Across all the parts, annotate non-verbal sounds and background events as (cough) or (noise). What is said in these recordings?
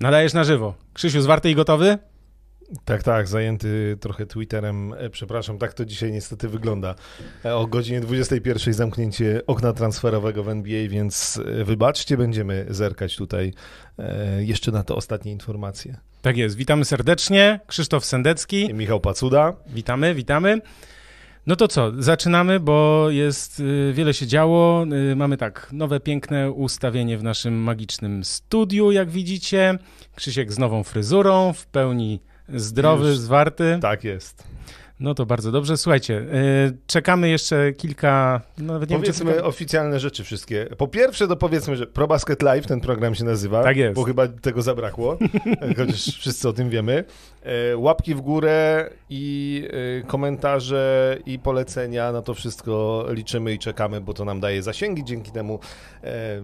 Nadajesz na żywo. Krzysiu, zwarty i gotowy? Tak, tak, zajęty trochę Twitterem. E, przepraszam, tak to dzisiaj niestety wygląda. E, O godzinie 21 zamknięcie okna transferowego w NBA, więc e, wybaczcie, będziemy zerkać tutaj jeszcze na te ostatnie informacje. Tak jest. Witamy serdecznie. Krzysztof Sendecki. I Michał Pacuda. Witamy, witamy. No to co, zaczynamy, bo jest y, wiele się działo. Y, mamy tak, nowe piękne ustawienie w naszym magicznym studiu, jak widzicie. Krzysiek z nową fryzurą, w pełni zdrowy, Już. zwarty. Tak jest. No to bardzo dobrze. Słuchajcie, y, czekamy jeszcze kilka, no nawet nie wiem, Powiedzmy kilka... oficjalne rzeczy wszystkie. Po pierwsze, to powiedzmy, że ProBasket Live, ten program się nazywa. Tak jest. Bo chyba tego zabrakło, (laughs) chociaż wszyscy o tym wiemy. E, Łapki w górę i e, komentarze i polecenia, na to wszystko liczymy i czekamy, bo to nam daje zasięgi. Dzięki temu e,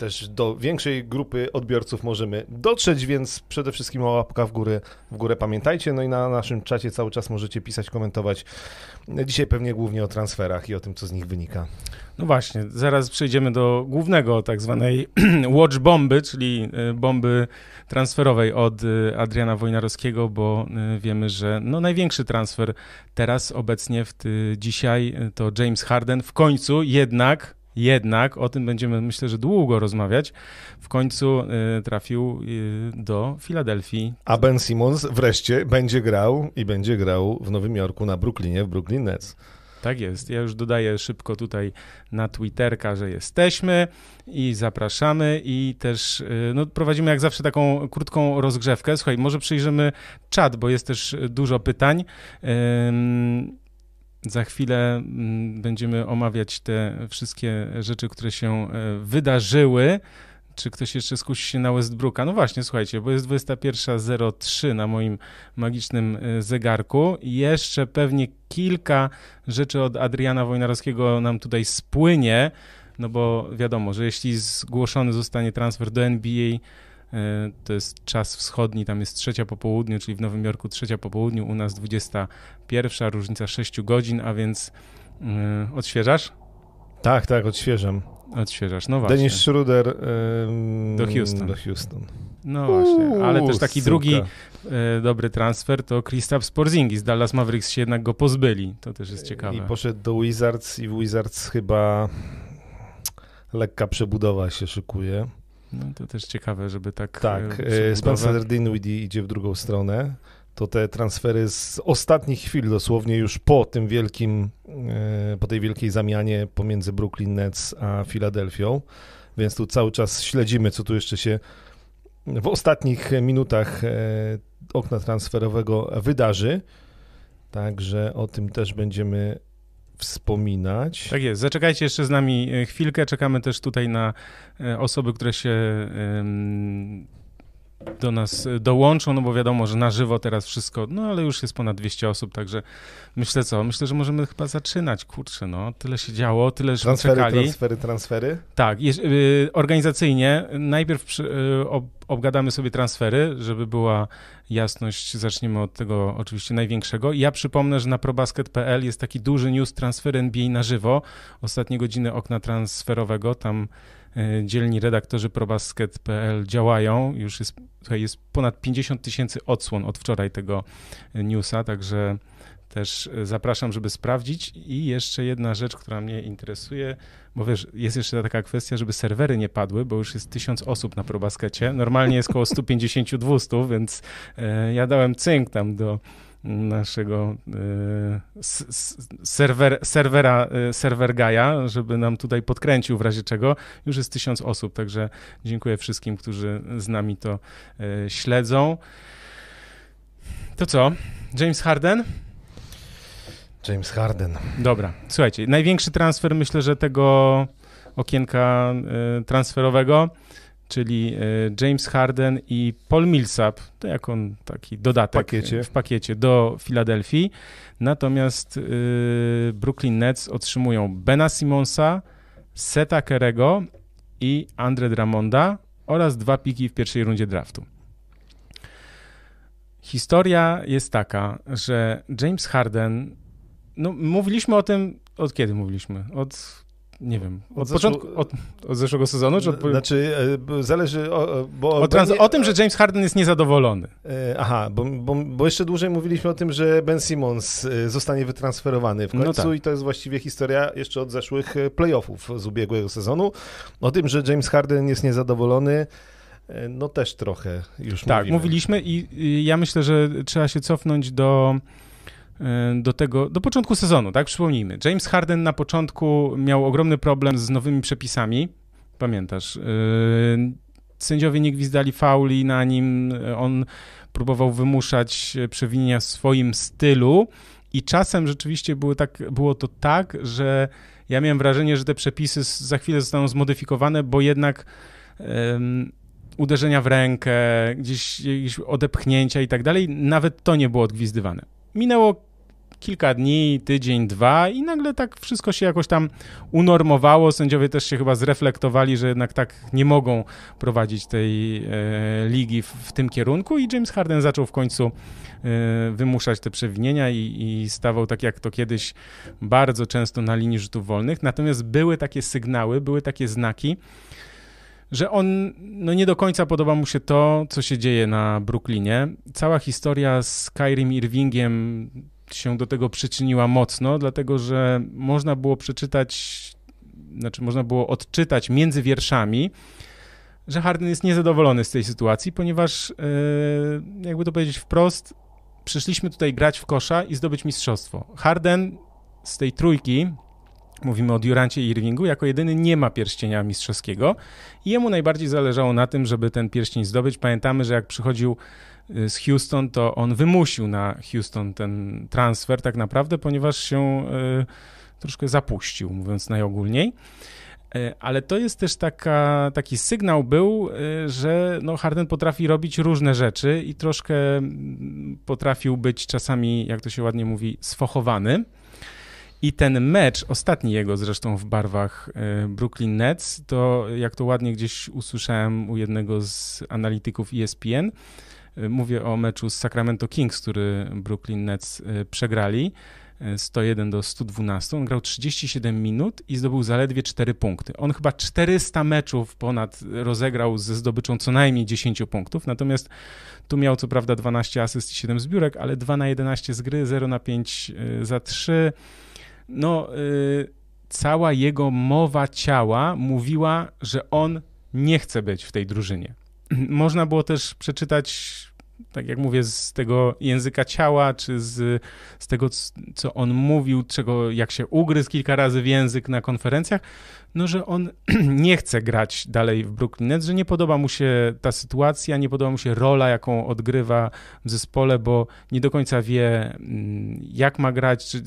też do większej grupy odbiorców możemy dotrzeć, więc przede wszystkim o łapka w górę, w górę pamiętajcie. No i na naszym czacie cały czas możecie pisać, komentować. Dzisiaj pewnie głównie o transferach i o tym, co z nich wynika. No właśnie, zaraz przejdziemy do głównego tak zwanej (clears throat) watch bomby, czyli y, bomby transferowej od y, Adriana Wojnarowskiego, bo y, wiemy, że no największy transfer teraz obecnie w ty, dzisiaj to James Harden w końcu jednak jednak o tym będziemy myślę, że długo rozmawiać. W końcu y, trafił y, do Filadelfii. A Ben Simmons wreszcie będzie grał i będzie grał w Nowym Jorku na Brooklynie, w Brooklyn Nets. Tak jest. Ja już dodaję szybko tutaj na Twitterka, że jesteśmy i zapraszamy i też y, no, prowadzimy jak zawsze taką krótką rozgrzewkę. Słuchaj, może przyjrzymy czat, bo jest też dużo pytań. Za chwilę mm, będziemy omawiać te wszystkie rzeczy, które się e, wydarzyły. Czy ktoś jeszcze skusi się na Westbrooka? No właśnie, słuchajcie, bo jest 21.03 na moim magicznym e, zegarku. Jeszcze pewnie kilka rzeczy od Adriana Wojnarowskiego nam tutaj spłynie, no bo wiadomo, że jeśli zgłoszony zostanie transfer do NBA, to jest czas wschodni, tam jest trzecia po południu, czyli w Nowym Jorku trzecia po południu, u nas 21, różnica 6 godzin, a więc yy, odświeżasz? Tak, tak, odświeżam. Odświeżasz, no właśnie. Dennis Schroeder ym, Do Houston. Do Houston. No właśnie, ale też taki drugi e, dobry transfer to Kristaps Porzingis. Dallas Mavericks się jednak go pozbyli. To też jest ciekawe. I poszedł do Wizards i w Wizards chyba lekka przebudowa się szykuje. No to też ciekawe, żeby tak... Tak, e, e, Spencer Dinwiddie idzie w drugą stronę. To te transfery z ostatnich chwil, dosłownie już po tym wielkim, e, po tej wielkiej zamianie pomiędzy Brooklyn Nets a Filadelfią, więc tu cały czas śledzimy, co tu jeszcze się w ostatnich minutach okna transferowego wydarzy. Także o tym też będziemy wspominać. Tak jest. Zaczekajcie jeszcze z nami e, chwilkę. Czekamy też tutaj na e, osoby, które się do nas e, dołączą, no bo wiadomo, że na żywo teraz wszystko, no ale już jest ponad 200 osób, także myślę co, myślę, że możemy chyba zaczynać, kurczę, no, tyle się działo, tyle że Transfery, czekali. transfery, transfery. Tak, jeż- y, organizacyjnie najpierw przy, y, ob, obgadamy sobie transfery, żeby była jasność. Zaczniemy od tego oczywiście największego. Ja przypomnę, że na probasket.pl jest taki duży news transfer NBA na żywo. Ostatnie godziny okna transferowego, tam dzielni redaktorzy probasket.pl działają. Już jest, słuchaj, jest ponad 50 tysięcy odsłon od wczoraj tego newsa, także też y, zapraszam, żeby sprawdzić. I jeszcze jedna rzecz, która mnie interesuje, bo wiesz, jest jeszcze taka kwestia, żeby serwery nie padły, bo już jest tysiąc osób na probaskecie. Normalnie jest około 150-200, więc e, ja dałem cynk tam do naszego e, serwer, serwera, e, serwer Gaja, żeby nam tutaj podkręcił w razie czego. Już jest tysiąc osób, także dziękuję wszystkim, którzy z nami to e, śledzą. To co? James Harden? James Harden. Dobra, słuchajcie, największy transfer myślę, że tego okienka transferowego, czyli e, James Harden i Paul Millsap, to jak on taki dodatek W pakiecie. w pakiecie do Filadelfii. Natomiast e, Brooklyn Nets otrzymują Bena Simonsa, Seta Kerego i Andre Drummonda oraz dwa piki w pierwszej rundzie draftu. Historia jest taka, że James Harden, no mówiliśmy o tym, od kiedy mówiliśmy? Od nie wiem, od, od początku, od, od, zeszłego sezonu? Czy od... Znaczy, e, zależy, o, bo... O, trans... o, tym, że James Harden jest niezadowolony. E, aha, bo, bo, bo, jeszcze dłużej mówiliśmy o tym, że Ben Simmons e, zostanie wytransferowany w no końcu no tak. i to jest właściwie historia jeszcze od zeszłych playoffów z ubiegłego sezonu. O tym, że James Harden jest niezadowolony, no też trochę już Tak, mówimy. mówiliśmy i, i ja myślę, że trzeba się cofnąć do E, do tego, do początku sezonu, tak? Przypomnijmy. James Harden na początku miał ogromny problem z nowymi przepisami. Pamiętasz? E, sędziowie nie gwizdali fauli na nim, on próbował wymuszać przewinienia w swoim stylu i czasem rzeczywiście było, tak, było to tak, że ja miałem wrażenie, że te przepisy za chwilę zostaną zmodyfikowane, bo jednak uderzenia w rękę, gdzieś, gdzieś odepchnięcia i tak dalej, nawet to nie było odgwizdywane. Minęło kilka dni, tydzień, dwa i nagle tak wszystko się jakoś tam unormowało. Sędziowie też się chyba zreflektowali, że jednak tak nie mogą prowadzić tej e, ligi w, w, tym kierunku i James Harden zaczął w końcu e, wymuszać te przewinienia i, i stawał tak jak to kiedyś bardzo często na linii rzutów wolnych. Natomiast były takie sygnały, były takie znaki, że on no nie do końca podoba mu się to, co się dzieje na Brooklynie. Cała historia z Kyrim Irvingiem się do tego przyczyniła mocno, dlatego że można było przeczytać, znaczy można było odczytać między wierszami, że Harden jest niezadowolony z tej sytuacji, ponieważ, yy, jakby to powiedzieć wprost, przyszliśmy tutaj grać w kosza i zdobyć mistrzostwo. Harden z tej trójki, mówimy o Durancie i Irvingu, jako jedyny nie ma pierścienia mistrzowskiego i jemu najbardziej zależało na tym, żeby ten pierścień zdobyć. Pamiętamy, że jak przychodził z Houston, to on wymusił na Houston ten transfer tak naprawdę, ponieważ się y, troszkę zapuścił, mówiąc najogólniej. Y, ale to jest też taka, taki sygnał był, że no Harden potrafi robić różne rzeczy i troszkę mm, potrafił być czasami, jak to się ładnie mówi, sfochowany. I ten mecz, ostatni jego zresztą w barwach Brooklyn Nets, to jak to ładnie gdzieś usłyszałem u jednego z analityków ESPN, Y, mówię o meczu z Sacramento Kings, który Brooklyn Nets y, przegrali. 101 y, do 112. On grał 37 minut i zdobył zaledwie 4 punkty. On chyba 400 meczów ponad rozegrał ze zdobyczą co najmniej 10 punktów, natomiast tu miał co prawda 12 asyst i 7 zbiórek, ale 2 na 11 z gry, 0 na 5 za 3. No, yy, cała jego mowa ciała mówiła, że on nie chce być w tej drużynie. (clears throat) Można było też przeczytać, tak jak mówię, z tego języka ciała, czy z, z tego, co on mówił, czego, jak się ugryzł kilka razy w język na konferencjach, no, że on (clears throat) nie chce grać dalej w Brooklyn Nets, że nie podoba mu się ta sytuacja, nie podoba mu się rola, jaką odgrywa w zespole, bo nie do końca wie, mm, jak ma grać, czy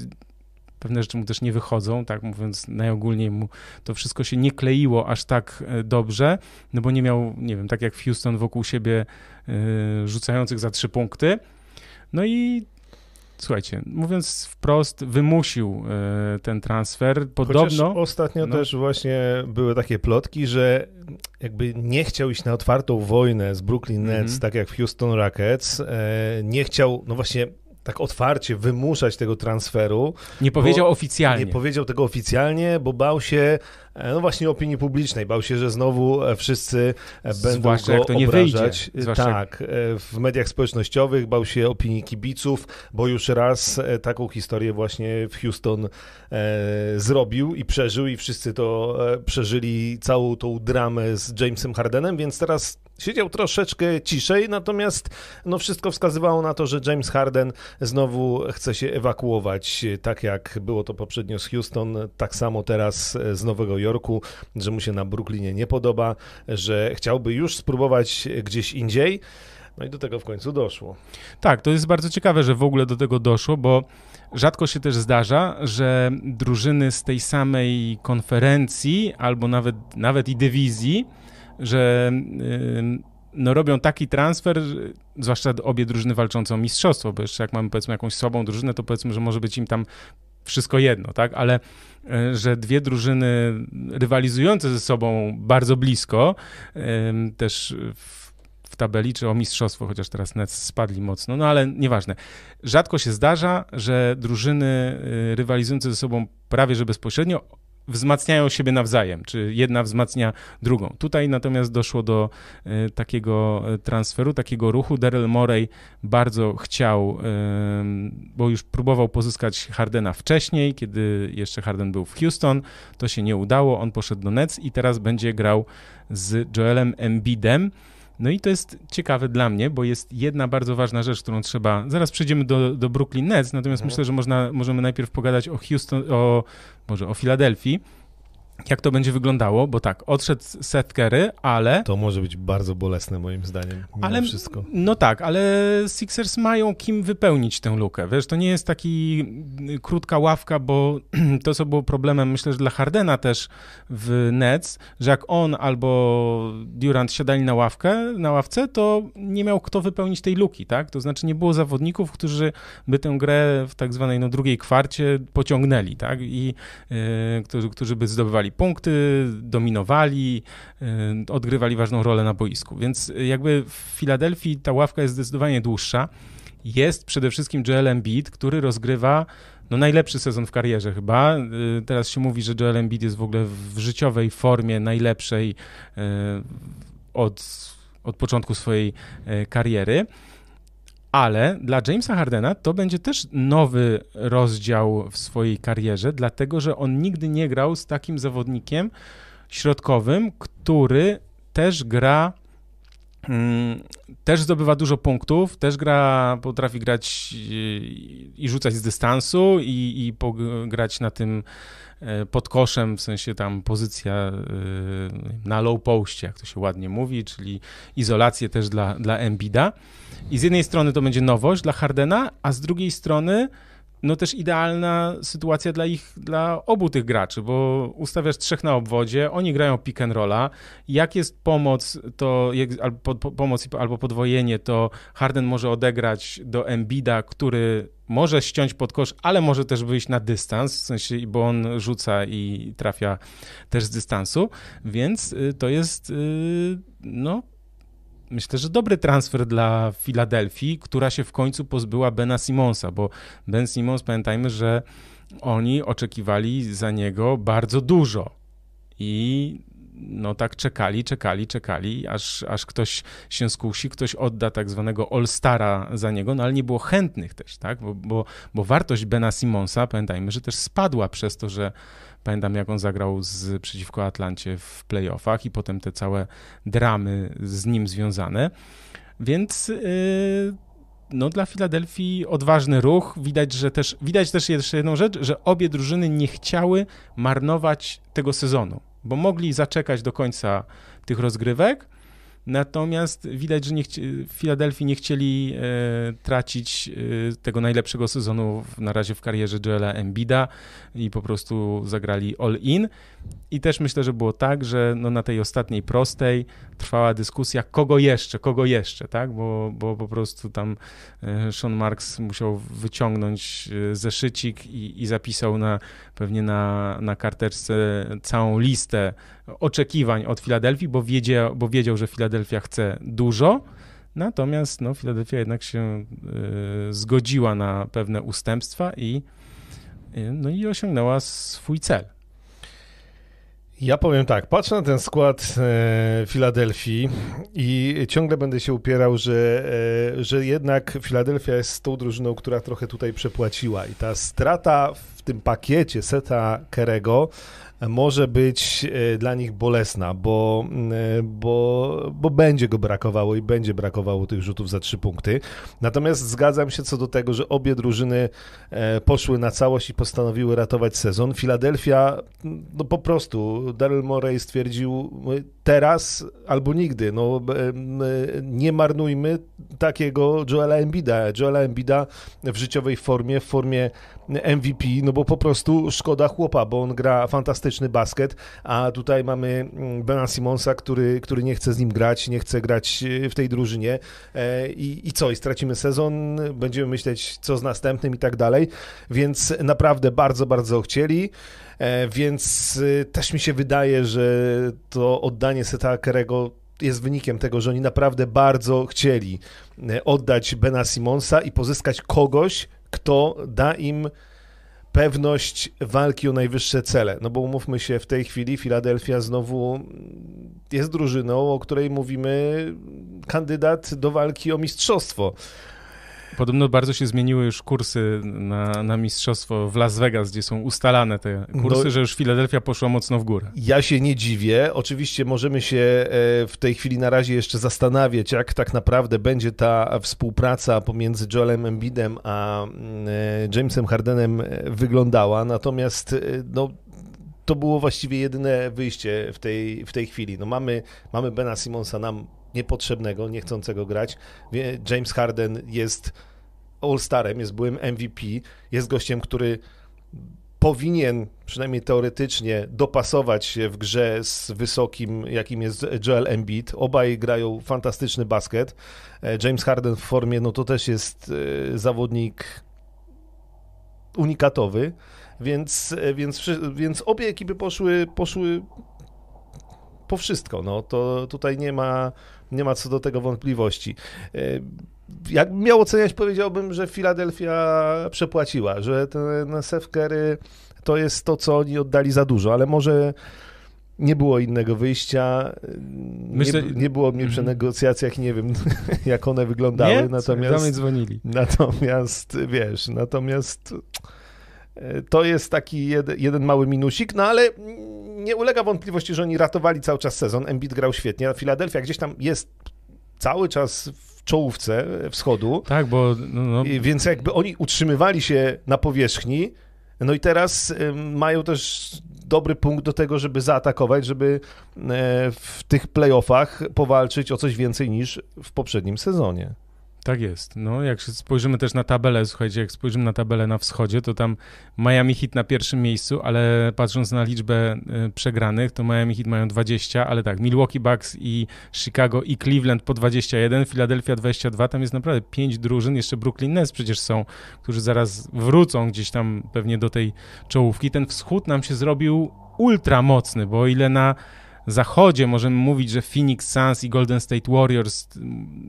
pewne rzeczy mu też nie wychodzą, tak mówiąc najogólniej mu to wszystko się nie kleiło aż tak e, dobrze, no bo nie miał, nie wiem, tak jak Houston wokół siebie y, rzucających za trzy punkty. No i słuchajcie, mówiąc wprost, wymusił y, ten transfer. Podobno. Chociaż ostatnio no, też właśnie były takie plotki, że jakby nie chciał iść na otwartą wojnę z Brooklyn Nets, mm -hmm. tak jak w Houston Rockets. nie chciał, no właśnie tak otwarcie wymuszać tego transferu. Nie powiedział oficjalnie. Nie powiedział tego oficjalnie, bo bał się, e, no właśnie opinii publicznej, bał się, że znowu e, wszyscy e, będą Zwłaszcza go obrażać. Wyjdzie. Tak, w mediach społecznościowych, bał się opinii kibiców, bo już raz taką historię właśnie w Houston zrobił i przeżył i wszyscy to przeżyli, całą tą dramę z Jamesem Hardenem, więc teraz Siedział troszeczkę ciszej, natomiast no wszystko wskazywało na to, że James Harden znowu chce się ewakuować, tak jak było to poprzednio z Houston, tak samo teraz z Nowego Jorku, że mu się na Brooklynie nie podoba, że chciałby już spróbować gdzieś indziej. No i do tego w końcu doszło. Tak, to jest bardzo ciekawe, że w ogóle do tego doszło, bo rzadko się też zdarza, że drużyny z tej samej konferencji albo nawet, nawet i dywizji że no, robią taki transfer, zwłaszcza obie drużyny walczące o mistrzostwo, bo jeszcze jak mamy powiedzmy jakąś słabą drużynę, to powiedzmy, że może być im tam wszystko jedno, tak? Ale e, że dwie drużyny rywalizujące ze sobą bardzo blisko, też w, w tabeli, czy o mistrzostwo, chociaż teraz Nets spadli mocno, no ale nieważne. Rzadko się zdarza, że drużyny e, rywalizujące ze sobą prawie że bezpośrednio wzmacniają siebie nawzajem, czy jedna wzmacnia drugą. Tutaj natomiast doszło do y, takiego e, transferu, takiego ruchu. Daryl Morey bardzo chciał, bo już próbował pozyskać Hardena wcześniej, kiedy jeszcze Harden był w Houston. To się nie udało, on poszedł do Nets i teraz będzie grał z Joelem Embidem. No i to jest ciekawe dla mnie, bo jest jedna bardzo ważna rzecz, którą trzeba. Zaraz przejdziemy do, do Brooklyn Nets, natomiast mhm. myślę, że można, możemy najpierw pogadać o Houston, o może o Filadelfii jak to będzie wyglądało, bo tak, odszedł Seth Curry, ale... To może być bardzo bolesne moim zdaniem, ale wszystko. No tak, ale Sixers mają kim wypełnić tę lukę, wiesz, to nie jest taki krótka ławka, bo (clears throat) to, co było problemem, myślę, że dla Hardena też w Nets, że jak on albo Durant siadali na ławkę, na ławce, to nie miał kto wypełnić tej luki, tak, to znaczy nie było zawodników, którzy by tę grę w tak zwanej no, drugiej kwarcie pociągnęli, tak, i yy, którzy, którzy by zdobywali punkty, dominowali, y, odgrywali ważną rolę na boisku. Więc jakby w Filadelfii ta ławka jest zdecydowanie dłuższa. Jest przede wszystkim Joel Embiid, który rozgrywa no, najlepszy sezon w karierze chyba. Y, teraz się mówi, że Joel Embiid jest w ogóle w życiowej formie najlepszej y, od, od początku swojej kariery ale dla Jamesa Hardena to będzie też nowy rozdział w swojej karierze, dlatego że on nigdy nie grał z takim zawodnikiem środkowym, który też gra mm, też zdobywa dużo punktów, też gra, potrafi grać i, i rzucać z dystansu i, i grać na tym pod koszem, w sensie tam pozycja e, na low postie, jak to się ładnie mówi, czyli izolację też dla, dla Embida. I z jednej strony to będzie nowość dla Hardena, a z drugiej strony no też idealna sytuacja dla ich, dla obu tych graczy, bo ustawiasz trzech na obwodzie, oni grają pick and rolla. Jak jest pomoc, to jak, albo pomoc albo podwojenie, to Harden może odegrać do Embida, który może ściąć pod kosz, ale może też wyjść na dystans, w sensie, bo on rzuca i trafia też z dystansu, więc y, to jest y, no myślę, że dobry transfer dla Filadelfii, która się w końcu pozbyła Bena Simonsa, bo Ben Simons, pamiętajmy, że oni oczekiwali za niego bardzo dużo. I no tak czekali, czekali, czekali, aż, aż ktoś się skusi, ktoś odda tak zwanego All-Stara za niego, no ale nie było chętnych też, tak, bo, bo, bo wartość Bena Simonsa, pamiętajmy, że też spadła przez to, że Pamiętam, jak on zagrał z, przeciwko Atlancie w playoffach i potem te całe dramy z nim związane. Więc yy, no, dla Filadelfii odważny ruch. Widać, że też, widać też jeszcze jedną rzecz, że obie drużyny nie chciały marnować tego sezonu, bo mogli zaczekać do końca tych rozgrywek, Natomiast widać, że nie w Filadelfii nie chcieli e, tracić e, tego najlepszego sezonu w, na razie w karierze Joela Embida i po prostu zagrali all in. I też myślę, że było tak, że no na tej ostatniej prostej trwała dyskusja, kogo jeszcze, kogo jeszcze, tak? Bo, bo po prostu tam e, Sean Marks musiał wyciągnąć e, zeszycik i, i zapisał na, pewnie na, na karteczce całą listę oczekiwań od Filadelfii, bo wiedział, bo wiedział, że Filadelfia chce dużo. Natomiast no, Filadelfia jednak się y, zgodziła na pewne ustępstwa i, y, no, i osiągnęła swój cel. Ja powiem tak, patrzę na ten skład e, Filadelfii i ciągle będę się upierał, że, e, że jednak Filadelfia jest tą drużyną, która trochę tutaj przepłaciła. I ta strata w tym pakiecie Seta Kerego może być e, dla nich bolesna, bo, e, bo, bo będzie go brakowało i będzie brakowało tych rzutów za trzy punkty. Natomiast zgadzam się co do tego, że obie drużyny e, poszły na całość i postanowiły ratować sezon. Filadelfia, no po prostu, Daryl Morey stwierdził teraz albo nigdy, no nie marnujmy takiego Joela Embida. Joela Embida w życiowej formie, w formie MVP, no bo po prostu szkoda chłopa, bo on gra fantastyczny basket, a tutaj mamy mm, Bena Simonsa, który, który nie chce z nim grać, nie chce grać e, w tej drużynie e, i, i co, i stracimy sezon, będziemy myśleć co z następnym i tak dalej, więc naprawdę bardzo, bardzo chcieli. E, więc też mi się wydaje, że to oddanie Seta Kerego jest wynikiem tego, że oni naprawdę bardzo chcieli oddać Bena Simonsa i pozyskać kogoś, kto da im pewność walki o najwyższe cele. No bo umówmy się, w tej chwili Filadelfia znowu jest drużyną, o której mówimy kandydat do walki o mistrzostwo. Podobno bardzo się zmieniły już kursy na, na mistrzostwo w Las Vegas, gdzie są ustalane te kursy, no, że już Filadelfia poszła mocno w górę. Ja się nie dziwię. Oczywiście możemy się e, w tej chwili na razie jeszcze zastanawiać, jak tak naprawdę będzie ta współpraca pomiędzy Joelem Embidem a e, Jamesem Hardenem e, wyglądała. Natomiast no, to było właściwie jedyne wyjście w tej, w tej chwili. No mamy, mamy Bena Simonsa nam niepotrzebnego, niechcącego grać. James Harden jest All-Starem, jest byłym MVP, jest gościem, który powinien, przynajmniej teoretycznie, dopasować się w grze z wysokim, jakim jest Joel Embiid. Obaj grają fantastyczny basket. E, James Harden w formie, no to też jest e, zawodnik unikatowy, więc, e, więc, więc obie ekipy poszły, poszły po wszystko. No, to tutaj nie ma, nie ma co do tego wątpliwości. E, jak miał oceniać, powiedziałbym, że Filadelfia przepłaciła, że ten Seth Curry to jest to, co oni oddali za dużo, ale może nie było innego wyjścia. Myślę... Nie, nie było mnie przy mhm. negocjacjach, nie wiem, (laughs) jak one wyglądały. Nie? Natomiast, dzwonili. Natomiast, wiesz, natomiast to jest taki jeden, jeden mały minusik, no ale nie ulega wątpliwości, że oni ratowali cały czas sezon. Embiid grał świetnie, a Filadelfia gdzieś tam jest cały czas w czołówce wschodu. Tak, bo... No, no. Więc jakby oni utrzymywali się na powierzchni, no i teraz mają też dobry punkt do tego, żeby zaatakować, żeby y, w tych playoffach powalczyć o coś więcej niż w poprzednim sezonie. Tak jest. No, jak spojrzymy też na tabelę, słuchajcie, jak spojrzymy na tabelę na wschodzie, to tam Miami Heat na pierwszym miejscu, ale patrząc na liczbę y, przegranych, to Miami Heat mają 20, ale tak, Milwaukee Bucks i Chicago i Cleveland po 21, Philadelphia 22, tam jest naprawdę pięć drużyn, jeszcze Brooklyn Nets przecież są, którzy zaraz wrócą gdzieś tam pewnie do tej czołówki. Ten wschód nam się zrobił ultra mocny, bo o ile na zachodzie możemy mówić, że Phoenix Suns i Golden State Warriors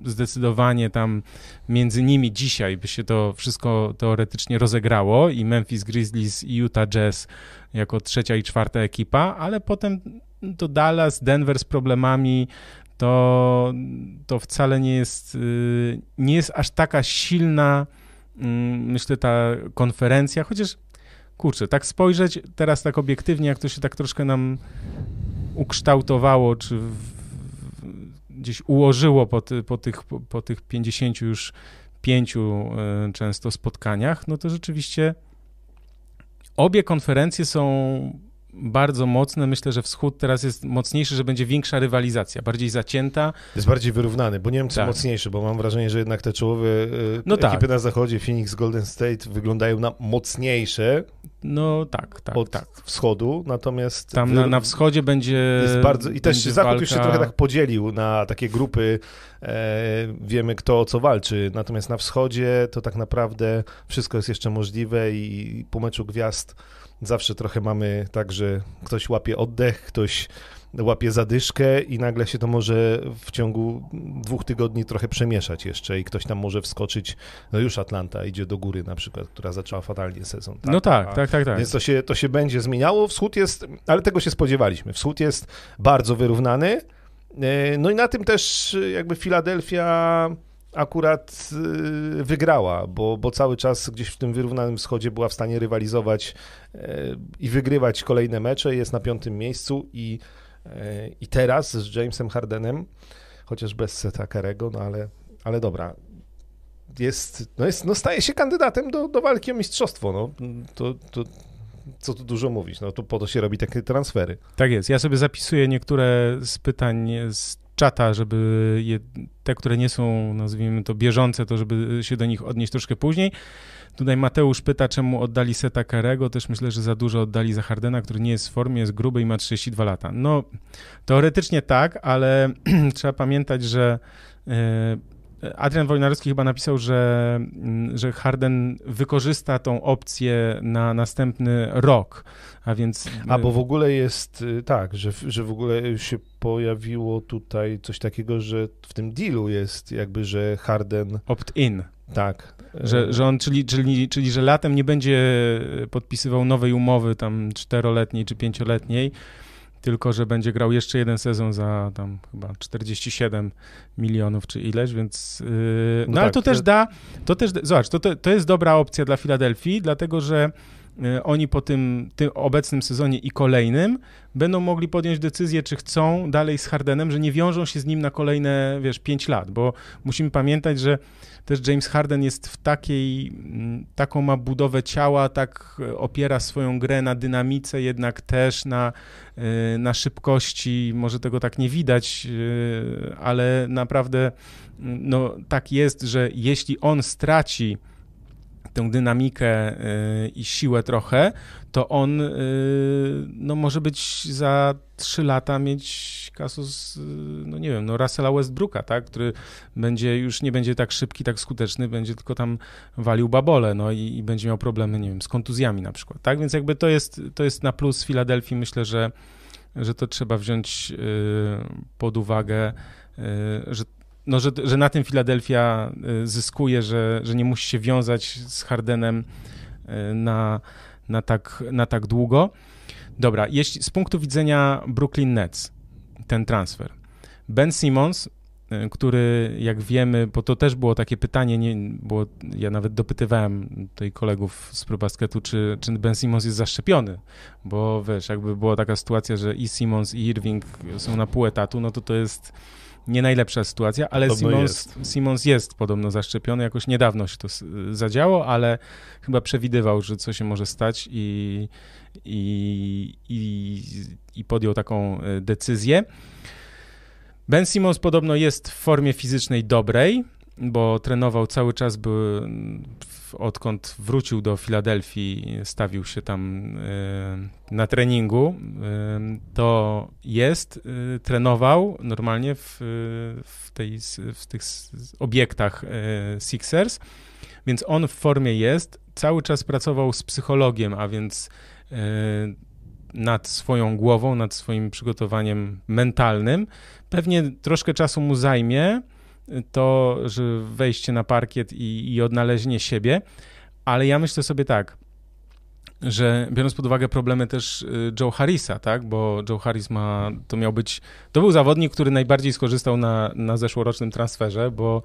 zdecydowanie tam między nimi dzisiaj by się to wszystko teoretycznie rozegrało i Memphis Grizzlies i Utah Jazz jako trzecia i czwarta ekipa, ale potem to Dallas, Denver z problemami, to, to wcale nie jest, y, nie jest aż taka silna, mm, myślę, ta konferencja, chociaż kurczę, tak spojrzeć teraz tak obiektywnie, jak to się tak troszkę nam ukształtowało, czy w, gdzieś ułożyło po, ty, po, tych, po, po tych 50 już pięciu y, często spotkaniach, no to rzeczywiście obie konferencje są bardzo mocne. Myślę, że wschód teraz jest mocniejszy, że będzie większa rywalizacja, bardziej zacięta. Jest bardziej wyrównany, bo Niemcy tak. mocniejsze, bo mam wrażenie, że jednak te czołowe y, no ekipy tak. na zachodzie, Phoenix, Golden State, wyglądają na mocniejsze. No tak, tak. Od tak. wschodu, natomiast... Tam na, na wschodzie będzie jest bardzo I też Zachód walka... już się trochę tak podzielił na takie grupy, e, wiemy kto o co walczy, natomiast na wschodzie to tak naprawdę wszystko jest jeszcze możliwe i po meczu gwiazd zawsze trochę mamy tak, że ktoś łapie oddech, ktoś łapie zadyszkę i nagle się to może w ciągu dwóch tygodni trochę przemieszać jeszcze i ktoś tam może wskoczyć, no już Atlanta idzie do góry na przykład, która zaczęła fatalnie sezon. Tak? No tak, A, tak, tak, tak. Więc to się, to się będzie zmieniało. Wschód jest, ale tego się spodziewaliśmy. Wschód jest bardzo wyrównany. E, no i na tym też jakby Filadelfia akurat y, wygrała, bo, bo cały czas gdzieś w tym wyrównanym wschodzie była w stanie rywalizować e, i wygrywać kolejne mecze, jest na piątym miejscu i, e, i teraz z Jamesem Hardenem, chociaż bez Seta Karego, no ale, ale dobra, jest, no jest, no staje się kandydatem do, do walki o mistrzostwo, no, to, to co tu dużo mówić, no to po to się robi takie transfery. Tak jest, ja sobie zapisuję niektóre z pytań z czata, żeby je, te, które nie są, nazwijmy to, bieżące, to żeby się do nich odnieść troszkę później. Tutaj Mateusz pyta, czemu oddali Seta Karego. Też myślę, że za dużo oddali za Hardena, który nie jest w formie, jest gruby i ma 32 lata. No, teoretycznie tak, ale (clears throat) trzeba pamiętać, że e, Adrian Wojnarowski chyba napisał, że, mm, że Harden wykorzysta tą opcję na następny rok, a więc... A, bo w ogóle jest y, tak, że, że w ogóle się pojawiło tutaj coś takiego, że w tym dealu jest jakby, że Harden... Opt-in. Tak. Że, że on, czyli, czyli, czyli że latem nie będzie podpisywał nowej umowy tam czteroletniej czy pięcioletniej, tylko że będzie grał jeszcze jeden sezon za tam chyba 47 milionów czy ileś, więc yy, no, no, ale tak, to też da, to też, zobacz, to, to, to jest dobra opcja dla Filadelfii, dlatego że yy, oni po tym, tym obecnym sezonie i kolejnym będą mogli podjąć decyzję, czy chcą dalej z Hardenem, że nie wiążą się z nim na kolejne, wiesz, 5 lat, bo musimy pamiętać, że też James Harden jest w takiej, mm, taką ma budowę ciała, tak e, opiera swoją grę na dynamice, jednak też na, e, na szybkości. Może tego tak nie widać, e, ale naprawdę mm, no, tak jest, że jeśli on straci tę dynamikę i siłę trochę, to on no, może być za trzy lata mieć kasus, no nie wiem, no Russella Westbrooka, tak, który będzie już nie będzie tak szybki, tak skuteczny, będzie tylko tam walił babole, no i, i będzie miał problemy, nie wiem, z kontuzjami na przykład, tak, więc jakby to jest, to jest na plus Filadelfii, myślę, że, że to trzeba wziąć pod uwagę, że no, że, że na tym Filadelfia zyskuje, że, że nie musi się wiązać z Hardenem na, na, tak, na tak długo. Dobra, jeśli z punktu widzenia Brooklyn Nets, ten transfer. Ben Simmons, y, który jak wiemy, bo to też było takie pytanie, nie, bo ja nawet dopytywałem tutaj kolegów z ProBasketu, czy, czy Ben Simmons jest zaszczepiony, bo wiesz, jakby była taka sytuacja, że i Simmons i Irving są na pół etatu, no to to jest nie najlepsza sytuacja, ale Simmons jest. Simmons jest podobno zaszczepiony, jakoś niedawno się to zadziało, ale chyba przewidywał, że co się może stać i, i, i, i podjął taką e, decyzję. Ben Simmons podobno jest w formie fizycznej dobrej, bo trenował cały czas, by, odkąd wrócił do Filadelfii, stawił się tam e, na treningu, e, to jest, trenował normalnie w, w, tej, w tych obiektach Sixers, więc on w formie jest, cały czas pracował z psychologiem, a więc E, nad swoją głową, nad swoim przygotowaniem mentalnym. Pewnie troszkę czasu mu zajmie to, że wejście na parkiet i, i odnalezienie siebie, ale ja myślę sobie tak, że biorąc pod uwagę problemy też y, Joe Harrisa, tak, bo Joe Harris ma, to miał być, to był zawodnik, który najbardziej skorzystał na, na zeszłorocznym transferze, bo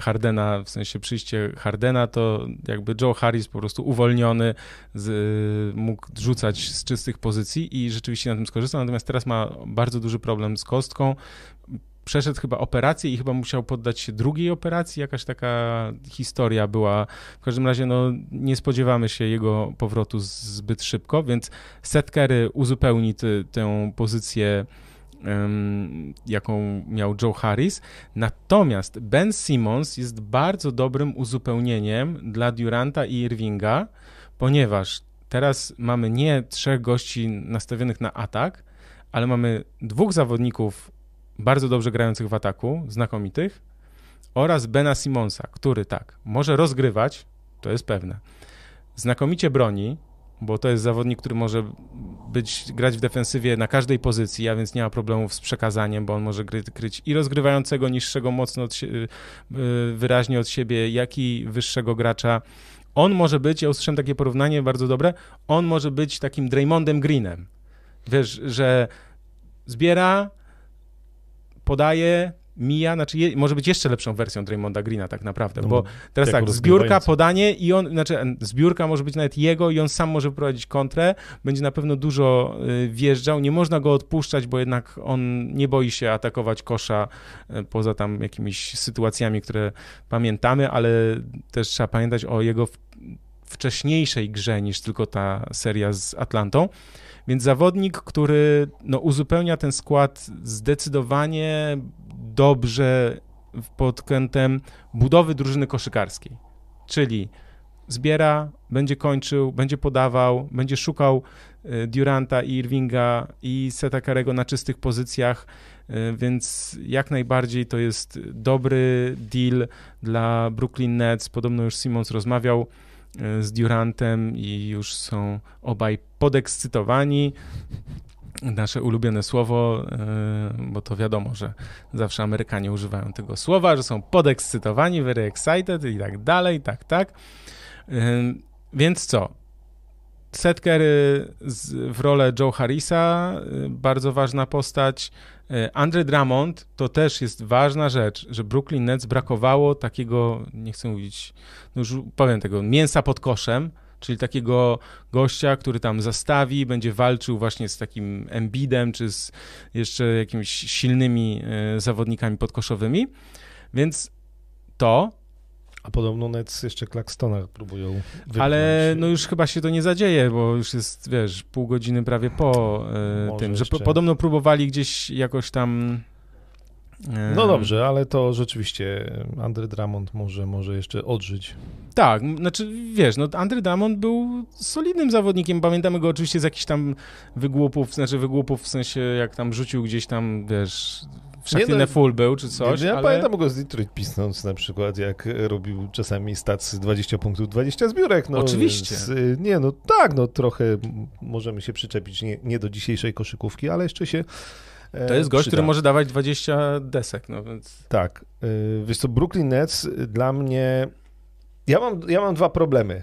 Hardena, w sensie przyjście Hardena, to jakby Joe Harris po prostu uwolniony z, mógł rzucać z czystych pozycji i rzeczywiście na tym skorzystał, natomiast teraz ma bardzo duży problem z kostką, przeszedł chyba operację i chyba musiał poddać się drugiej operacji, jakaś taka historia była. W każdym razie no, nie spodziewamy się jego powrotu zbyt szybko, więc Setkery uzupełni tę pozycję jaką miał Joe Harris. Natomiast Ben Simmons jest bardzo dobrym uzupełnieniem dla Duranta i Irvinga, ponieważ teraz mamy nie trzech gości nastawionych na atak, ale mamy dwóch zawodników bardzo dobrze grających w ataku, znakomitych, oraz Bena Simonsa, który tak, może rozgrywać, to jest pewne. Znakomicie broni, bo to jest zawodnik, który może być, grać w defensywie na każdej pozycji, a więc nie ma problemów z przekazaniem, bo on może gry, kryć i rozgrywającego niższego mocno od, y, wyraźnie od siebie, jak i wyższego gracza. On może być, ja usłyszałem takie porównanie bardzo dobre, on może być takim Draymondem Greenem. Wiesz, że zbiera, podaje, mija, znaczy je, może być jeszcze lepszą wersją Draymonda Greena tak naprawdę, no, bo teraz tak, zbiórka, podanie i on, znaczy zbiórka może być nawet jego i on sam może prowadzić kontrę, będzie na pewno dużo y, wjeżdżał, nie można go odpuszczać, bo jednak on nie boi się atakować kosza y, poza tam jakimiś sytuacjami, które pamiętamy, ale też trzeba pamiętać o jego wcześniejszej grze niż tylko ta seria z Atlantą. Więc zawodnik, który no, uzupełnia ten skład zdecydowanie dobrze pod kątem budowy drużyny koszykarskiej. Czyli zbiera, będzie kończył, będzie podawał, będzie szukał y, Duranta i Irvinga i Seta Karego na czystych pozycjach, y, więc jak najbardziej to jest dobry deal dla Brooklyn Nets. Podobno już Simons rozmawiał z Durantem i już są obaj podekscytowani. nasze ulubione słowo, bo to wiadomo, że zawsze Amerykanie używają tego słowa, że są podekscytowani, very excited i tak dalej, tak, tak. Więc co? Seth Curry w rolę Joe Harrisa, y, bardzo ważna postać. Y, Andre Drummond to też jest ważna rzecz, że Brooklyn Nets brakowało takiego, nie chcę mówić, no już powiem tego, mięsa pod koszem, czyli takiego gościa, który tam zastawi, będzie walczył właśnie z takim Embidem, czy z jeszcze jakimiś silnymi y, zawodnikami podkoszowymi. Więc to a podobno Nets jeszcze Claxtona próbują wypchnąć. Ale no już chyba się to nie zadzieje, bo już jest, wiesz, pół godziny prawie po e, tym, że po, podobno próbowali gdzieś jakoś tam... E... No dobrze, ale to rzeczywiście Andry Drummond może, może jeszcze odżyć. Tak, znaczy wiesz, no Andry Drummond był solidnym zawodnikiem, pamiętamy go oczywiście z jakichś tam wygłupów, znaczy wygłupów w sensie jak tam rzucił gdzieś tam, wiesz, Szaktinę no, full był, czy coś, Ja ale... pamiętam go z Detroit Pistons na przykład, jak robił czasami stacy 20 punktów, 20 zbiórek. No, Oczywiście. Więc, nie, no tak, no trochę możemy się przyczepić nie, nie do dzisiejszej koszykówki, ale jeszcze się e, to jest gość, przyda. który może dawać 20 desek, no więc... Tak. E, wiesz co, Brooklyn Nets dla mnie... Ja mam, ja mam dwa problemy e,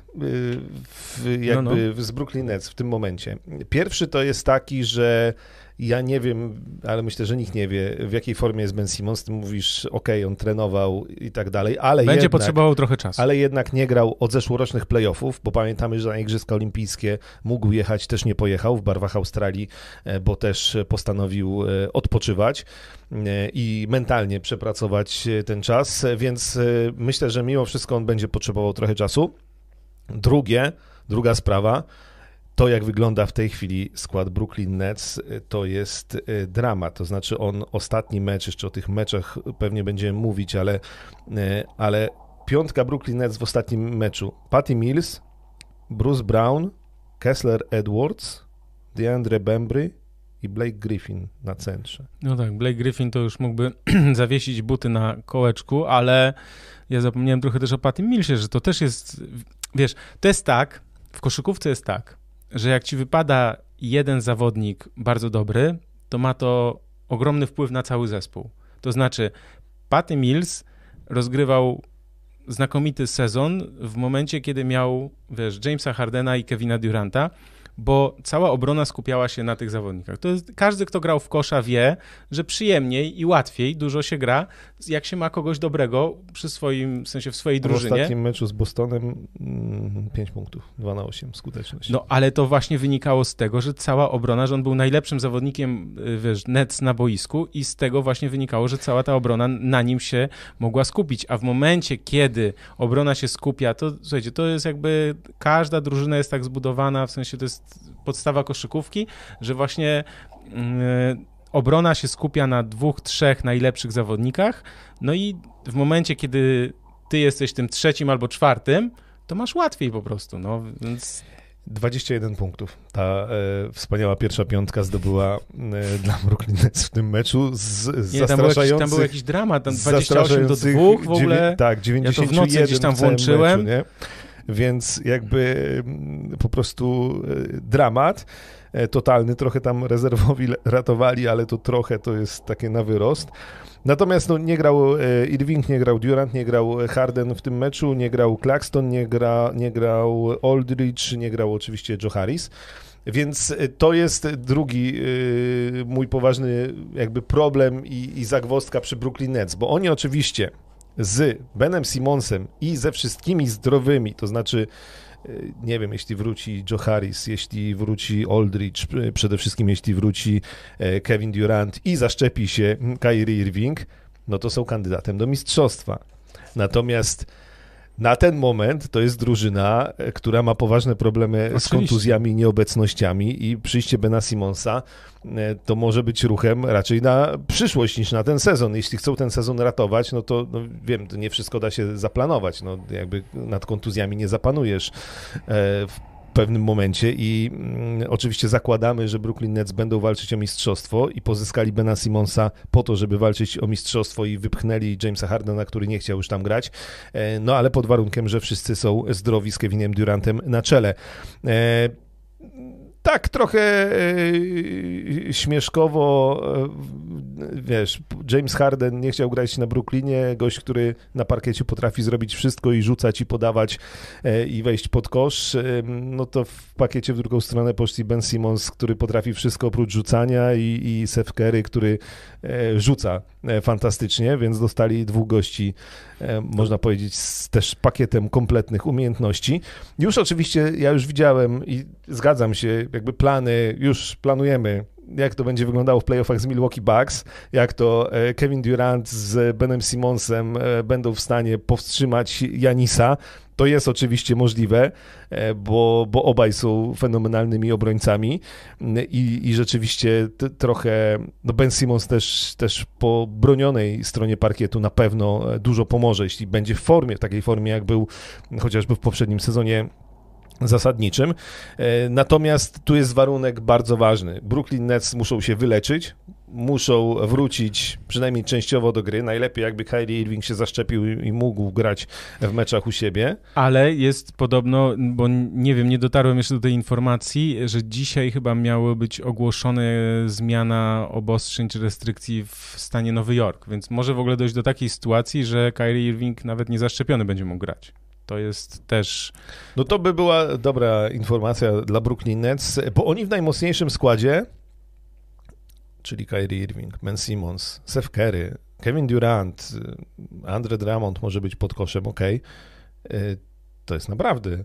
w, jakby no, no. z Brooklyn Nets w tym momencie. Pierwszy to jest taki, że ja nie wiem, ale myślę, że nikt nie wie, w jakiej formie jest Ben Simmons. Ty mówisz, ok, on trenował i tak dalej, ale Będzie jednak, potrzebował trochę czasu. Ale jednak nie grał od zeszłorocznych playoffów, bo pamiętamy, że na Igrzyska Olimpijskie mógł jechać, też nie pojechał w barwach Australii, e, bo też postanowił e, odpoczywać e, i mentalnie przepracować ten czas, więc myślę, że mimo wszystko on będzie potrzebował trochę czasu. Drugie, druga sprawa, to, jak wygląda w tej chwili skład Brooklyn Nets, to jest y, drama. To znaczy, on ostatni mecz, jeszcze o tych meczach pewnie będziemy mówić, ale, y, ale piątka Brooklyn Nets w ostatnim meczu. Patty Mills, Bruce Brown, Kessler Edwards, DeAndre Bembry i Blake Griffin na centrze. No tak, Blake Griffin to już mógłby (clears throat) zawiesić buty na kołeczku, ale ja zapomniałem trochę też o Patty Millsie, że to też jest, wiesz, to jest tak, w koszykówce jest tak, że jak ci wypada jeden zawodnik bardzo dobry, to ma to ogromny wpływ na cały zespół. To znaczy, Patty Mills rozgrywał znakomity sezon w momencie, kiedy miał, wiesz, Jamesa Hardena i Kevina Duranta, bo cała obrona skupiała się na tych zawodnikach. To jest, każdy, kto grał w kosza wie, że przyjemniej i łatwiej dużo się gra, jak się ma kogoś dobrego przy swoim, w sensie w swojej drużynie. W ostatnim meczu z Bostonem 5 mm, punktów, 2 na 8 skuteczność. No, ale to właśnie wynikało z tego, że cała obrona, że on był najlepszym zawodnikiem, y, wiesz, Nets na boisku i z tego właśnie wynikało, że cała ta obrona na nim się mogła skupić, a w momencie, kiedy obrona się skupia, to słuchajcie, to jest jakby, każda drużyna jest tak zbudowana, w sensie to jest podstawa koszykówki, że właśnie yy, obrona się skupia na dwóch, trzech najlepszych zawodnikach, no i w momencie, kiedy ty jesteś tym trzecim albo czwartym, to masz łatwiej po prostu, no więc... 21 punktów. Ta e, wspaniała pierwsza piątka zdobyła e, dla Brooklyn Nets w tym meczu z, z Nie, tam, był jakiś, tam był jakiś dramat, tam 28 do 2 w ogóle. tak, 91 ja to w nocy gdzieś tam włączyłem. Meczu, więc jakby mm, po prostu e, dramat e, totalny, trochę tam rezerwowi ratowali, ale to trochę to jest takie na wyrost. Natomiast no, nie grał e, Irving, nie grał Durant, nie grał Harden w tym meczu, nie grał Claxton, nie, gra, nie grał Aldridge, nie grał oczywiście Joe Harris. Więc to jest drugi mój poważny jakby problem i, i zagwozdka przy Brooklyn Nets, bo oni oczywiście z Benem Simonsem i ze wszystkimi zdrowymi, to znaczy e, nie wiem, jeśli wróci Joe Harris, jeśli wróci Aldridge, przede wszystkim jeśli wróci e, Kevin Durant i zaszczepi się Kyrie Irving, no to są kandydatem do mistrzostwa. Natomiast na ten moment to jest drużyna, e, która ma poważne problemy Oczywiście. z kontuzjami i nieobecnościami i przyjście Bena Simonsa e, to może być ruchem raczej na przyszłość niż na ten sezon. Jeśli chcą ten sezon ratować, no to no wiem, to nie wszystko da się zaplanować. No, jakby nad kontuzjami nie zapanujesz e, w pewnym momencie i mm, oczywiście zakładamy, że Brooklyn Nets będą walczyć o mistrzostwo i pozyskali Bena Simonsa po to, żeby walczyć o mistrzostwo i wypchnęli Jamesa Hardena, który nie chciał już tam grać, e, no ale pod warunkiem, że wszyscy są zdrowi z Kevinem Durantem na czele. E, tak trochę e, śmieszkowo, e, wiesz, James Harden nie chciał grać na Brooklynie, gość, który na parkiecie potrafi zrobić wszystko i rzucać i podawać e, i wejść pod kosz, no to w pakiecie w drugą stronę poszli Ben Simmons, który potrafi wszystko oprócz rzucania i, i Seth Curry, który rzuca fantastycznie, więc dostali dwóch gości, można powiedzieć, z też pakietem kompletnych umiejętności. Już oczywiście, ja już widziałem i zgadzam się, jakby plany, już planujemy, jak to będzie wyglądało w playoffach z Milwaukee Bucks, jak to e, Kevin Durant z Benem Simonsem e, będą w stanie powstrzymać Janisa. To jest oczywiście możliwe, e, bo, bo obaj są fenomenalnymi obrońcami i, i rzeczywiście trochę no Ben Simons też, też po bronionej stronie parkietu na pewno dużo pomoże, jeśli będzie w formie, w takiej formie jak był chociażby w poprzednim sezonie zasadniczym. E, natomiast tu jest warunek bardzo ważny. Brooklyn Nets muszą się wyleczyć, muszą wrócić przynajmniej częściowo do gry. Najlepiej jakby Kyrie Irving się zaszczepił i mógł grać w meczach u siebie. Ale jest podobno, bo nie wiem, nie dotarłem jeszcze do tej informacji, że dzisiaj chyba miało być ogłoszone zmiana obostrzeń czy restrykcji w stanie Nowy Jork, więc może w ogóle dojść do takiej sytuacji, że Kyrie Irving nawet nie zaszczepiony będzie mógł grać. To jest też. No to by była dobra informacja dla Brooklyn Nets, bo oni w najmocniejszym składzie, czyli Kyrie Irving, Ben Simmons, Seth Curry, Kevin Durant, Andre Drummond może być pod koszem, ok. To jest naprawdę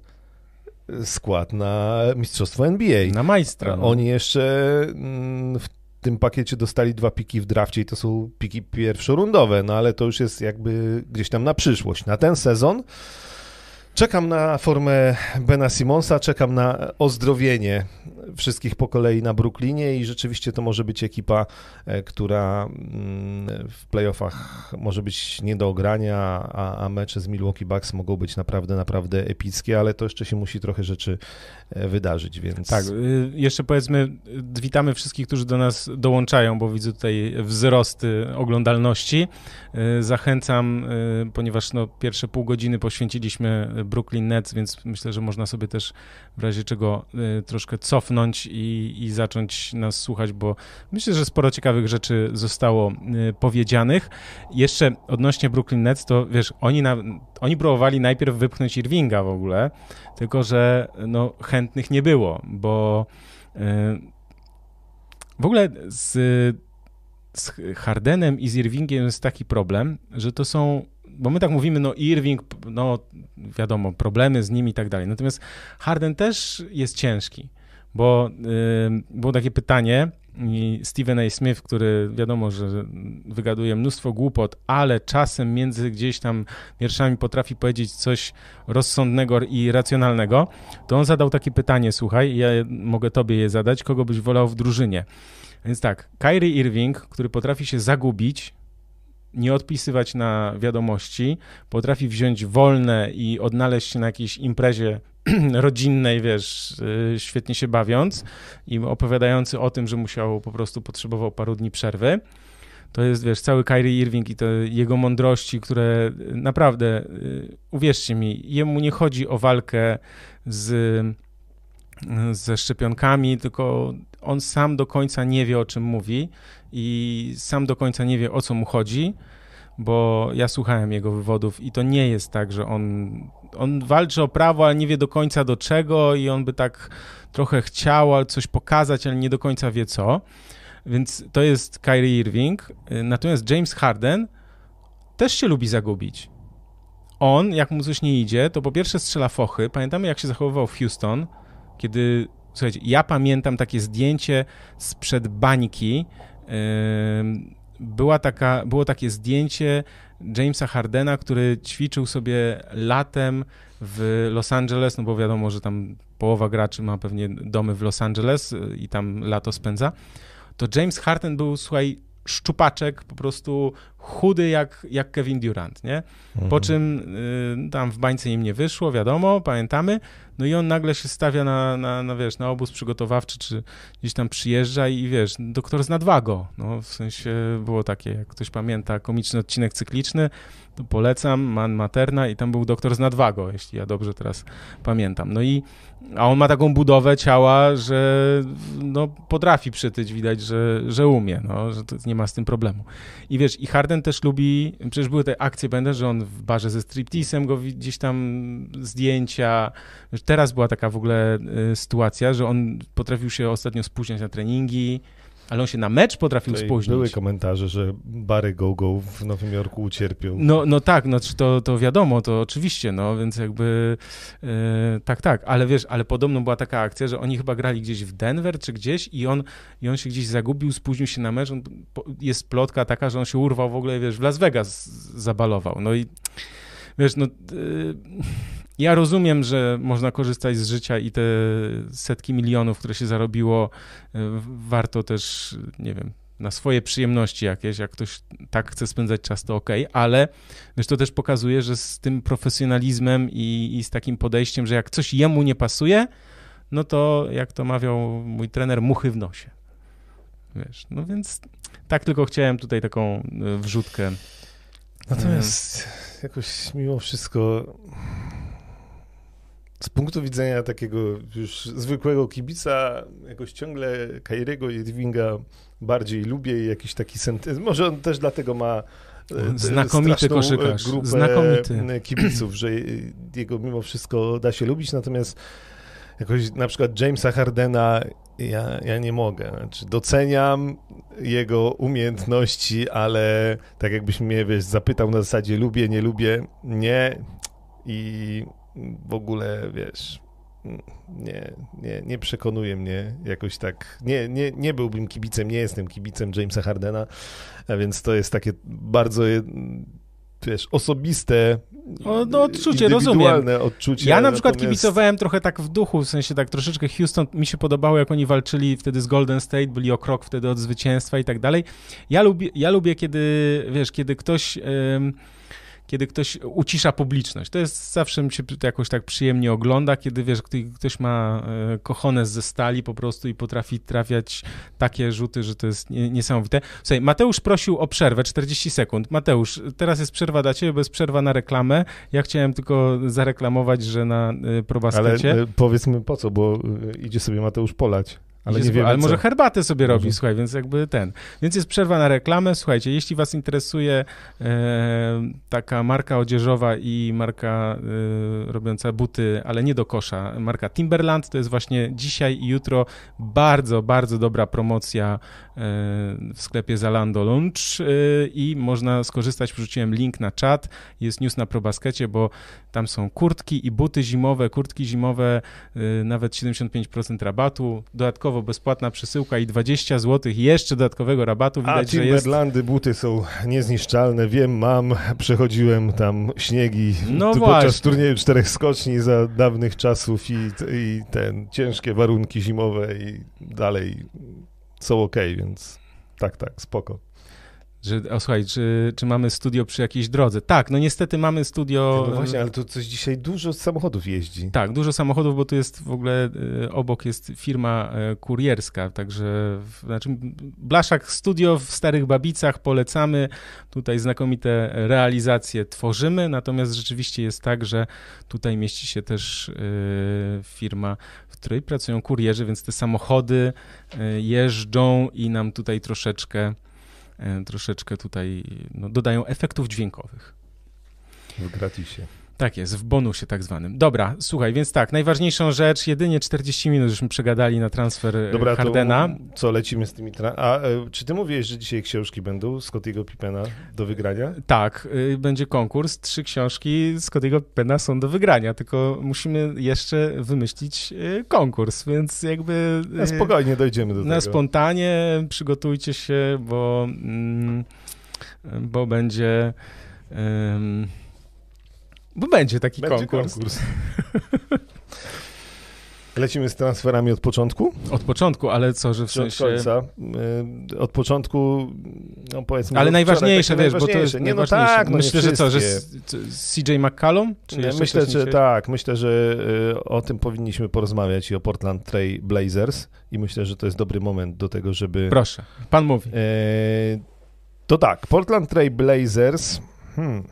skład na mistrzostwo NBA. Na majstra. No. Oni jeszcze mm, w tym pakiecie dostali dwa piki w drafcie i to są piki pierwszorundowe, no ale to już jest jakby gdzieś tam na przyszłość. Na ten sezon Czekam na formę Bena Simonsa, czekam na ozdrowienie wszystkich po kolei na Brooklynie i rzeczywiście to może być ekipa, e, która mm, w playoffach może być nie do ogrania, a, a mecze z Milwaukee Bucks mogą być naprawdę, naprawdę epickie, ale to jeszcze się musi trochę rzeczy e, wydarzyć, więc... Tak, y, jeszcze powiedzmy, witamy wszystkich, którzy do nas dołączają, bo widzę tutaj wzrosty oglądalności. Y, zachęcam, y, ponieważ no, pierwsze pół godziny poświęciliśmy Brooklyn Nets, więc myślę, że można sobie też w razie czego troszkę cofnąć i, i zacząć nas słuchać, bo myślę, że sporo ciekawych rzeczy zostało y, powiedzianych. Jeszcze odnośnie Brooklyn Nets, to wiesz, oni, na, oni próbowali najpierw wypchnąć Irvinga w ogóle, tylko że no, chętnych nie było, bo y, w ogóle z, z Hardenem i z Irvingiem jest taki problem, że to są bo my tak mówimy, no Irving, no wiadomo, problemy z nim i tak dalej. Natomiast Harden też jest ciężki bo y, było takie pytanie i Stephen A. Smith, który wiadomo, że wygaduje mnóstwo głupot, ale czasem między gdzieś tam wierszami potrafi powiedzieć coś rozsądnego i racjonalnego, to on zadał takie pytanie, słuchaj, ja mogę tobie je zadać, kogo byś wolał w drużynie. Więc tak, Kyrie Irving, który potrafi się zagubić, nie odpisywać na wiadomości, potrafi wziąć wolne i odnaleźć się na jakiejś imprezie (clears throat) rodzinnej, wiesz, y, świetnie się bawiąc i opowiadający o tym, że musiał, po prostu potrzebował paru dni przerwy. To jest, wiesz, cały Kyrie Irving i te jego mądrości, które naprawdę, y, uwierzcie mi, jemu nie chodzi o walkę z, ze szczepionkami, tylko on sam do końca nie wie, o czym mówi i sam do końca nie wie, o co mu chodzi, bo ja słuchałem jego wywodów i to nie jest tak, że on, on walczy o prawo, ale nie wie do końca do czego i on by tak trochę chciał coś pokazać, ale nie do końca wie co. Więc to jest Kyrie Irving. Natomiast James Harden też się lubi zagubić. On, jak mu coś nie idzie, to po pierwsze strzela fochy. Pamiętamy, jak się zachowywał w Houston, kiedy, słuchajcie, ja pamiętam takie zdjęcie sprzed bańki, była taka, było takie zdjęcie Jamesa Hardena, który ćwiczył sobie latem w Los Angeles, no bo wiadomo, że tam połowa graczy ma pewnie domy w Los Angeles y, i tam lato spędza. To James Harden był, słuchaj, szczupaczek, po prostu chudy jak, jak Kevin Durant, nie? Po Mhm. czym y, tam w bańce im nie wyszło, wiadomo, pamiętamy. No i on nagle się stawia na, na, na, wiesz, na obóz przygotowawczy, czy gdzieś tam przyjeżdża i wiesz, doktor z nadwagą. No w sensie było takie, jak ktoś pamięta, komiczny odcinek cykliczny, to polecam, Man Materna i tam był doktor z nadwagą, jeśli ja dobrze teraz pamiętam. No i, a on ma taką budowę ciała, że no potrafi przytyć, widać, że, że umie, no, że nie ma z tym problemu. I wiesz, i Harden też lubi, przecież były te akcje, będę, że on w barze ze stripteasem go gdzieś tam zdjęcia. Teraz była taka w ogóle y, sytuacja, że on potrafił się ostatnio spóźniać na treningi, ale on się na mecz potrafił Tutaj spóźnić. Były komentarze, że bary go-go w Nowym Jorku ucierpią. No, no tak, no to, to wiadomo, to oczywiście, no więc jakby e, tak, tak, ale wiesz, ale podobno była taka akcja, że oni chyba grali gdzieś w Denver czy gdzieś i on, i on się gdzieś zagubił, spóźnił się na mecz, on, jest plotka taka, że on się urwał w ogóle, wiesz, w Las Vegas zabalował, no i wiesz, no e, ja rozumiem, że można korzystać z życia i te setki milionów, które się zarobiło, e, warto też, nie wiem, na swoje przyjemności jakieś, jak ktoś tak chce spędzać czas, to ok, ale wiesz, to też pokazuje, że z tym profesjonalizmem i, i z takim podejściem, że jak coś jemu nie pasuje, no to jak to mawiał mój trener, muchy w nosie. Wiesz, no więc tak tylko chciałem tutaj taką e, wrzutkę. Natomiast jakoś mimo wszystko z punktu widzenia takiego już zwykłego kibica, jakoś ciągle Kairiego Irvinga bardziej lubię i jakiś taki sentyment. Może on też dlatego ma e, Znakomity e, koszykarz. grupę Znakomity. e, kibiców, że jego mimo wszystko da się lubić, natomiast jakoś na przykład Jamesa Hardena ja, ja nie mogę. Znaczy, doceniam jego umiejętności, ale tak jakbyś mnie wiesz, zapytał na zasadzie lubię, nie lubię, nie i w ogóle wiesz nie, nie, nie przekonuje mnie jakoś tak. Nie, nie, nie byłbym kibicem, nie jestem kibicem Jamesa Hardena, a więc to jest takie bardzo wiesz, osobiste, O, no, odczucie, rozumiem. odczucie. Ja na przykład natomiast- kibicowałem trochę tak w duchu, w sensie tak troszeczkę Houston, mi się podobało, jak oni walczyli wtedy z Golden State, byli o krok wtedy od zwycięstwa i tak dalej. Ja lubię, ja lubię kiedy, wiesz, kiedy ktoś... ym, kiedy ktoś ucisza publiczność. To jest zawsze mi się jakoś tak przyjemnie ogląda, kiedy wiesz, kto- ktoś ma e, kochones ze stali po prostu i potrafi trafiać takie rzuty, że to jest nie, niesamowite. Słuchaj, Mateusz prosił o przerwę, 40 sekund. Mateusz, teraz jest przerwa dla ciebie, bo jest przerwa na reklamę. Ja chciałem tylko zareklamować, że na e, Ale probaskecie... e, powiedzmy po co, bo e, idzie sobie Mateusz polać. Ale nie wiemy ale może herbatę sobie robi, Może. słuchaj, więc jakby ten. Więc jest przerwa na reklamę. Słuchajcie, jeśli was interesuje e, taka marka odzieżowa i marka e, robiąca buty, ale nie do kosza, marka Timberland, to jest właśnie dzisiaj i jutro bardzo, bardzo dobra promocja w sklepie Zalando Lunch e, i można skorzystać, wrzuciłem link na czat, jest news na ProBaskecie, bo tam są kurtki i buty zimowe, kurtki zimowe y, nawet 75% rabatu, dodatkowo bezpłatna przesyłka i 20 zł jeszcze dodatkowego rabatu. A Widać, że jest... Buty są niezniszczalne, wiem, mam, przechodziłem tam śniegi No tu podczas turnieju czterech skoczni za dawnych czasów i, i ten, ciężkie warunki zimowe i dalej są okej, więc tak, tak, spoko. Że, o, słuchaj, czy, czy mamy studio przy jakiejś drodze? Tak, no niestety mamy studio... No właśnie, ale to coś dzisiaj dużo samochodów jeździ. Tak, dużo samochodów, bo tu jest w ogóle y, obok jest firma y, kurierska, także w, znaczy Blaszak Studio w Starych Babicach polecamy. Tutaj znakomite realizacje tworzymy, natomiast rzeczywiście jest tak, że tutaj mieści się też firma, w której pracują kurierzy, więc te samochody jeżdżą i nam tutaj troszeczkę troszeczkę tutaj no, dodają efektów dźwiękowych. W gratisie. Tak jest, w bonusie tak zwanym. Dobra, słuchaj, więc tak, najważniejszą rzecz, jedynie 40 minut żeśmy przegadali na transfer e, Dobra, Hardena. to co, lecimy z tymi... Tra- A e, czy ty mówiłeś, że dzisiaj książki będą Scottiego Pippena do wygrania? Tak, y, będzie konkurs, trzy książki Scottiego Pena są do wygrania, tylko musimy jeszcze wymyślić konkurs, więc jakby... Na spokojnie dojdziemy do Na tego. spontanie przygotujcie się, bo, mm, bo będzie... ym, bo będzie taki Będzie konkurs. konkurs. (laughs) Lecimy z transferami od początku? Od początku, ale co, że w Czy sensie... od końca? Y, Od początku, no powiedzmy... Ale od najważniejsze, wiesz, bo to jest. Nie, no tak, no Myślę, że co, że CJ McCallum? Nie, myślę, że nie tak, myślę, że y, o tym powinniśmy porozmawiać i o Portland Trail Blazers i myślę, że to jest dobry moment do tego, żeby... Proszę, pan mówi. E, to tak, Portland Trail Blazers, hmm,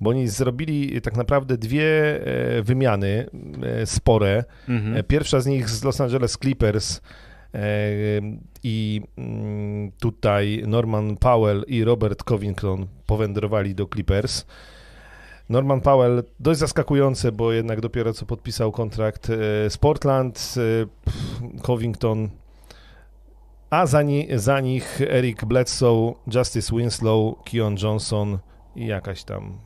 bo oni zrobili tak naprawdę dwie e, wymiany e, spore. Mhm. E, Pierwsza z nich z Los Angeles Clippers i mm, tutaj Norman Powell i Robert Covington powędrowali do Clippers. Norman Powell dość zaskakujące, bo jednak dopiero co podpisał kontrakt z Portland. Covington a za, ni, za nich Eric Bledsoe, Justice Winslow, Keon Johnson i jakaś tam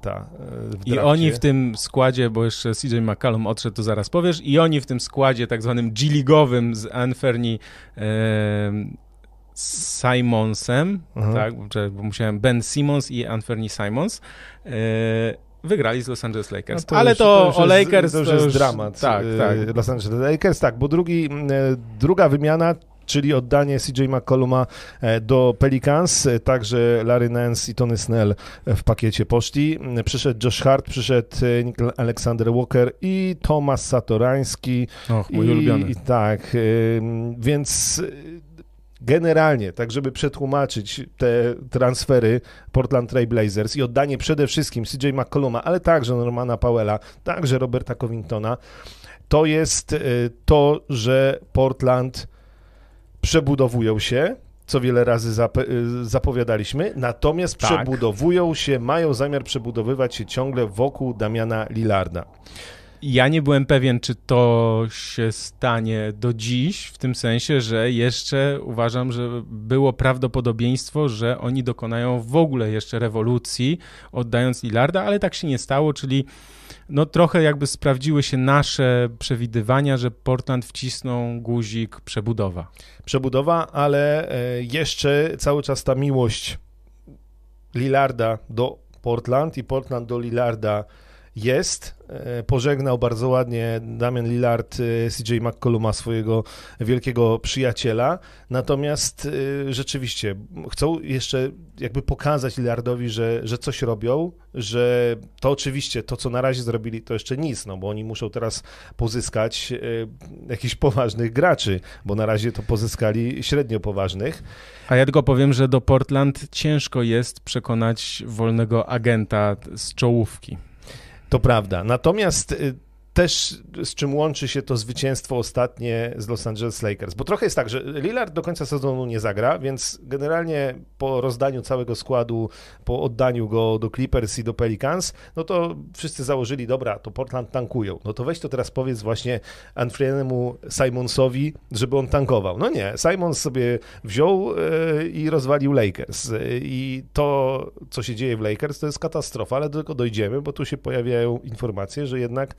ta w I oni w tym składzie, bo jeszcze CJ McCallum odszedł, to zaraz powiesz, i oni w tym składzie tak zwanym G-ligowym z Anferni e, Simonsem, Aha. tak, bo, musiałem Ben Simmons i Anferni Simons, e, wygrali z Los Angeles Lakers. No to Ale już- to, już o jest- Lakers to już jest dramat. Tak, y, tak. Los Angeles Lakers, tak, bo drugi, y, druga wymiana, czyli oddanie CJ McColluma e, do Pelicans, e, także Larry Nance i Tony Snell w pakiecie poszli. Przyszedł Josh Hart, przyszedł e, Alexander Walker i Tomasz Satorański. Och, mój I, ulubiony. I tak, więc generalnie, tak żeby przetłumaczyć te transfery Portland Trail Blazers i oddanie przede wszystkim CJ McColluma, ale także Normana Powella, także Roberta Covingtona, to jest to, że Portland przebudowują się, co wiele razy y, zapowiadaliśmy, natomiast Tak. przebudowują się, mają zamiar przebudowywać się ciągle wokół Damiana Lillarda. Ja nie byłem pewien, czy to się stanie do dziś, w tym sensie, że jeszcze uważam, że było prawdopodobieństwo, że oni dokonają w ogóle jeszcze rewolucji, oddając Lillarda, ale tak się nie stało, czyli no trochę jakby sprawdziły się nasze przewidywania, że Portland wcisną guzik przebudowa. przebudowa, ale e, jeszcze cały czas ta miłość Lillarda do Portland i Portland do Lillarda jest. E, Pożegnał bardzo ładnie Damian Lillard e, CJ McColluma, swojego wielkiego przyjaciela. Natomiast e, rzeczywiście chcą jeszcze jakby pokazać Lillardowi, że, że coś robią, że to oczywiście to, co na razie zrobili, to jeszcze nic, no bo oni muszą teraz pozyskać jakichś poważnych graczy, bo na razie to pozyskali średnio poważnych. A ja tylko powiem, że do Portland ciężko jest przekonać wolnego agenta z czołówki. To prawda. Natomiast y, też z czym łączy się to zwycięstwo ostatnie z Los Angeles Lakers. Bo trochę jest tak, że Lillard do końca sezonu nie zagra, więc generalnie po rozdaniu całego składu, po oddaniu go do Clippers i do Pelicans, no to wszyscy założyli, dobra, to Portland tankują. No to weź to teraz powiedz właśnie Anfrienemu Simonsowi, żeby on tankował. No nie, Simons sobie wziął y, i rozwalił Lakers. Y, I to, co się dzieje w Lakers, to jest katastrofa, ale do tego dojdziemy, bo tu się pojawiają informacje, że jednak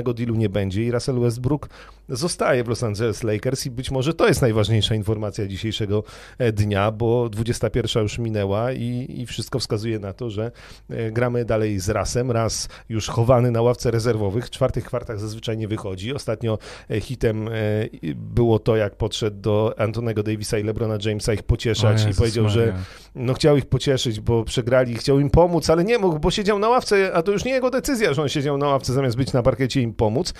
żadnego dealu nie będzie i Russell Westbrook zostaje w Los Angeles Lakers i być może to jest najważniejsza informacja dzisiejszego e, dnia, bo 21 już minęła i, i wszystko wskazuje na to, że e, gramy dalej z Rasem. Raz już chowany na ławce rezerwowych, w czwartych kwartach zazwyczaj nie wychodzi. Ostatnio e, hitem było to, jak podszedł do Antonego Davisa i LeBrona Jamesa ich pocieszać i powiedział, że Maria. no chciał ich pocieszyć, bo przegrali, chciał im pomóc, ale nie mógł, bo siedział na ławce, a to już nie jego decyzja, że on siedział na ławce zamiast być na parkiecie im pomóc.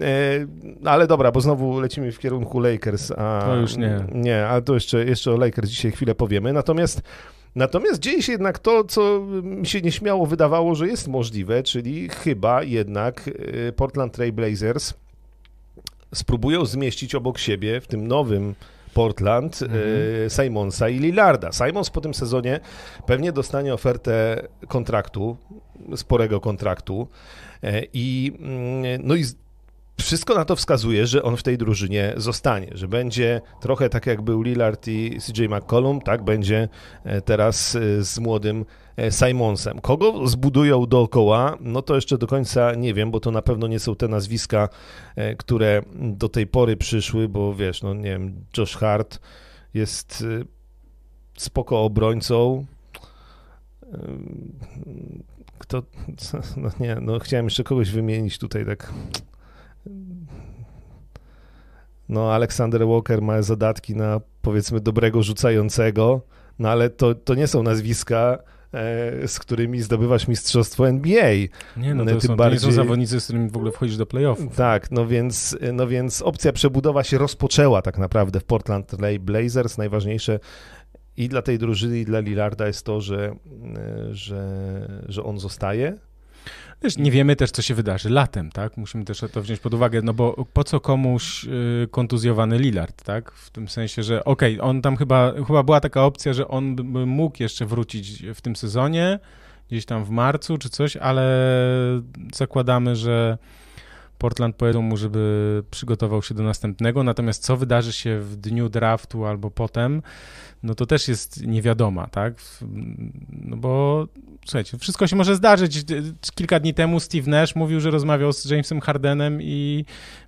E, ale dobra, bo znowu lecimy w kierunku Lakers. A, To już nie. Nie, ale to jeszcze, jeszcze o Lakers dzisiaj chwilę powiemy. Natomiast Natomiast dzieje się jednak to, co mi się nieśmiało wydawało, że jest możliwe, czyli chyba jednak e, Portland Trail Blazers spróbują zmieścić obok siebie w tym nowym Portland Mhm. e, Simonsa i Lillarda. Simons po tym sezonie pewnie dostanie ofertę kontraktu, sporego kontraktu e, i mm, no i wszystko na to wskazuje, że on w tej drużynie zostanie, że będzie trochę tak jak był Lillard i CJ McCollum, tak będzie e, teraz z młodym Simonsem. Kogo zbudują dookoła, no to jeszcze do końca nie wiem, bo to na pewno nie są te nazwiska, e, które do tej pory przyszły, bo wiesz, no nie wiem, Josh Hart jest e, spoko obrońcą. Kto, no nie, no chciałem jeszcze kogoś wymienić tutaj tak no Alexander Walker ma zadatki na powiedzmy dobrego rzucającego, no ale to, to nie są nazwiska, e, z którymi zdobywasz mistrzostwo NBA. Nie, no to, są, bardziej... to nie są zawodnicy, z którymi w ogóle wchodzisz do playoffów. Tak, no więc, no więc opcja przebudowa się rozpoczęła tak naprawdę w Portland Blazers. Najważniejsze i dla tej drużyny, i dla Lillarda jest to, że, że, że on zostaje. Nie wiemy też, co się wydarzy latem, tak? Musimy też to wziąć pod uwagę, no bo po co komuś y, kontuzjowany Lillard, tak? W tym sensie, że okej, okay, on tam chyba, chyba była taka opcja, że on by mógł jeszcze wrócić w tym sezonie, gdzieś tam w marcu czy coś, ale zakładamy, że Portland powiedzą mu, żeby przygotował się do następnego, natomiast co wydarzy się w dniu draftu albo potem, no to też jest niewiadoma, tak? No bo słuchajcie, wszystko się może zdarzyć. Kilka dni temu Steve Nash mówił, że rozmawiał z Jamesem Hardenem i,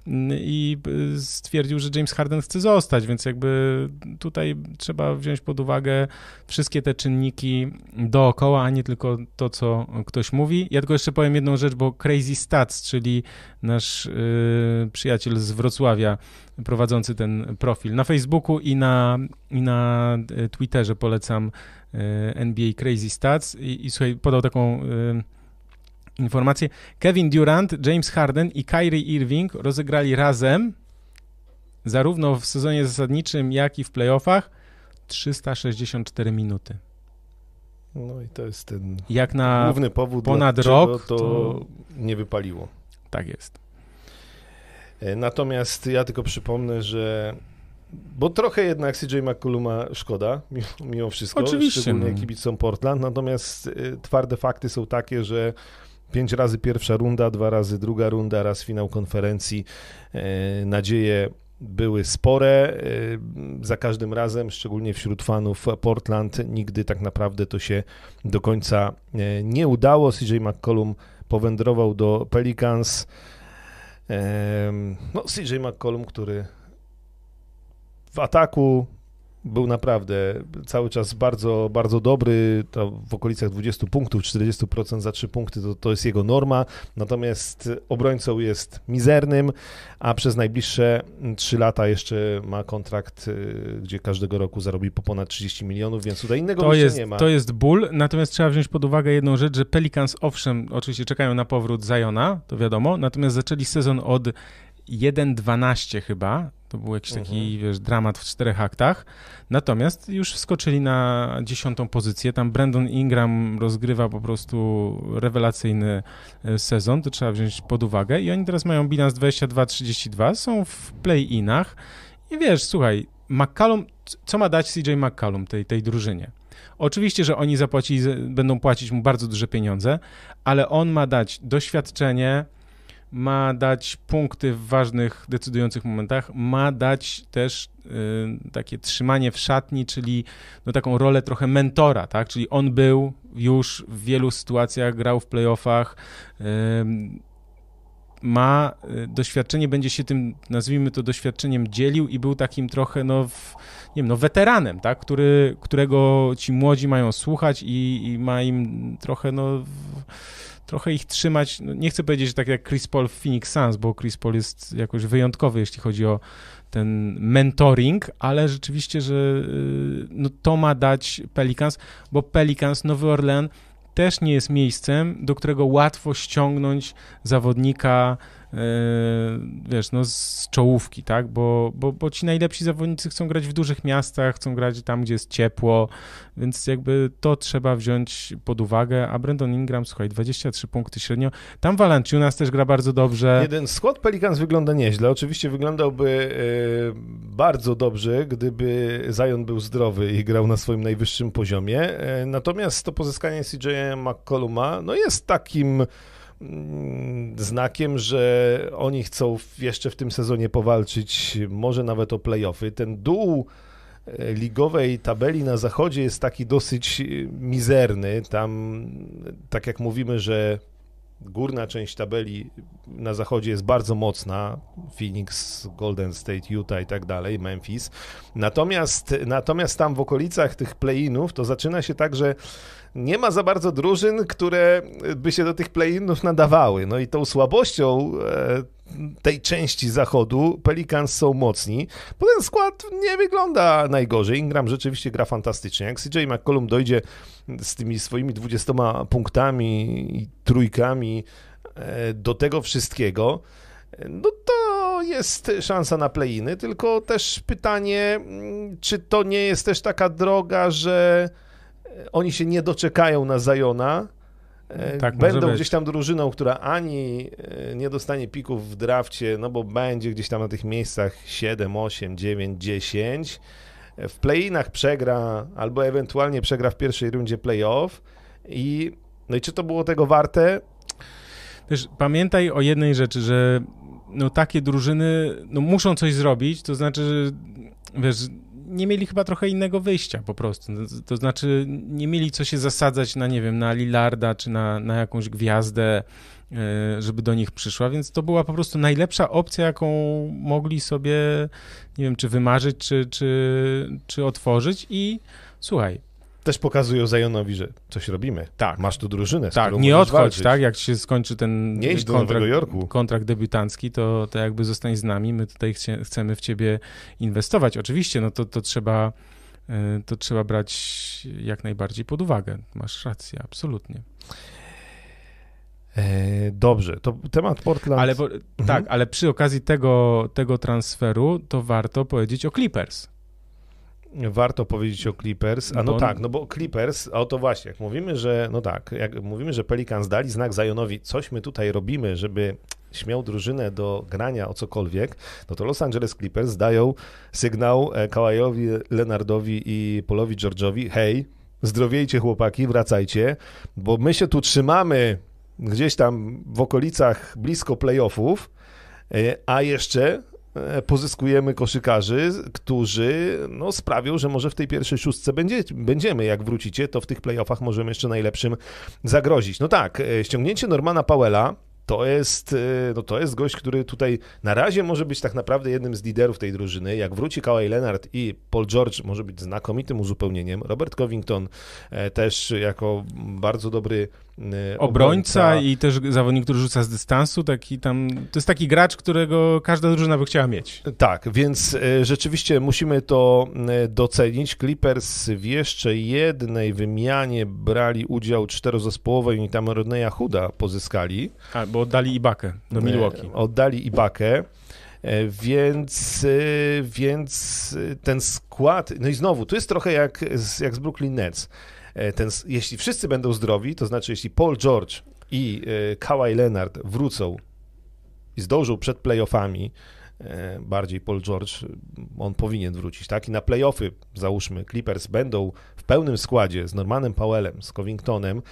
i stwierdził, że James Harden chce zostać, więc jakby tutaj trzeba wziąć pod uwagę wszystkie te czynniki dookoła, a nie tylko to, co ktoś mówi. Ja tylko jeszcze powiem jedną rzecz, bo Crazy Stats, czyli nasz yy, przyjaciel z Wrocławia, prowadzący ten profil na Facebooku i na, i na e, Twitterze polecam e, NBA Crazy Stats i, i słuchaj, podał taką y, informację. Kevin Durant, James Harden i Kyrie Irving rozegrali razem zarówno w sezonie zasadniczym, jak i w playoffach 364 minuty. No i to jest ten jak na główny powód, ponad rok to, to nie wypaliło. Tak jest. E, natomiast ja tylko przypomnę, że bo trochę jednak CJ McColluma szkoda, mimo, wszystko, Oczywiście. szczególnie no. kibicom Portland, natomiast y, twarde fakty są takie, że pięć razy pierwsza runda, dwa razy druga runda, raz finał konferencji, y, nadzieje były spore y, za każdym razem, szczególnie wśród fanów Portland. Nigdy tak naprawdę to się do końca nie udało. CJ McCollum powędrował do Pelicans. No, CJ McCollum, który w ataku był naprawdę cały czas bardzo, bardzo dobry, to w okolicach 20 punktów, 40% za 3 punkty to, to jest jego norma, natomiast obrońcą jest mizernym, a przez najbliższe 3 lata jeszcze ma kontrakt, y, gdzie każdego roku zarobi po ponad 30 milionów, więc tutaj innego to jest, nie ma. To jest ból, natomiast trzeba wziąć pod uwagę jedną rzecz, że Pelicans owszem, oczywiście czekają na powrót Zajona, to wiadomo, natomiast zaczęli sezon od 1-12 chyba, to był jakiś taki, mhm. wiesz, dramat w czterech aktach. Natomiast już wskoczyli na dziesiątą pozycję. Tam Brandon Ingram rozgrywa po prostu rewelacyjny e, sezon. To trzeba wziąć pod uwagę. I oni teraz mają bilans 22-32. Są w play-inach. I wiesz, słuchaj, McCallum, co ma dać CJ McCallum tej, tej drużynie? Oczywiście, że oni zapłacili, będą płacić mu bardzo duże pieniądze, ale on ma dać doświadczenie, ma dać punkty w ważnych, decydujących momentach, ma dać też y, takie trzymanie w szatni, czyli no, taką rolę trochę mentora, tak? Czyli on był już w wielu sytuacjach, grał w playoffach, y, ma y, doświadczenie, będzie się tym, nazwijmy to, doświadczeniem dzielił i był takim trochę, no, w, nie wiem, no, weteranem, tak? Który, którego ci młodzi mają słuchać i, i ma im trochę, no, w, trochę ich trzymać, no nie chcę powiedzieć, że tak jak Chris Paul w Phoenix Suns, bo Chris Paul jest jakoś wyjątkowy, jeśli chodzi o ten mentoring, ale rzeczywiście, że y, no, to ma dać Pelicans, bo Pelicans, Nowy Orlean też nie jest miejscem, do którego łatwo ściągnąć zawodnika wiesz, no z czołówki, tak, bo, bo, bo ci najlepsi zawodnicy chcą grać w dużych miastach, chcą grać tam, gdzie jest ciepło, więc jakby to trzeba wziąć pod uwagę, a Brandon Ingram, słuchaj, 23 punkty średnio, tam Valanciunas też gra bardzo dobrze. Jeden skład Pelicans wygląda nieźle, oczywiście wyglądałby e, bardzo dobrze, gdyby Zion był zdrowy i grał na swoim najwyższym poziomie, e, natomiast to pozyskanie CJ McColluma, no jest takim znakiem, że oni chcą jeszcze w tym sezonie powalczyć, może nawet o playoffy. Ten dół e, ligowej tabeli na zachodzie jest taki dosyć e, mizerny. Tam, tak jak mówimy, że górna część tabeli na zachodzie jest bardzo mocna, Phoenix, Golden State, Utah i tak dalej, Memphis. Natomiast, natomiast tam w okolicach tych play-inów to zaczyna się tak, że nie ma za bardzo drużyn, które by się do tych play-inów nadawały. No i tą słabością e, tej części zachodu Pelicans są mocni, bo ten skład nie wygląda najgorzej. Ingram rzeczywiście gra fantastycznie. Jak CJ McCollum dojdzie z tymi swoimi 20 punktami i trójkami e, do tego wszystkiego, no to jest szansa na play-iny, tylko też pytanie, mm, czy to nie jest też taka droga, że oni się nie doczekają na Zajona, e, tak, będą gdzieś tam drużyną, która ani e, nie dostanie pików w drafcie, no bo będzie gdzieś tam na tych miejscach 7, 8, 9, 10. W play-inach przegra, albo ewentualnie przegra w pierwszej rundzie playoff. I, no i czy to było tego warte? Też pamiętaj o jednej rzeczy, że no takie drużyny no muszą coś zrobić, to znaczy, że wiesz, nie mieli chyba trochę innego wyjścia po prostu. To znaczy, nie mieli co się zasadzać na, nie wiem, na Lillarda czy na, na jakąś gwiazdę, e, żeby do nich przyszła, więc to była po prostu najlepsza opcja, jaką mogli sobie, nie wiem, czy wymarzyć, czy, czy, czy otworzyć i słuchaj, też pokazują Zajonowi, że coś robimy. Tak. Masz tu drużynę, z Tak, nie odchodź, walczyć. tak? Jak się skończy ten nie kontrakt, do Nowego Jorku. kontrakt debiutancki, to, to jakby zostań z nami, my tutaj chcie, chcemy w ciebie inwestować. Oczywiście, no to, to trzeba e, to trzeba brać jak najbardziej pod uwagę. Masz rację, absolutnie. E, dobrze, to temat Portland. Ale, bo, mhm. Tak, ale przy okazji tego, tego transferu to warto powiedzieć o Clippers warto powiedzieć o Clippers. A no, tak, no bo Clippers, a to właśnie, jak mówimy, że no tak, jak mówimy, że Pelicans dali znak Zionowi, coś my tutaj robimy, żeby śmiał drużynę do grania o cokolwiek, no to Los Angeles Clippers dają sygnał e, Kawajowi, Leonardowi i Polowi George'owi, hej, zdrowiejcie chłopaki, wracajcie, bo my się tu trzymamy gdzieś tam w okolicach blisko playoffów, e, a jeszcze pozyskujemy koszykarzy, którzy no, sprawią, że może w tej pierwszej szóstce będzie, będziemy. Jak wrócicie, to w tych playoffach możemy jeszcze najlepszym zagrozić. No tak, e, ściągnięcie Normana Powella to jest, e, no to jest gość, który tutaj na razie może być tak naprawdę jednym z liderów tej drużyny. Jak wróci Kawhi Leonard i Paul George może być znakomitym uzupełnieniem. Robert Covington też jako bardzo dobry obrońca, obrońca i też zawodnik, który rzuca z dystansu, taki tam, to jest taki gracz, którego każda drużyna by chciała mieć. Tak, więc e, rzeczywiście musimy to e, docenić. Clippers w jeszcze jednej wymianie brali udział czterozespołowej i tam Rodneya Huda pozyskali. A, bo oddali Ibakę do Milwaukee. Oddali Ibakę. Więc, więc ten skład, no i znowu, tu jest trochę jak jak z Brooklyn Nets. E, ten, jeśli wszyscy będą zdrowi, to znaczy jeśli Paul George i e, Kawhi Leonard wrócą i zdążą przed playoffami, e, bardziej Paul George, on powinien wrócić, tak? I na playoffy, załóżmy, Clippers będą w pełnym składzie z Normanem Powellem, z Covingtonem,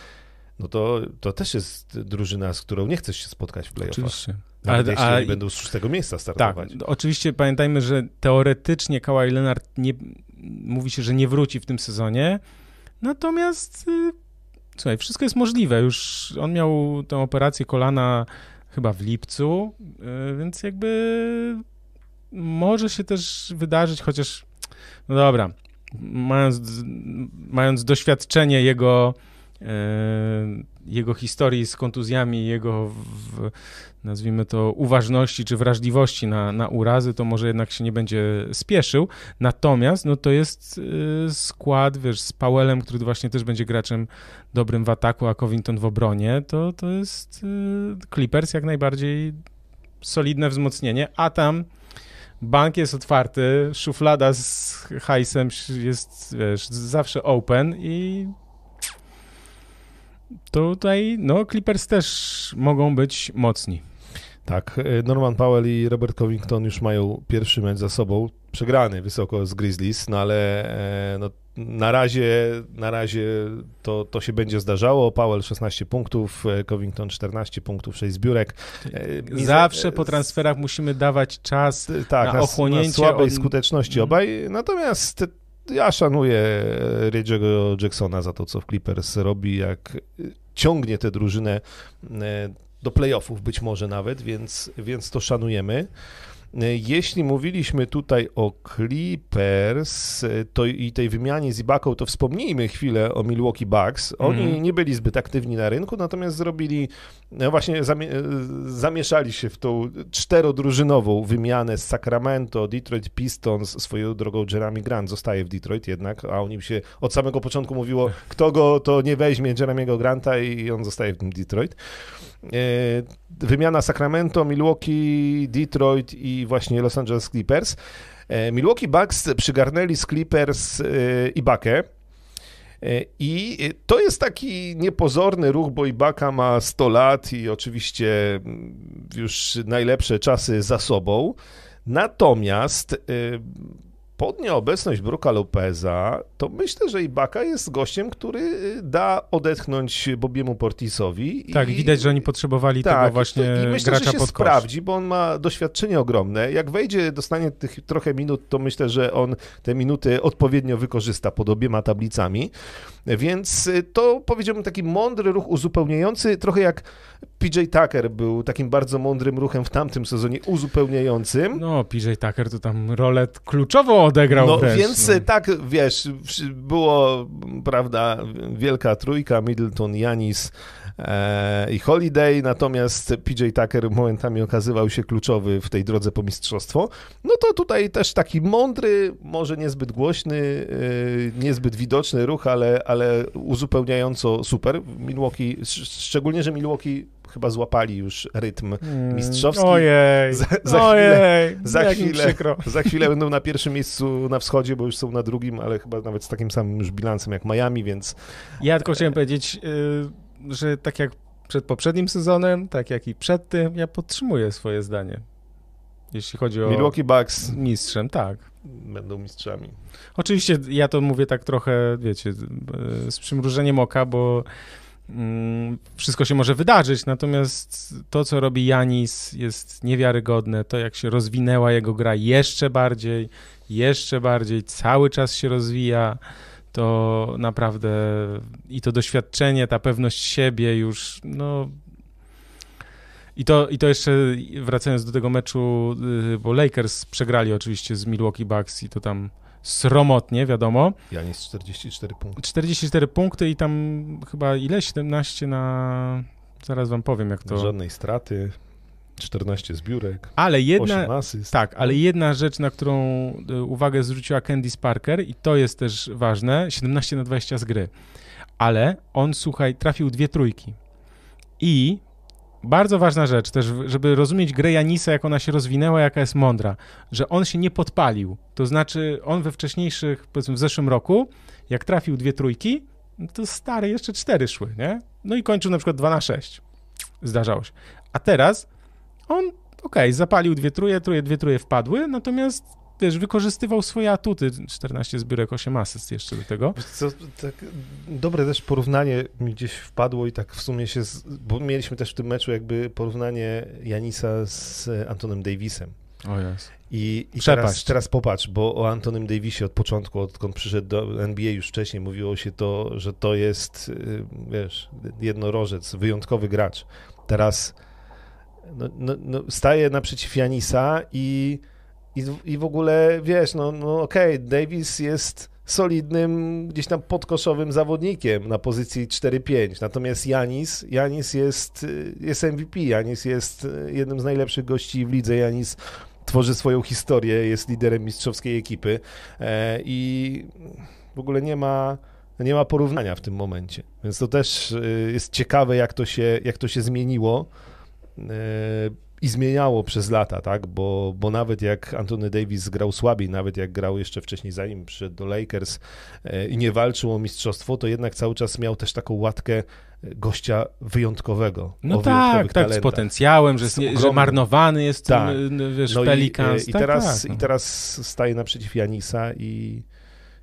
no to, to też jest drużyna, z którą nie chcesz się spotkać w playoffach. Oczywiście. Nawet ale, jeśli ale, będą z szóstego miejsca startować. Tak, oczywiście pamiętajmy, że teoretycznie Kawhi Leonard nie, mówi się, że nie wróci w tym sezonie, Natomiast y, słuchaj, wszystko jest możliwe. Już on miał tę operację kolana chyba w lipcu, y, więc jakby może się też wydarzyć, chociaż no dobra, mając, mając doświadczenie jego E, jego historii z kontuzjami, jego w, nazwijmy to uważności czy wrażliwości na, na urazy, to może jednak się nie będzie spieszył. Natomiast no to jest e, skład, wiesz, z Powellem, który właśnie też będzie graczem dobrym w ataku, a Covington w obronie, to, to jest e, Clippers jak najbardziej solidne wzmocnienie, a tam bank jest otwarty, szuflada z hajsem jest, wiesz, zawsze open i tutaj no, Clippers też mogą być mocni. Tak, e, Norman Powell i Robert Covington już mają pierwszy mecz za sobą, przegrany wysoko z Grizzlies, no ale e, no, na razie, na razie to, to się będzie zdarzało. Powell 16 punktów, e, Covington 14 punktów, 6 zbiórek. Zawsze po transferach musimy dawać czas tak, na ochłonięcie. Na słabej od... skuteczności mhm. obaj, natomiast ja szanuję Reggie'ego Jacksona za to, co w Clippers robi, jak ciągnie tę drużynę e, do playoffów być może nawet, więc, więc to szanujemy. Jeśli mówiliśmy tutaj o Clippers to i tej wymianie z Ibaką, to wspomnijmy chwilę o Milwaukee Bucks. Oni mm. nie byli zbyt aktywni na rynku, natomiast zrobili, no właśnie zamie zamieszali się w tą czterodrużynową wymianę z Sacramento, Detroit Pistons, swoją drogą Jeremy Grant zostaje w Detroit jednak, a o nim się od samego początku mówiło, kto go to nie weźmie Jeremiego Granta i on zostaje w tym Detroit. E, wymiana Sacramento, Milwaukee, Detroit i właśnie Los Angeles Clippers. E, Milwaukee Bucks przygarnęli z Clippers e, Ibakę. I to jest taki niepozorny ruch, bo Ibaka ma 100 lat i oczywiście mm, już najlepsze czasy za sobą. Natomiast pod nieobecność Bruka Lopeza, to myślę, że Ibaka jest gościem, który y, da odetchnąć Bobiemu Portisowi. Tak, i, widać, że oni potrzebowali tak, tego właśnie i myślę, gracza że się pod sprawdzi, bo on ma doświadczenie ogromne. Jak wejdzie, dostanie tych trochę minut, to myślę, że on te minuty odpowiednio wykorzysta pod obiema tablicami. Więc y, to powiedziałbym taki mądry ruch uzupełniający, trochę jak PJ Tucker był takim bardzo mądrym ruchem w tamtym sezonie uzupełniającym. No, PJ Tucker to tam rolę kluczową odegrał No wręcz, więc no. tak, wiesz, było, prawda, wielka trójka, Middleton, Janis, E, i Holiday, natomiast PJ Tucker momentami okazywał się kluczowy w tej drodze po mistrzostwo. No to tutaj też taki mądry, może niezbyt głośny, e, niezbyt widoczny ruch, ale, ale uzupełniająco super. Milwaukee, szczególnie, że Milwaukee chyba złapali już rytm hmm. mistrzowski. Ojej, za, za ojej, chwilę, za chwilę, za chwilę będą na pierwszym miejscu na wschodzie, bo już są na drugim, ale chyba nawet z takim samym już bilansem jak Miami, więc... Ja tylko chciałem powiedzieć, y, że tak jak przed poprzednim sezonem, tak jak i przed tym, ja podtrzymuję swoje zdanie. Jeśli chodzi o. Milwaukee Bucks. Mistrzem, tak. Będą mistrzami. Oczywiście ja to mówię tak trochę, wiecie, z przymrużeniem oka, bo mm, wszystko się może wydarzyć, natomiast to, co robi Janis, jest niewiarygodne. To, jak się rozwinęła jego gra jeszcze bardziej, jeszcze bardziej, cały czas się rozwija to naprawdę i to doświadczenie, ta pewność siebie już, no. I to, I to jeszcze wracając do tego meczu, y, bo Lakers przegrali oczywiście z Milwaukee Bucks i to tam sromotnie, wiadomo. Janis 44 punkty. 44 punkty i tam chyba ile? 17 na... Zaraz wam powiem, jak to... Żadnej straty. 14 zbiórek, ale jedna, Tak, ale jedna rzecz, na którą e, uwagę zwróciła Candice Parker i to jest też ważne, 17 na 20 z gry. Ale on, słuchaj, trafił dwie trójki. I bardzo ważna rzecz też, żeby rozumieć grę Janisa, jak ona się rozwinęła, jaka jest mądra, że on się nie podpalił. To znaczy, on we wcześniejszych, powiedzmy w zeszłym roku, jak trafił dwie trójki, to stare jeszcze cztery szły, nie? No i kończył na przykład 2 na 6. Zdarzało się. A teraz on, okej, okay, zapalił dwie truje, truje, dwie truje wpadły, natomiast też wykorzystywał swoje atuty. 14 zbiórek, 8 asyst jeszcze do tego. Co, tak, dobre też porównanie mi gdzieś wpadło i tak w sumie się, z, bo mieliśmy też w tym meczu jakby porównanie Janisa z Antonem Davisem. O jest. I, i teraz, teraz popatrz, bo o Antonym Davisie od początku, odkąd przyszedł do NBA już wcześniej mówiło się to, że to jest, y, wiesz, jednorożec, wyjątkowy gracz. Teraz no, no, no, staje naprzeciw Janisa i, i, i w ogóle, wiesz, no, no okej, okay, Davis jest solidnym, gdzieś tam podkoszowym zawodnikiem na pozycji 4-5. Natomiast Janis, Janis jest, jest MVP, Janis jest jednym z najlepszych gości w lidze. Janis tworzy swoją historię, jest liderem mistrzowskiej ekipy e, i w ogóle nie ma, nie ma porównania w tym momencie. Więc to też e, jest ciekawe, jak to się, jak to się zmieniło i zmieniało przez lata, tak? Bo, bo nawet jak Anthony Davis grał słabiej, nawet jak grał jeszcze wcześniej, zanim przyszedł do Lakers e, i nie walczył o mistrzostwo, to jednak cały czas miał też taką łatkę gościa wyjątkowego. No tak, tak, z potencjałem, że, że marnowany jest tak. wiesz, no Pelicans. I, i, tak, teraz, tak, no. I teraz staje naprzeciw Janisa i,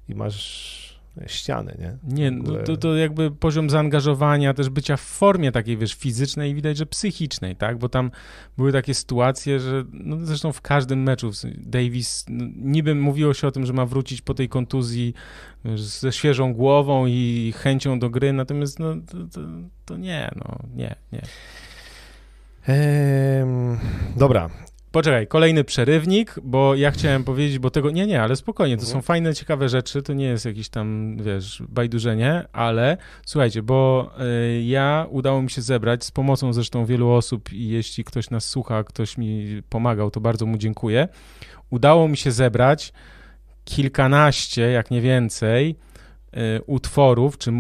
i masz ściany, nie? Nie, no to, to jakby poziom zaangażowania, też bycia w formie takiej, wiesz, fizycznej i widać, że psychicznej, tak? Bo tam były takie sytuacje, że no zresztą w każdym meczu Davis, no, niby mówiło się o tym, że ma wrócić po tej kontuzji wiesz, ze świeżą głową i chęcią do gry, natomiast no to, to, to nie, no nie, nie. Ehm, dobra, Poczekaj, kolejny przerywnik, bo ja chciałem powiedzieć, bo tego, nie, nie, ale spokojnie, to Mhm. są fajne, ciekawe rzeczy, to nie jest jakieś tam, wiesz, bajdurzenie, ale słuchajcie, bo y, ja udało mi się zebrać, z pomocą zresztą wielu osób i jeśli ktoś nas słucha, ktoś mi pomagał, to bardzo mu dziękuję, udało mi się zebrać kilkanaście, jak nie więcej, y, utworów, czy,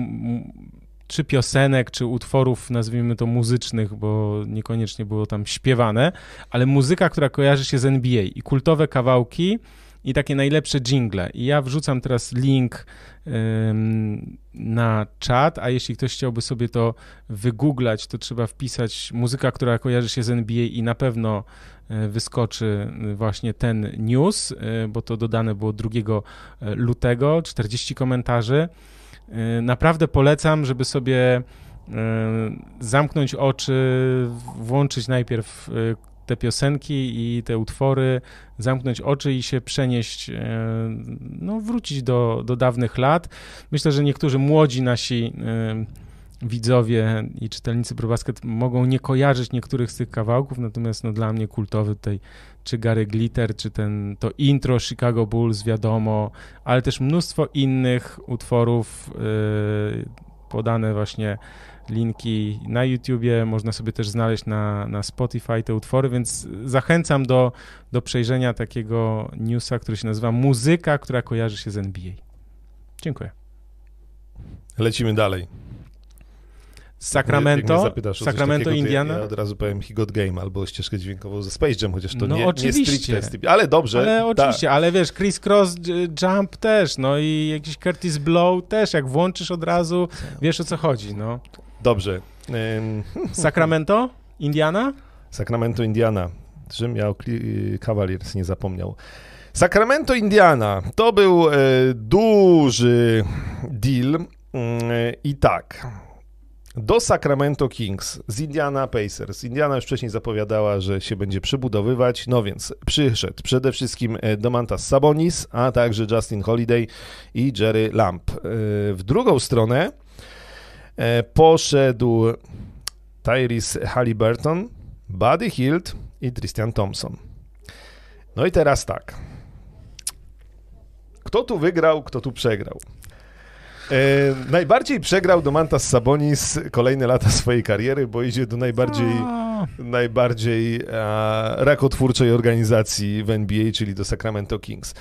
czy piosenek, czy utworów, nazwijmy to muzycznych, bo niekoniecznie było tam śpiewane, ale muzyka, która kojarzy się z NBA i kultowe kawałki i takie najlepsze jingle. I ja wrzucam teraz link ym, na czat, a jeśli ktoś chciałby sobie to wygooglać, to trzeba wpisać muzyka, która kojarzy się z NBA i na pewno y, wyskoczy y, właśnie ten news, y, bo to dodane było 2 lutego, 40 komentarzy. Y, Naprawdę polecam, żeby sobie y, zamknąć oczy, włączyć najpierw y, te piosenki i te utwory, zamknąć oczy i się przenieść, no wrócić do, do dawnych lat. Myślę, że niektórzy młodzi nasi widzowie i czytelnicy ProBasket mogą nie kojarzyć niektórych z tych kawałków, natomiast no, dla mnie kultowy tutaj czy Gary Glitter, czy ten, to intro Chicago Bulls, wiadomo, ale też mnóstwo innych utworów, yy, podane właśnie linki na YouTubie, można sobie też znaleźć na, na Spotify te utwory, więc zachęcam do, do przejrzenia takiego newsa, który się nazywa Muzyka, która kojarzy się z NBA. Dziękuję. Lecimy dalej. Jak Sacramento, zapytasz coś Sacramento, takiego, Indiana. Ja, ja od razu powiem He Got Game albo ścieżkę dźwiękową ze Space Jam, chociaż to No nie, oczywiście. nie stricte jest Ale dobrze. Ale tak. oczywiście, ale wiesz, Chris Cross Jump też, no i jakiś Curtis Blow też, jak włączysz od razu, wiesz o co chodzi, no. Dobrze. Ym, (laughs) Sacramento? Indiana? Sacramento, Indiana. Żebym ja o Cavaliers nie zapomniał. Sacramento, Indiana. To był e, duży deal. Mm, I tak. Do Sacramento Kings z Indiana Pacers. Indiana już wcześniej zapowiadała, że się będzie przebudowywać, no więc przyszedł przede wszystkim e, Domantas Sabonis, a także Justin Holiday i Jerry Lamb. E, W drugą stronę e, poszedł Tyrese Halliburton, Buddy Hield i Christian Thompson. No i teraz tak. Kto tu wygrał, kto tu przegrał? E, najbardziej przegrał Domantas Sabonis kolejne lata swojej kariery, bo idzie do najbardziej, A, najbardziej rakotwórczej organizacji w NBA, czyli do Sacramento Kings.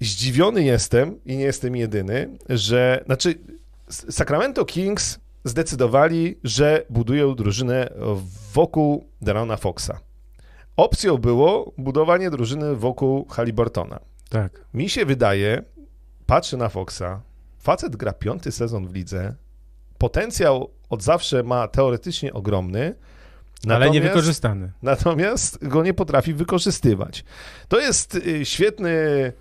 Zdziwiony jestem i nie jestem jedyny, że znaczy Sacramento Kings zdecydowali, że budują drużynę wokół Darona Foxa. Opcją było budowanie drużyny wokół Halliburtona. tak. Mi się wydaje, patrzę na Foxa, facet gra piąty sezon w lidze, potencjał od zawsze ma teoretycznie ogromny, Ale niewykorzystany. natomiast go nie potrafi wykorzystywać. To jest y, świetny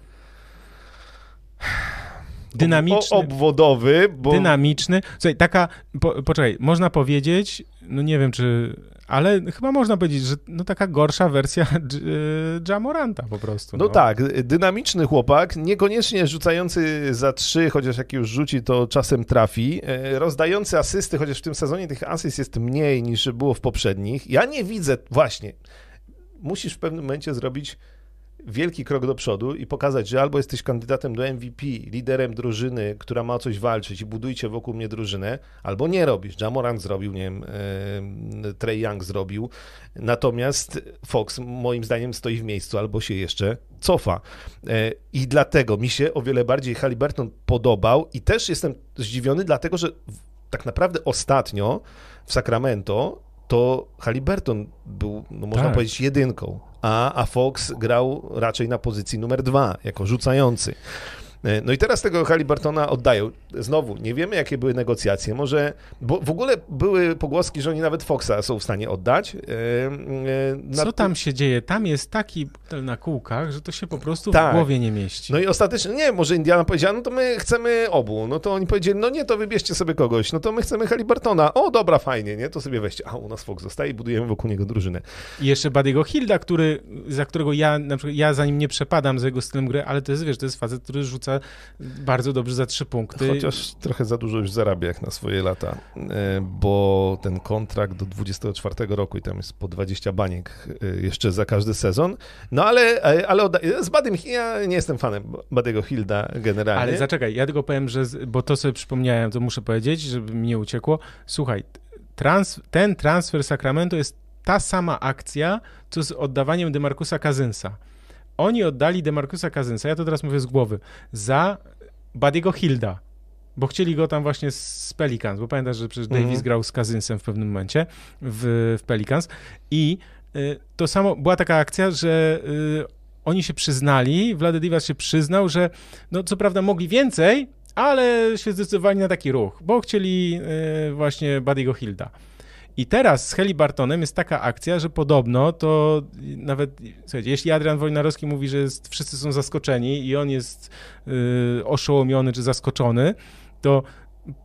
Dynamiczny. obwodowy, bo Dynamiczny. Słuchaj, taka, po, poczekaj, można powiedzieć, no nie wiem czy, ale chyba można powiedzieć, że no taka gorsza wersja (laughs) y, Jamoranta po prostu. No tak, dynamiczny chłopak, niekoniecznie rzucający za trzy, chociaż jak już rzuci, to czasem trafi. E, Rozdający asysty, chociaż w tym sezonie tych asyst jest mniej niż było w poprzednich. Ja nie widzę, właśnie, musisz w pewnym momencie zrobić wielki krok do przodu i pokazać, że albo jesteś kandydatem do MVP, liderem drużyny, która ma o coś walczyć i budujcie wokół mnie drużynę, albo nie robisz. Jamorant zrobił, nie wiem, Trey Young zrobił, natomiast Fox moim zdaniem stoi w miejscu albo się jeszcze cofa. E, I dlatego mi się o wiele bardziej Halliburton podobał i też jestem zdziwiony, dlatego że tak naprawdę ostatnio w Sacramento to Halliburton był, no można Tak. powiedzieć, jedynką, a, a Fox grał raczej na pozycji numer dwa, jako rzucający. E, No i teraz tego Halliburtona oddają. Znowu, nie wiemy, jakie były negocjacje. Może, bo w ogóle były pogłoski, że oni nawet Foxa są w stanie oddać. E, e, na- Co tam się dzieje? Tam jest taki na kółkach, że to się po prostu Tak. w głowie nie mieści. No i ostatecznie, nie, może Indiana powiedziała, no to my chcemy obu. No to oni powiedzieli, no nie, to wybierzcie sobie kogoś. No to my chcemy Halliburtona. O, dobra, fajnie, nie? To sobie weźcie. A, u nas Fox zostaje i budujemy wokół niego drużynę. I jeszcze Badiego Hilda, który, za którego ja, na przykład, ja za nim nie przepadam, za jego stylem gry, ale to jest, wiesz, to jest facet, który rzuca bardzo dobrze za trzy punkty. Chociaż trochę za dużo już zarabia jak na swoje lata, e, bo ten kontrakt do 24 roku i tam jest po 20 baniek e, jeszcze za każdy sezon. No ale, e, ale z Badym, ja nie jestem fanem Badego Hilda generalnie. Ale zaczekaj, ja tylko powiem, że, bo to sobie przypomniałem, to muszę powiedzieć, żeby mi nie uciekło. Słuchaj, trans, ten transfer Sacramento jest ta sama akcja, co z oddawaniem Demarcusa Kazynsa. Oni oddali Demarcusa Kazynsa, ja to teraz mówię z głowy, za Badiego Hilda, bo chcieli go tam właśnie z Pelicans, bo pamiętasz, że przecież. Davis grał z Kazynsem w pewnym momencie w, w Pelicans i y, to samo, była taka akcja, że y, oni się przyznali, Vlade się przyznał, że no co prawda mogli więcej, ale się zdecydowali na taki ruch, bo chcieli y, właśnie Badiego Hilda. I teraz z Helibartonem jest taka akcja, że podobno to nawet, słuchajcie, jeśli Adrian Wojnarowski mówi, że jest, wszyscy są zaskoczeni i on jest y, oszołomiony czy zaskoczony, to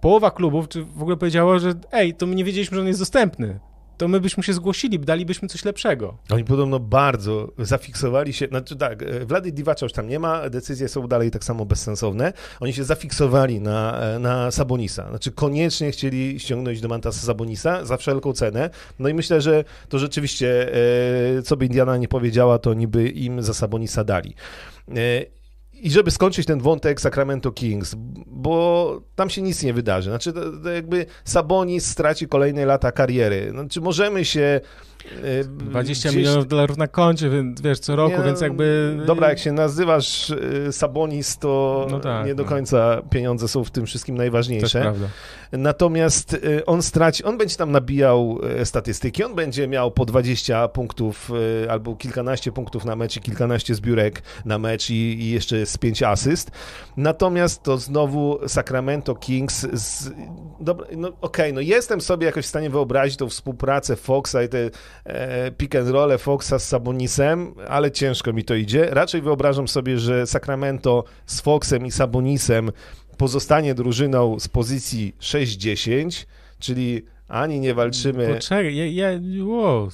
połowa klubów czy w ogóle powiedziała, że ej, to my nie wiedzieliśmy, że on jest dostępny. To my byśmy się zgłosili, dalibyśmy coś lepszego. Oni podobno bardzo zafiksowali się, znaczy tak, e, Vlady Divacza już tam nie ma, decyzje są dalej tak samo bezsensowne. Oni się zafiksowali na, e, na Sabonisa, znaczy koniecznie chcieli ściągnąć do Mantasa Sabonisa za wszelką cenę. No i myślę, że to rzeczywiście, e, co by Indiana nie powiedziała, to niby im za Sabonisa dali. I żeby skończyć ten wątek Sacramento Kings, bo tam się nic nie wydarzy. Znaczy, to, to jakby Sabonis straci kolejne lata kariery. Znaczy, możemy się. E, 20 gdzieś- milionów dolarów na koncie, więc wiesz, co roku, Nie, więc jakby... Dobra, jak się nazywasz e, Sabonis, to No tak, nie do no. końca pieniądze są w tym wszystkim najważniejsze. Natomiast y, on straci, on będzie tam nabijał y, statystyki, on będzie miał po 20 punktów y, albo kilkanaście punktów na mecz i kilkanaście zbiórek na mecz i, i jeszcze z 5 asyst. Natomiast to znowu Sacramento Kings z, dobra, no okej, no jestem sobie jakoś w stanie wyobrazić tą współpracę Foxa i te pick and roll Foxa z Sabonisem, ale ciężko mi to idzie. Raczej wyobrażam sobie, że Sacramento z Foxem i Sabonisem pozostanie drużyną z pozycji 6-10, czyli ani nie walczymy. Poczekaj, ja, ja wow,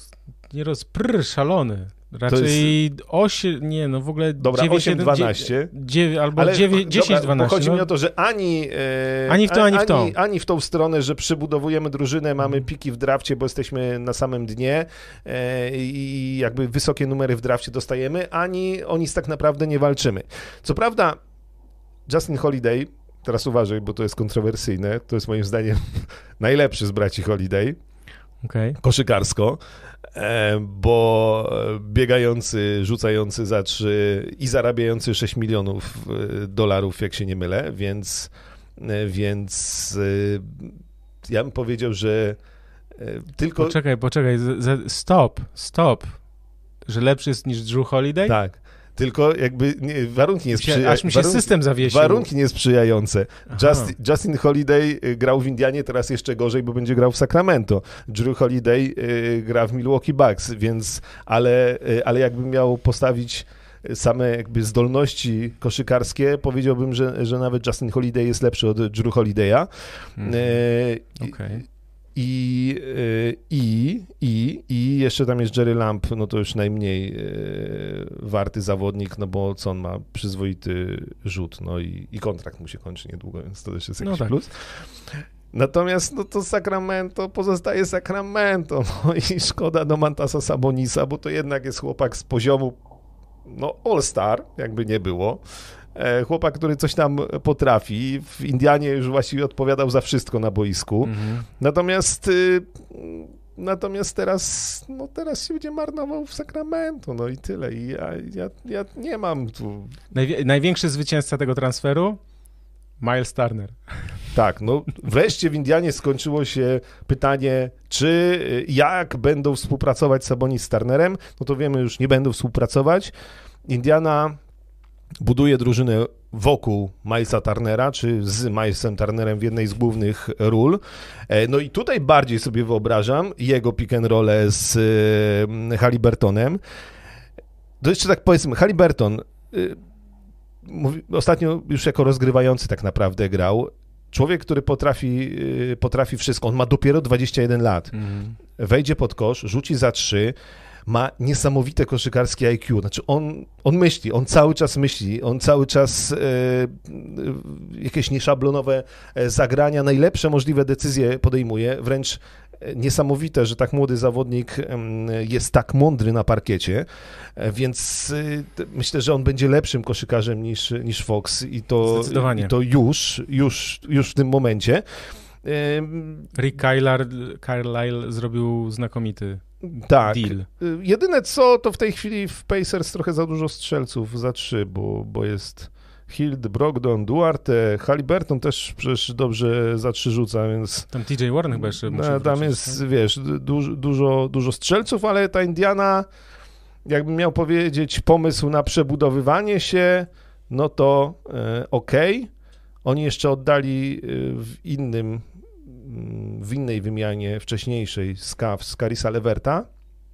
nie roz... Prr, szalony. Raczej 8, nie, no w ogóle Dobra, 9, 8-12. 9, albo Ale 9, 10, dobra, 12. bo chodzi no. mi o to, że ani, e, Ani w to, ani w to. Ani, ani w tą stronę, że przybudowujemy drużynę, mamy piki w drafcie, bo jesteśmy na samym dnie e, i jakby wysokie numery w drafcie dostajemy, ani o nic tak naprawdę nie walczymy. Co prawda, Justin Holiday, teraz uważaj, bo to jest kontrowersyjne, to jest moim zdaniem (laughs) najlepszy z braci Holiday, Okej. koszykarsko, bo biegający, rzucający za trzy i zarabiający 6 milionów e, dolarów, jak się nie mylę, więc, e, więc e, ja bym powiedział, że e, tylko... Poczekaj, poczekaj, stop, stop. Że lepszy jest niż Drew Holiday? Tak, tylko jakby nie, warunki nie Się, sprzyja, aż mi się warunki, system zawiesił. warunki niesprzyjające. Aha. Justin, Justin Holiday y, grał w Indianie, teraz jeszcze gorzej, bo będzie grał w Sacramento. Drew Holiday y, gra w Milwaukee Bucks, więc, ale, y, ale jakbym miał postawić same jakby zdolności koszykarskie, powiedziałbym, że, że nawet Justin Holiday jest lepszy od Drew Holiday'a. Mhm. Y, Okej. I, y, i, i, I jeszcze tam jest Jerry Lamp, no to już najmniej y, warty zawodnik, no bo co on ma przyzwoity rzut, no i, i kontrakt mu się kończy niedługo, więc to też jest No jakiś tak. plus. Natomiast no to Sacramento pozostaje Sacramento, (laughs) no i szkoda do Mantasa Sabonisa, bo to jednak jest chłopak z poziomu no All-Star, jakby nie było. E, Chłopak, który coś tam potrafi. W Indianie już właściwie odpowiadał za wszystko na boisku. Mhm. Natomiast y, natomiast teraz no teraz się będzie marnował w Sacramento, no i tyle. I ja, ja, ja nie mam tu... Najwie- największy zwycięzca tego transferu? Miles Turner. Tak, no wreszcie w Indianie skończyło się pytanie, czy y, jak będą współpracować Sabonis z Turnerem, no to wiemy już, nie będą współpracować. Indiana buduje drużynę wokół Milesa Turnera, czy z Milesem Turnerem w jednej z głównych ról. E, No i tutaj bardziej sobie wyobrażam jego pick and roll z y, Halliburtonem. To jeszcze tak powiedzmy, Halliburton y, ostatnio już jako rozgrywający tak naprawdę grał. Człowiek, który potrafi, y, potrafi wszystko. On ma dopiero 21 lat Mhm. wejdzie pod kosz, rzuci za trzy, ma niesamowite koszykarskie IQ. Znaczy on, on myśli, on cały czas myśli, on cały czas e, jakieś nieszablonowe e, zagrania, najlepsze możliwe decyzje podejmuje, wręcz niesamowite, że tak młody zawodnik jest tak mądry na parkiecie, więc myślę, że on będzie lepszym koszykarzem niż, niż Fox i to, i to już, już, już w tym momencie. Rick Carlisle zrobił znakomity tak. deal. Jedyne co, to w tej chwili w Pacers trochę za dużo strzelców za trzy, bo, bo jest Hild, Brogdon, Duarte, Halliburton też przecież dobrze za trzy rzuca, więc... Tam TJ Warren chyba jeszcze musi Tam jest, tak? wiesz, dużo, dużo, dużo strzelców, ale ta Indiana, jakbym miał powiedzieć, pomysł na przebudowywanie się, no to e, okej. Okay. Oni jeszcze oddali e, w innym w innej wymianie wcześniejszej z Cavs, z Carisa Leverta.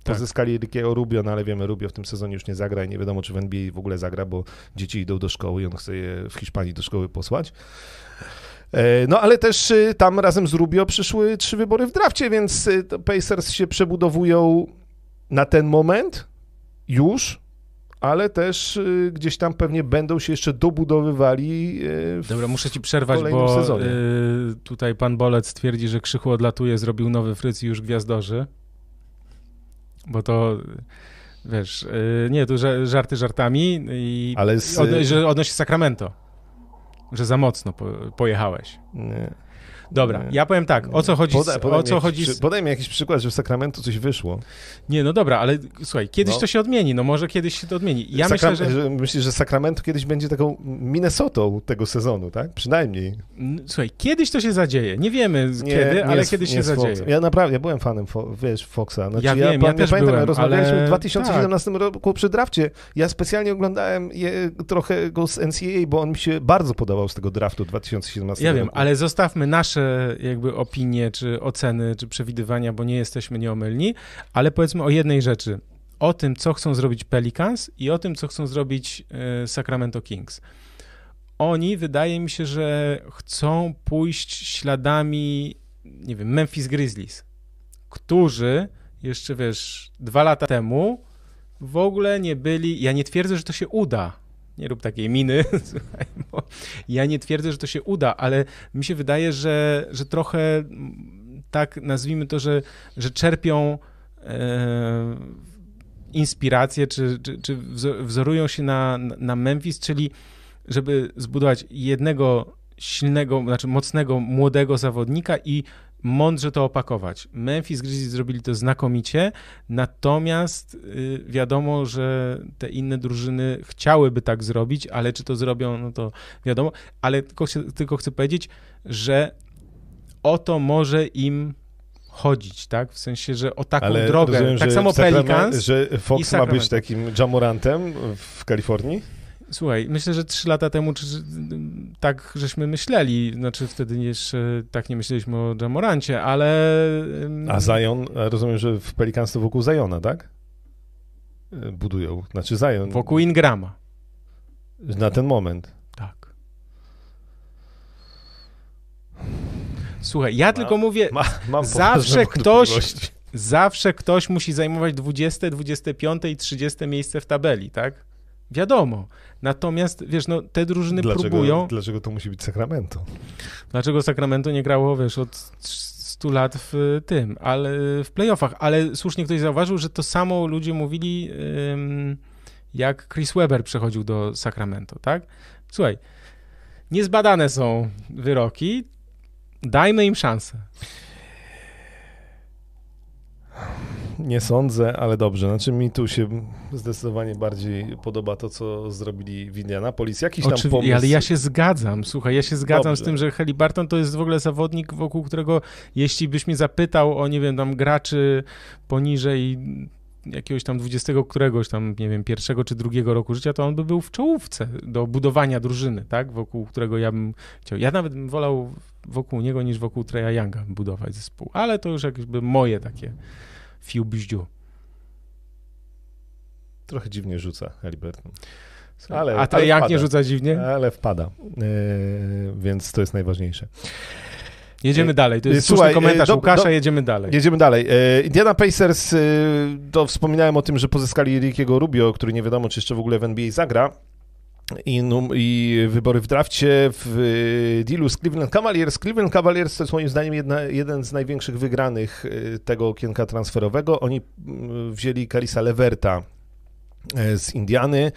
Tak. Pozyskali Rickiego Rubio, no ale wiemy, Rubio w tym sezonie już nie zagra i nie wiadomo, czy w NBA w ogóle zagra, bo dzieci idą do szkoły i on chce je w Hiszpanii do szkoły posłać. E, no ale też y, tam razem z Rubio przyszły trzy wybory w drafcie, więc y, Pacers się przebudowują na ten moment już ale też y, gdzieś tam pewnie będą się jeszcze dobudowywali. Y, Dobra, muszę ci przerwać, bo sezonie. Y, tutaj pan Bolec twierdzi, że Krzychu odlatuje, zrobił nowy fryc i już gwiazdorzy. Bo to wiesz, nie, tu żarty żartami i ale z... od, że odnosi Sacramento, że za mocno pojechałeś. Nie. Dobra, ja powiem tak, o co chodzi... Poda, podaj, o co mi chodzi z... podaj mi jakiś przykład, że w Sacramento coś wyszło. Nie, no dobra, ale słuchaj, kiedyś no. to się odmieni, no może kiedyś się to odmieni. Ja Sakra... myślę, że... Myślisz, że kiedyś będzie taką Minnesotą tego sezonu, tak? Przynajmniej. Słuchaj, kiedyś to się zadzieje. Nie wiemy nie, kiedy, nie ale kiedyś się zadzieje. Ja naprawdę, ja byłem fanem, wiesz, Foxa. Znaczy, ja, ja wiem, ja, ja też pamiętam, byłem, rozmawialiśmy ale... w 2017 tak. roku przy drafcie. Ja specjalnie oglądałem je, trochę go z NCAA, bo on mi się bardzo podobał z tego draftu 2017 Ja roku. wiem, ale zostawmy nasze jakby opinie, czy oceny, czy przewidywania, bo nie jesteśmy nieomylni, ale powiedzmy o jednej rzeczy. O tym, co chcą zrobić Pelicans i o tym, co chcą zrobić e, Sacramento Kings. Oni, wydaje mi się, że chcą pójść śladami, nie wiem, Memphis Grizzlies, którzy jeszcze, wiesz, dwa lata temu w ogóle nie byli, ja nie twierdzę, że to się uda, nie rób takiej miny, (laughs) słuchaj, bo ja nie twierdzę, że to się uda, ale mi się wydaje, że, że trochę tak nazwijmy to, że, że czerpią e, inspirację, czy, czy, czy wzorują się na, na Memphis, czyli żeby zbudować jednego silnego, znaczy mocnego, młodego zawodnika i mądrze to opakować. Memphis Grizzlies zrobili to znakomicie, natomiast y, wiadomo, że te inne drużyny chciałyby tak zrobić, ale czy to zrobią, no to wiadomo, ale tylko, tylko chcę powiedzieć, że o to może im chodzić, tak? W sensie, że o taką ale drogę, rozumiem, tak samo Pelicans że Fox ma być takim Jamorantem w Kalifornii? Słuchaj, myślę, że trzy lata temu czy, tak żeśmy myśleli, znaczy wtedy jeszcze tak nie myśleliśmy o Jamorancie, ale... A Zion, rozumiem, że w Pelicans to wokół Zajona, tak? E, budują, znaczy Zion... Wokół Ingrama. Na ten moment. Tak. Słuchaj, ja tylko mówię, ma, mam zawsze ktoś, zawsze ktoś musi zajmować 20, 25 i 30 miejsce w tabeli, tak? Wiadomo. Natomiast, wiesz, no, te drużyny dlaczego, próbują... Dlaczego to musi być Sacramento? Dlaczego Sacramento nie grało, wiesz, od 100 lat w tym, ale w playoffach. Ale słusznie ktoś zauważył, że to samo ludzie mówili, jak Chris Webber przechodził do Sacramento, tak? Słuchaj, niezbadane są wyroki, dajmy im szansę. Nie sądzę, ale dobrze. Znaczy mi tu się zdecydowanie bardziej podoba to, co zrobili w Indianapolis. Jakiś tam pomysł... ale ja się zgadzam, słuchaj, ja się zgadzam dobrze. z tym, że Barton to jest w ogóle zawodnik, wokół którego jeśli byś mnie zapytał o, nie wiem, tam graczy poniżej jakiegoś tam dwudziestego któregoś tam, nie wiem, pierwszego czy drugiego roku życia, to on by był w czołówce do budowania drużyny, tak, wokół którego ja bym chciał. Ja nawet bym wolał wokół niego niż wokół Treya Younga budować zespół, ale to już jakby moje takie fiu bździu. Trochę dziwnie rzuca Haliburton. Ale, A to jak nie rzuca dziwnie? Ale wpada, yy, więc to jest najważniejsze. Jedziemy E, dalej. To jest słuchaj, słuszny komentarz e, do- Łukasza, do- jedziemy dalej. Jedziemy dalej. E, Indiana Pacers, e, to wspominałem o tym, że pozyskali Rickiego Rubio, który nie wiadomo, czy jeszcze w ogóle w NBA zagra. I, num- I wybory w drafcie w e, dealu z Cleveland Cavaliers. Cleveland Cavaliers to jest moim zdaniem jedna, jeden z największych wygranych e, tego okienka transferowego. Oni wzięli Karisa Leverta e, z Indiany,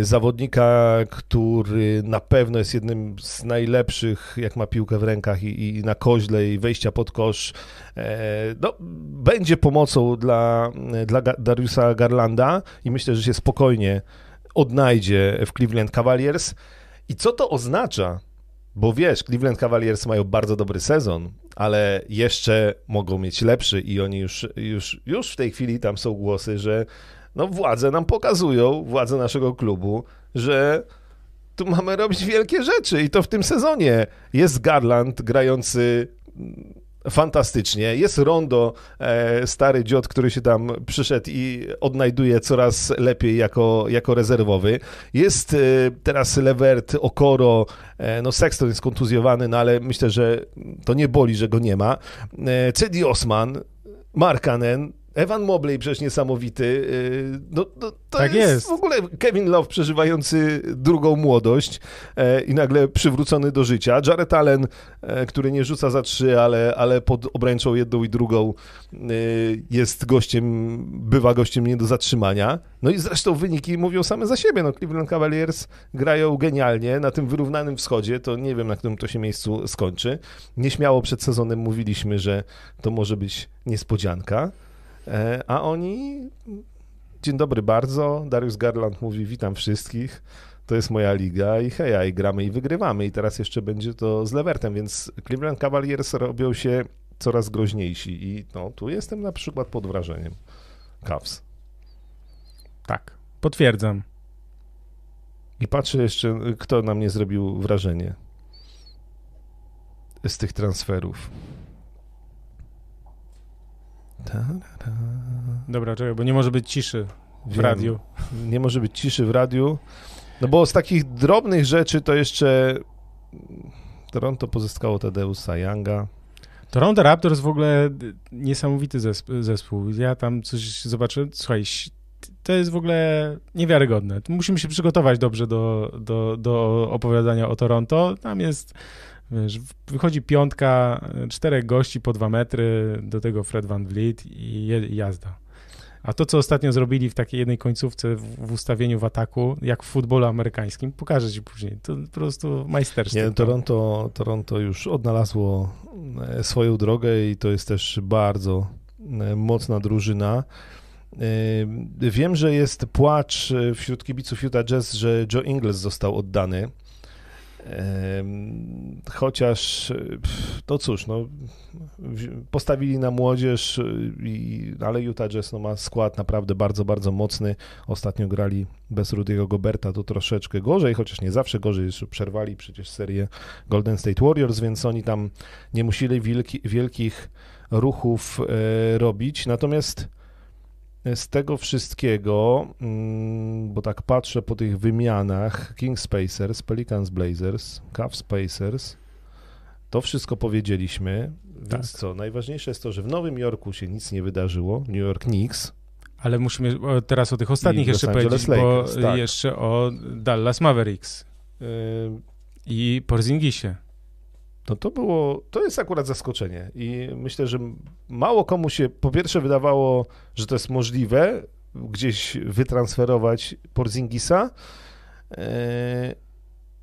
zawodnika, który na pewno jest jednym z najlepszych, jak ma piłkę w rękach i, i na koźle i wejścia pod kosz. No, będzie pomocą dla, dla Dariusa Garlanda i myślę, że się spokojnie odnajdzie w Cleveland Cavaliers. I co to oznacza? Bo wiesz, Cleveland Cavaliers mają bardzo dobry sezon, ale jeszcze mogą mieć lepszy i oni już, już, już w tej chwili tam są głosy, że no władze nam pokazują, władze naszego klubu, że tu mamy robić wielkie rzeczy i to w tym sezonie. Jest Garland grający fantastycznie, jest Rondo, e, stary dziot, który się tam przyszedł i odnajduje coraz lepiej jako, jako rezerwowy. Jest e, teraz Levert, Okoro, e, no Sexton jest kontuzjowany, no ale myślę, że to nie boli, że go nie ma. Cedi Osman, Markanen, Evan Mobley przecież niesamowity. Yy, No, no, to Tak jest, jest. w ogóle Kevin Love przeżywający drugą młodość e, i nagle przywrócony do życia. Jared Allen, e, który nie rzuca za trzy, ale, ale pod obręczą jedną i drugą e, jest gościem, bywa gościem nie do zatrzymania. No i zresztą wyniki mówią same za siebie. No, Cleveland Cavaliers grają genialnie na tym wyrównanym wschodzie. To nie wiem, na którym to się miejscu skończy. Nieśmiało przed sezonem mówiliśmy, że to może być niespodzianka. E, A oni. Dzień dobry bardzo. Dariusz Garland mówi: Witam wszystkich. To jest moja liga i heja, i gramy i wygrywamy. I teraz jeszcze będzie to z Levertem, więc Cleveland Cavaliers robią się coraz groźniejsi. I no, tu jestem na przykład pod wrażeniem. Cavs. Tak, potwierdzam. I patrzę jeszcze, kto na mnie zrobił wrażenie z tych transferów. Dobra, czekaj, bo nie może być ciszy w Wiem. radiu. nie może być ciszy w radiu. No bo z takich drobnych rzeczy to jeszcze Toronto pozyskało Tadeusa Younga. Toronto Raptors w ogóle niesamowity zesp- zespół. Ja tam coś zobaczyłem. Słuchaj, to jest w ogóle niewiarygodne. Musimy się przygotować dobrze do, do, do opowiadania o Toronto. Tam jest, wiesz, wychodzi piątka, czterech gości po dwa metry, do tego Fred Van Vliet i jazda. A to, co ostatnio zrobili w takiej jednej końcówce w, w ustawieniu w ataku, jak w futbolu amerykańskim, pokażę ci później. To po prostu majstersztyk. Nie, Toronto, Toronto już odnalazło e, swoją drogę i to jest też bardzo e, mocna drużyna. E, Wiem, że jest płacz wśród kibiców Utah Jazz, że Joe Ingles został oddany. Chociaż, pff, no cóż, no, postawili na młodzież, e, i, ale Utah Jazz no, ma skład naprawdę bardzo, bardzo mocny. Ostatnio grali bez Rudy'ego Goberta, to troszeczkę gorzej, chociaż nie zawsze gorzej, jeszcze przerwali przecież serię Golden State Warriors, więc oni tam nie musieli wielki, wielkich ruchów e, robić. Natomiast z tego wszystkiego, mm, bo tak patrzę po tych wymianach, Kings Pacers, Pelicans Blazers, Cavs Pacers, to wszystko powiedzieliśmy, więc Tak. co, najważniejsze jest to, że w Nowym Jorku się nic nie wydarzyło, New York Knicks, Ale musimy teraz o tych ostatnich jeszcze powiedzieć, bo Lakers, tak. jeszcze o Dallas Mavericks yy, i Porzingisie. No to było, to jest akurat zaskoczenie i myślę, że mało komu się po pierwsze wydawało, że to jest możliwe gdzieś wytransferować Porzingisa yy,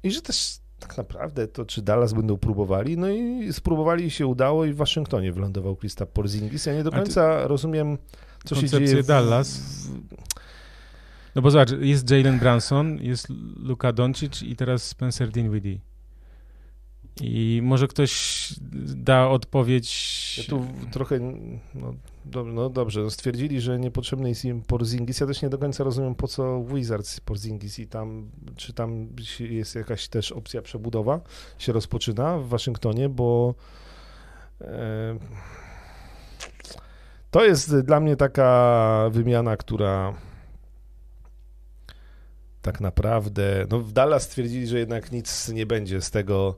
i że też tak naprawdę to czy Dallas będą próbowali, no i spróbowali i się udało i w Waszyngtonie wylądował Krista Porzingis. Ja nie do końca rozumiem, co się dzieje w, Dallas. No bo zobacz, jest Jalen Branson, jest Luka Doncic i teraz Spencer Dinwiddie. I może ktoś da odpowiedź. Ja tu trochę, no, dob- no dobrze, no stwierdzili, że niepotrzebny jest im Porzingis. Ja też nie do końca rozumiem, po co Wizards Porzingis i tam, czy tam jest jakaś też opcja przebudowa, się rozpoczyna w Waszyngtonie, bo e, to jest dla mnie taka wymiana, która tak naprawdę, no w Dallas stwierdzili, że jednak nic nie będzie z tego,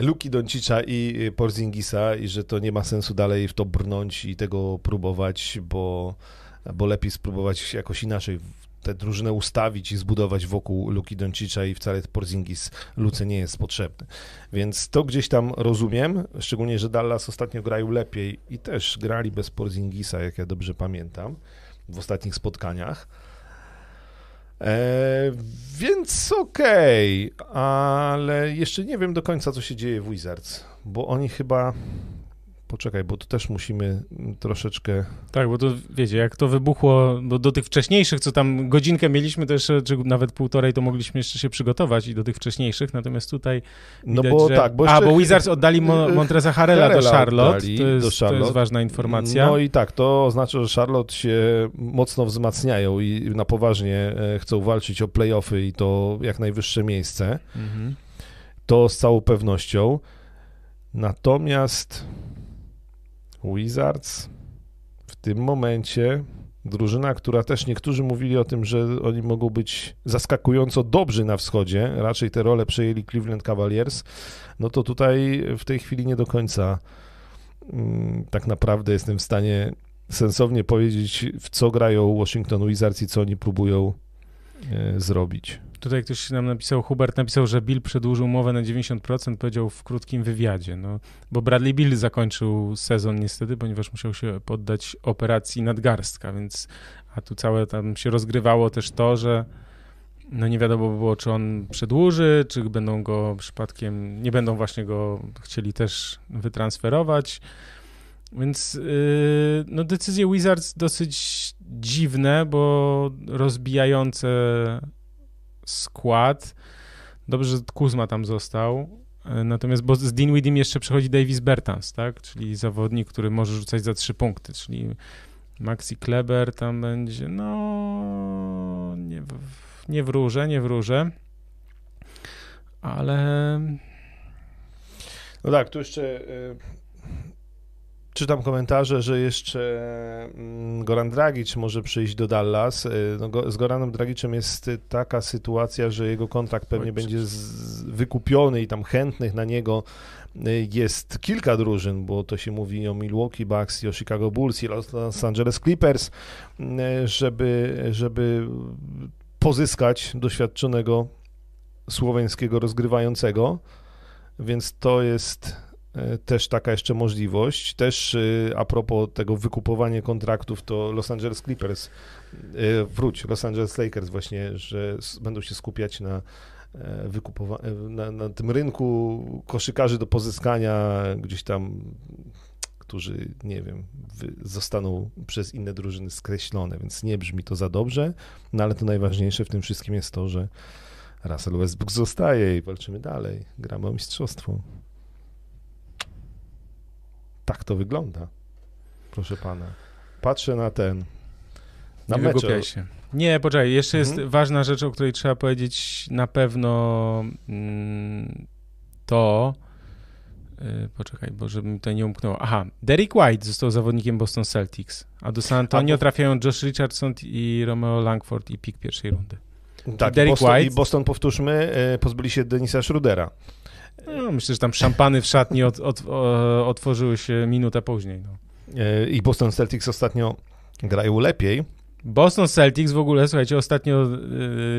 Luki Doncicza i Porzingisa i że to nie ma sensu dalej w to brnąć i tego próbować, bo, bo lepiej spróbować jakoś inaczej tę drużynę ustawić i zbudować wokół Luki Doncicza i wcale Porzingis Luce nie jest potrzebny. Więc to gdzieś tam rozumiem, szczególnie, że Dallas ostatnio grają lepiej i też grali bez Porzingisa, jak ja dobrze pamiętam, w ostatnich spotkaniach. E, więc okej, okay, ale jeszcze nie wiem do końca, co się dzieje w Wizards, bo oni chyba poczekaj, bo tu też musimy troszeczkę... Tak, bo to wiecie, jak to wybuchło, bo do tych wcześniejszych, co tam godzinkę mieliśmy, jeszcze, czy nawet półtorej, to mogliśmy jeszcze się przygotować i do tych wcześniejszych, natomiast tutaj No widać, bo że... tak, bo jeszcze... A, bo Wizards oddali Mo Montreza Harrella do Charlotte, to jest, do Charlotte, to jest ważna informacja. No i tak, to oznacza, że Charlotte się mocno wzmacniają i na poważnie e, chcą walczyć o playoffy i to jak najwyższe miejsce. Mhm. To z całą pewnością. Natomiast Wizards w tym momencie drużyna, która też niektórzy mówili o tym, że oni mogą być zaskakująco dobrzy na wschodzie, raczej te role przejęli Cleveland Cavaliers, no to tutaj w tej chwili nie do końca mm, tak naprawdę jestem w stanie sensownie powiedzieć, w co grają Washington Wizards i co oni próbują e, zrobić. Tutaj ktoś nam napisał, Hubert napisał, że Bill przedłużył umowę na 90%, powiedział w krótkim wywiadzie, no, bo Bradley Bill zakończył sezon niestety, ponieważ musiał się poddać operacji nadgarstka, więc, a tu całe tam się rozgrywało też to, że no nie wiadomo było, czy on przedłuży, czy będą go przypadkiem, nie będą właśnie go chcieli też wytransferować, więc yy, no decyzje Wizards dosyć dziwne, bo rozbijające skład. Dobrze, że Kuzma tam został. E, natomiast bo z Dinwiddiem jeszcze przechodzi Davis Bertans, tak? Czyli zawodnik, który może rzucać za trzy punkty, czyli Maxi Kleber tam będzie, no nie, nie wróżę, nie wróżę, ale... No tak, tu jeszcze e, Czytam komentarze, że jeszcze mm, Goran Dragic może przyjść do Dallas. Y, no, z Goranem Dragicem jest taka sytuacja, że jego kontrakt pewnie Oj, będzie z, wykupiony i tam chętnych na niego y, jest kilka drużyn, bo to się mówi o Milwaukee Bucks i o Chicago Bulls i Los Angeles Clippers, y, żeby, żeby pozyskać doświadczonego słoweńskiego rozgrywającego, więc to jest też taka jeszcze możliwość. Też e, a propos tego wykupowania kontraktów, to Los Angeles Clippers, e, wróć, Los Angeles Lakers właśnie, że będą się skupiać na wykupowa- na, na tym rynku koszykarzy do pozyskania gdzieś tam, którzy, nie wiem, zostaną przez inne drużyny skreślone, więc nie brzmi to za dobrze, no ale to najważniejsze w tym wszystkim jest to, że Russell Westbrook zostaje i walczymy dalej, gramy o mistrzostwo. Tak to wygląda. Proszę pana. Patrzę na ten. Na Nie mecze. się. Nie, poczekaj, jeszcze jest mhm. ważna rzecz, o której trzeba powiedzieć na pewno mm, to. Yy, poczekaj, bo żeby mi to nie umknęło. Aha, Derek White został zawodnikiem Boston Celtics, a do San Antonio a, trafiają Josh Richardson i Romeo Langford i pik pierwszej rundy. Tak, Derek Boston, White... i Boston, powtórzmy, yy, pozbyli się Denisa Schrudera. No, myślę, że tam szampany w szatni od, od, otworzyły się minutę później. No. E, I Boston Celtics ostatnio grają lepiej. Boston Celtics w ogóle, słuchajcie, ostatnio...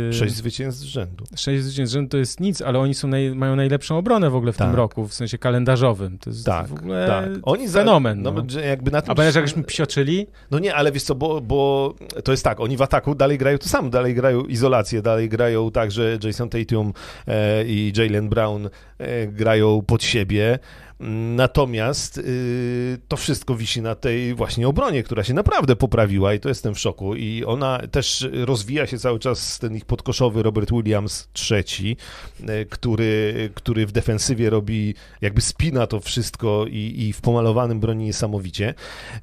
Yy, sześć zwycięstw z rzędu. Sześć zwycięstw z rzędu to jest nic, ale oni są naj, mają najlepszą obronę w ogóle w tak. tym roku, w sensie kalendarzowym. To jest tak, w ogóle tak. Oni fenomen. Za, no, no. Jakby na tym... A będziesz jakbyśmy psioczyli? No nie, ale wiesz co, bo, bo to jest tak, oni w ataku dalej grają to samo, dalej grają izolację, dalej grają tak, że Jason Tatum e, i Jalen Brown e, grają pod siebie, Natomiast yy, to wszystko wisi na tej właśnie obronie, która się naprawdę poprawiła i to jestem w szoku. I ona też rozwija się cały czas ten ich podkoszowy Robert Williams trzeci, yy, który, który w defensywie robi, jakby spina to wszystko i, i w pomalowanym broni niesamowicie.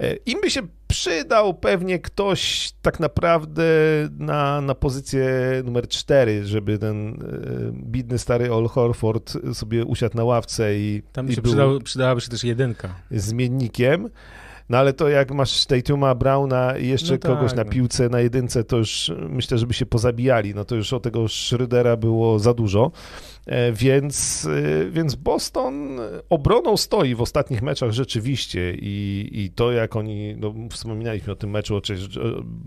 Yy, Im by się przydał pewnie ktoś tak naprawdę na, na pozycję numer 4, żeby ten e, bidny stary Ol Horford sobie usiadł na ławce i. Tam i się przydał, przydałaby się też jedynka. Zmiennikiem. No ale to jak masz Tatuma, Browna i jeszcze No tak, kogoś na piłce na jedynce, to już myślę, żeby się pozabijali. No to już o tego Schrödera było za dużo. E, Więc, y, więc Boston obroną stoi w ostatnich meczach rzeczywiście i, i to jak oni, no wspominaliśmy o tym meczu, oczywiście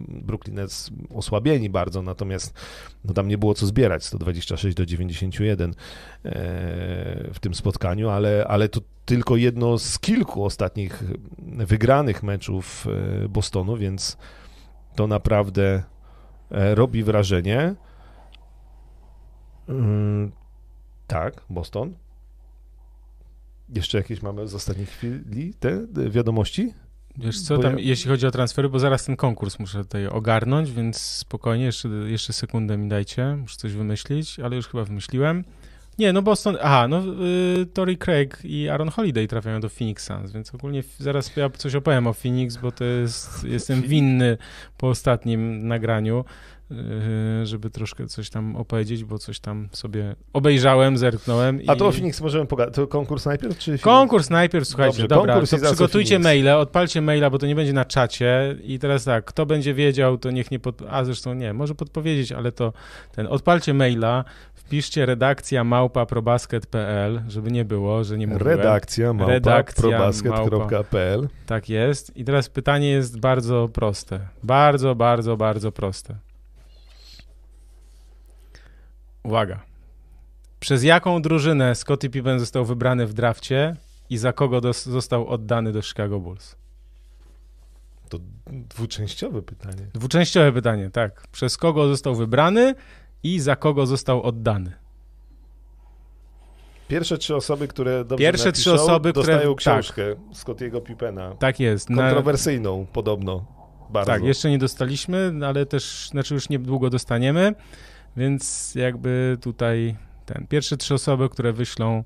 Brooklyn jest osłabieni bardzo, natomiast no tam nie było co zbierać, 126 do 91 e, w tym spotkaniu, ale, ale to tylko jedno z kilku ostatnich wygranych meczów e, Bostonu, więc to naprawdę e, robi wrażenie. Tak, Boston. Jeszcze jakieś mamy z ostatniej chwili te wiadomości? Wiesz co, tam, ja- jeśli chodzi o transfery, bo zaraz ten konkurs muszę tutaj ogarnąć, więc spokojnie, jeszcze, jeszcze sekundę mi dajcie, muszę coś wymyślić, ale już chyba wymyśliłem. Nie, no Boston, aha, no y, Tory Craig i Aaron Holiday trafiają do Phoenix Suns, więc ogólnie zaraz ja coś opowiem o Phoenix, bo to jest, jestem winny po ostatnim nagraniu, żeby troszkę coś tam opowiedzieć, bo coś tam sobie obejrzałem, zerknąłem. A i... to o Phoenix możemy pogadać. To konkurs najpierw, czy Phoenix? Konkurs najpierw, słuchajcie, Dobrze, dobra, konkurs to przygotujcie maile, odpalcie maila, bo to nie będzie na czacie i teraz tak, kto będzie wiedział, to niech nie pod... a zresztą nie, może podpowiedzieć, ale to ten, odpalcie maila, wpiszcie redakcja małpa probasket.pl, żeby nie było, że nie mówiłem. Redakcja małpa Redakcja probasket.pl Tak jest i teraz pytanie jest bardzo proste, bardzo, bardzo, bardzo proste. Uwaga. Przez jaką drużynę Scottie Pippen został wybrany w drafcie i za kogo dos- został oddany do Chicago Bulls? To dwuczęściowe pytanie. Dwuczęściowe pytanie, tak. Przez kogo został wybrany i za kogo został oddany? Pierwsze trzy osoby, które dobrze Pierwsze napiszą, trzy osoby, które- dostają tak. książkę Scottiego Pippena. Tak jest. Na, Kontrowersyjną podobno. Bardzo. tak, jeszcze nie dostaliśmy, ale też, znaczy już niedługo dostaniemy, więc jakby tutaj ten, pierwsze trzy osoby, które wyślą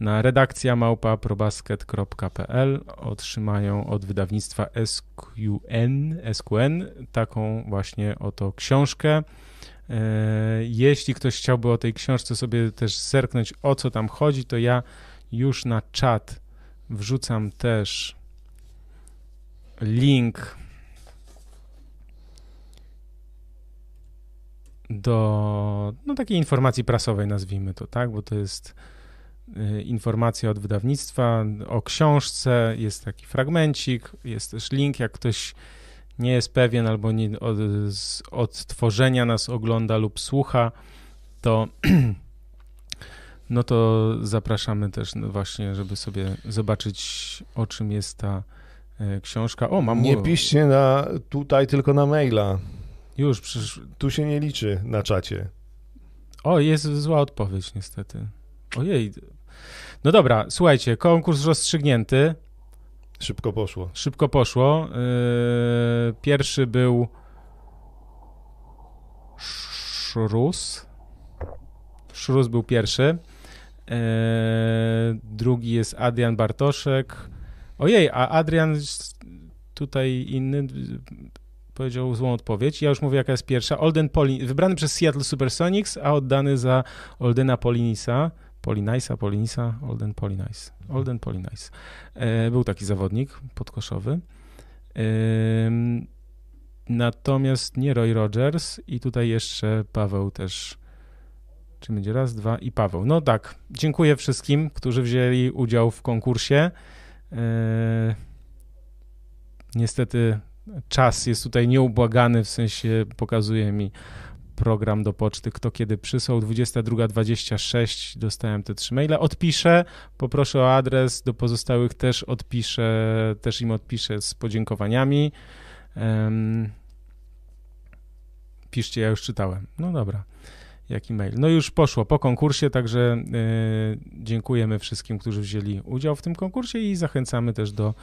na redakcja małpa probasket.pl otrzymają od wydawnictwa SQN, SQN taką właśnie oto książkę. E, Jeśli ktoś chciałby o tej książce sobie też zerknąć, o co tam chodzi, to ja już na czat wrzucam też link do no, takiej informacji prasowej, nazwijmy to, tak, bo to jest y, informacja od wydawnictwa o książce, jest taki fragmencik, jest też link, jak ktoś nie jest pewien albo nie, od, z odtworzenia nas ogląda lub słucha, to (clears throat) no to zapraszamy też no właśnie, żeby sobie zobaczyć, o czym jest ta e, książka. O, mam Nie piszcie na, tutaj, tylko na maila. Już przysz... Tu się nie liczy na czacie. O, jest zła odpowiedź niestety. Ojej. No dobra, słuchajcie, konkurs rozstrzygnięty. Szybko poszło. Szybko poszło. Yy, pierwszy był Szrus. Szrus był pierwszy. Yy, drugi jest Adrian Bartoszek. Ojej, a Adrian tutaj inny powiedział złą odpowiedź. Ja już mówię, jaka jest pierwsza. Olden Polin, wybrany przez Seattle Supersonics, a oddany za Oldena Polinisa. Polinisa, Polinisa, Olden Polinice. Olden Polinice. E, był taki zawodnik podkoszowy. Ym, natomiast nie Roy Rogers i tutaj jeszcze Paweł też. Czy będzie raz, dwa i Paweł. No tak, dziękuję wszystkim, którzy wzięli udział w konkursie. E, niestety czas jest tutaj nieubłagany, w sensie pokazuje mi program do poczty, kto kiedy przysłał. 22.26 dostałem te trzy maile. Odpiszę, poproszę o adres, do pozostałych też odpiszę, też im odpiszę z podziękowaniami. Um, piszcie, ja już czytałem. No dobra, jaki mail. No już poszło po konkursie, także y, dziękujemy wszystkim, którzy wzięli udział w tym konkursie i zachęcamy też do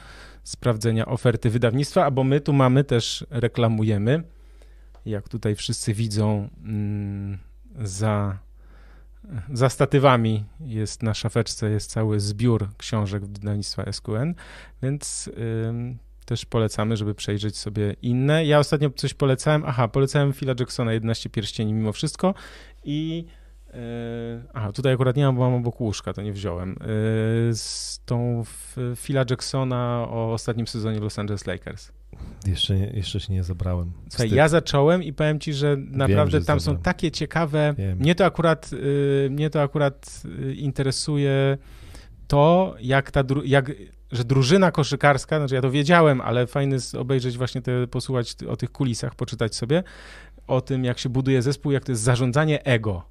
sprawdzenia oferty wydawnictwa, bo my tu mamy też, reklamujemy, jak tutaj wszyscy widzą, mm, za, za statywami jest na szafeczce jest cały zbiór książek wydawnictwa SQN, więc też polecamy, żeby przejrzeć sobie inne. Ja ostatnio coś polecałem, aha, polecałem Phila Jacksona 11 pierścieni mimo wszystko i yy, a, tutaj akurat nie mam, bo mam obok łóżka, to nie wziąłem. z tą Phila Jacksona o ostatnim sezonie Los Angeles Lakers. Jeszcze, jeszcze się nie zabrałem. Słuchaj, ja zacząłem i powiem ci, że naprawdę Wiem, że tam są takie ciekawe. Wiem. Mnie to akurat, y, mnie to akurat y, interesuje to, jak ta, jak, że drużyna koszykarska, znaczy ja to wiedziałem, ale fajny jest obejrzeć właśnie te, posłuchać o tych kulisach, poczytać sobie o tym, jak się buduje zespół, jak to jest zarządzanie ego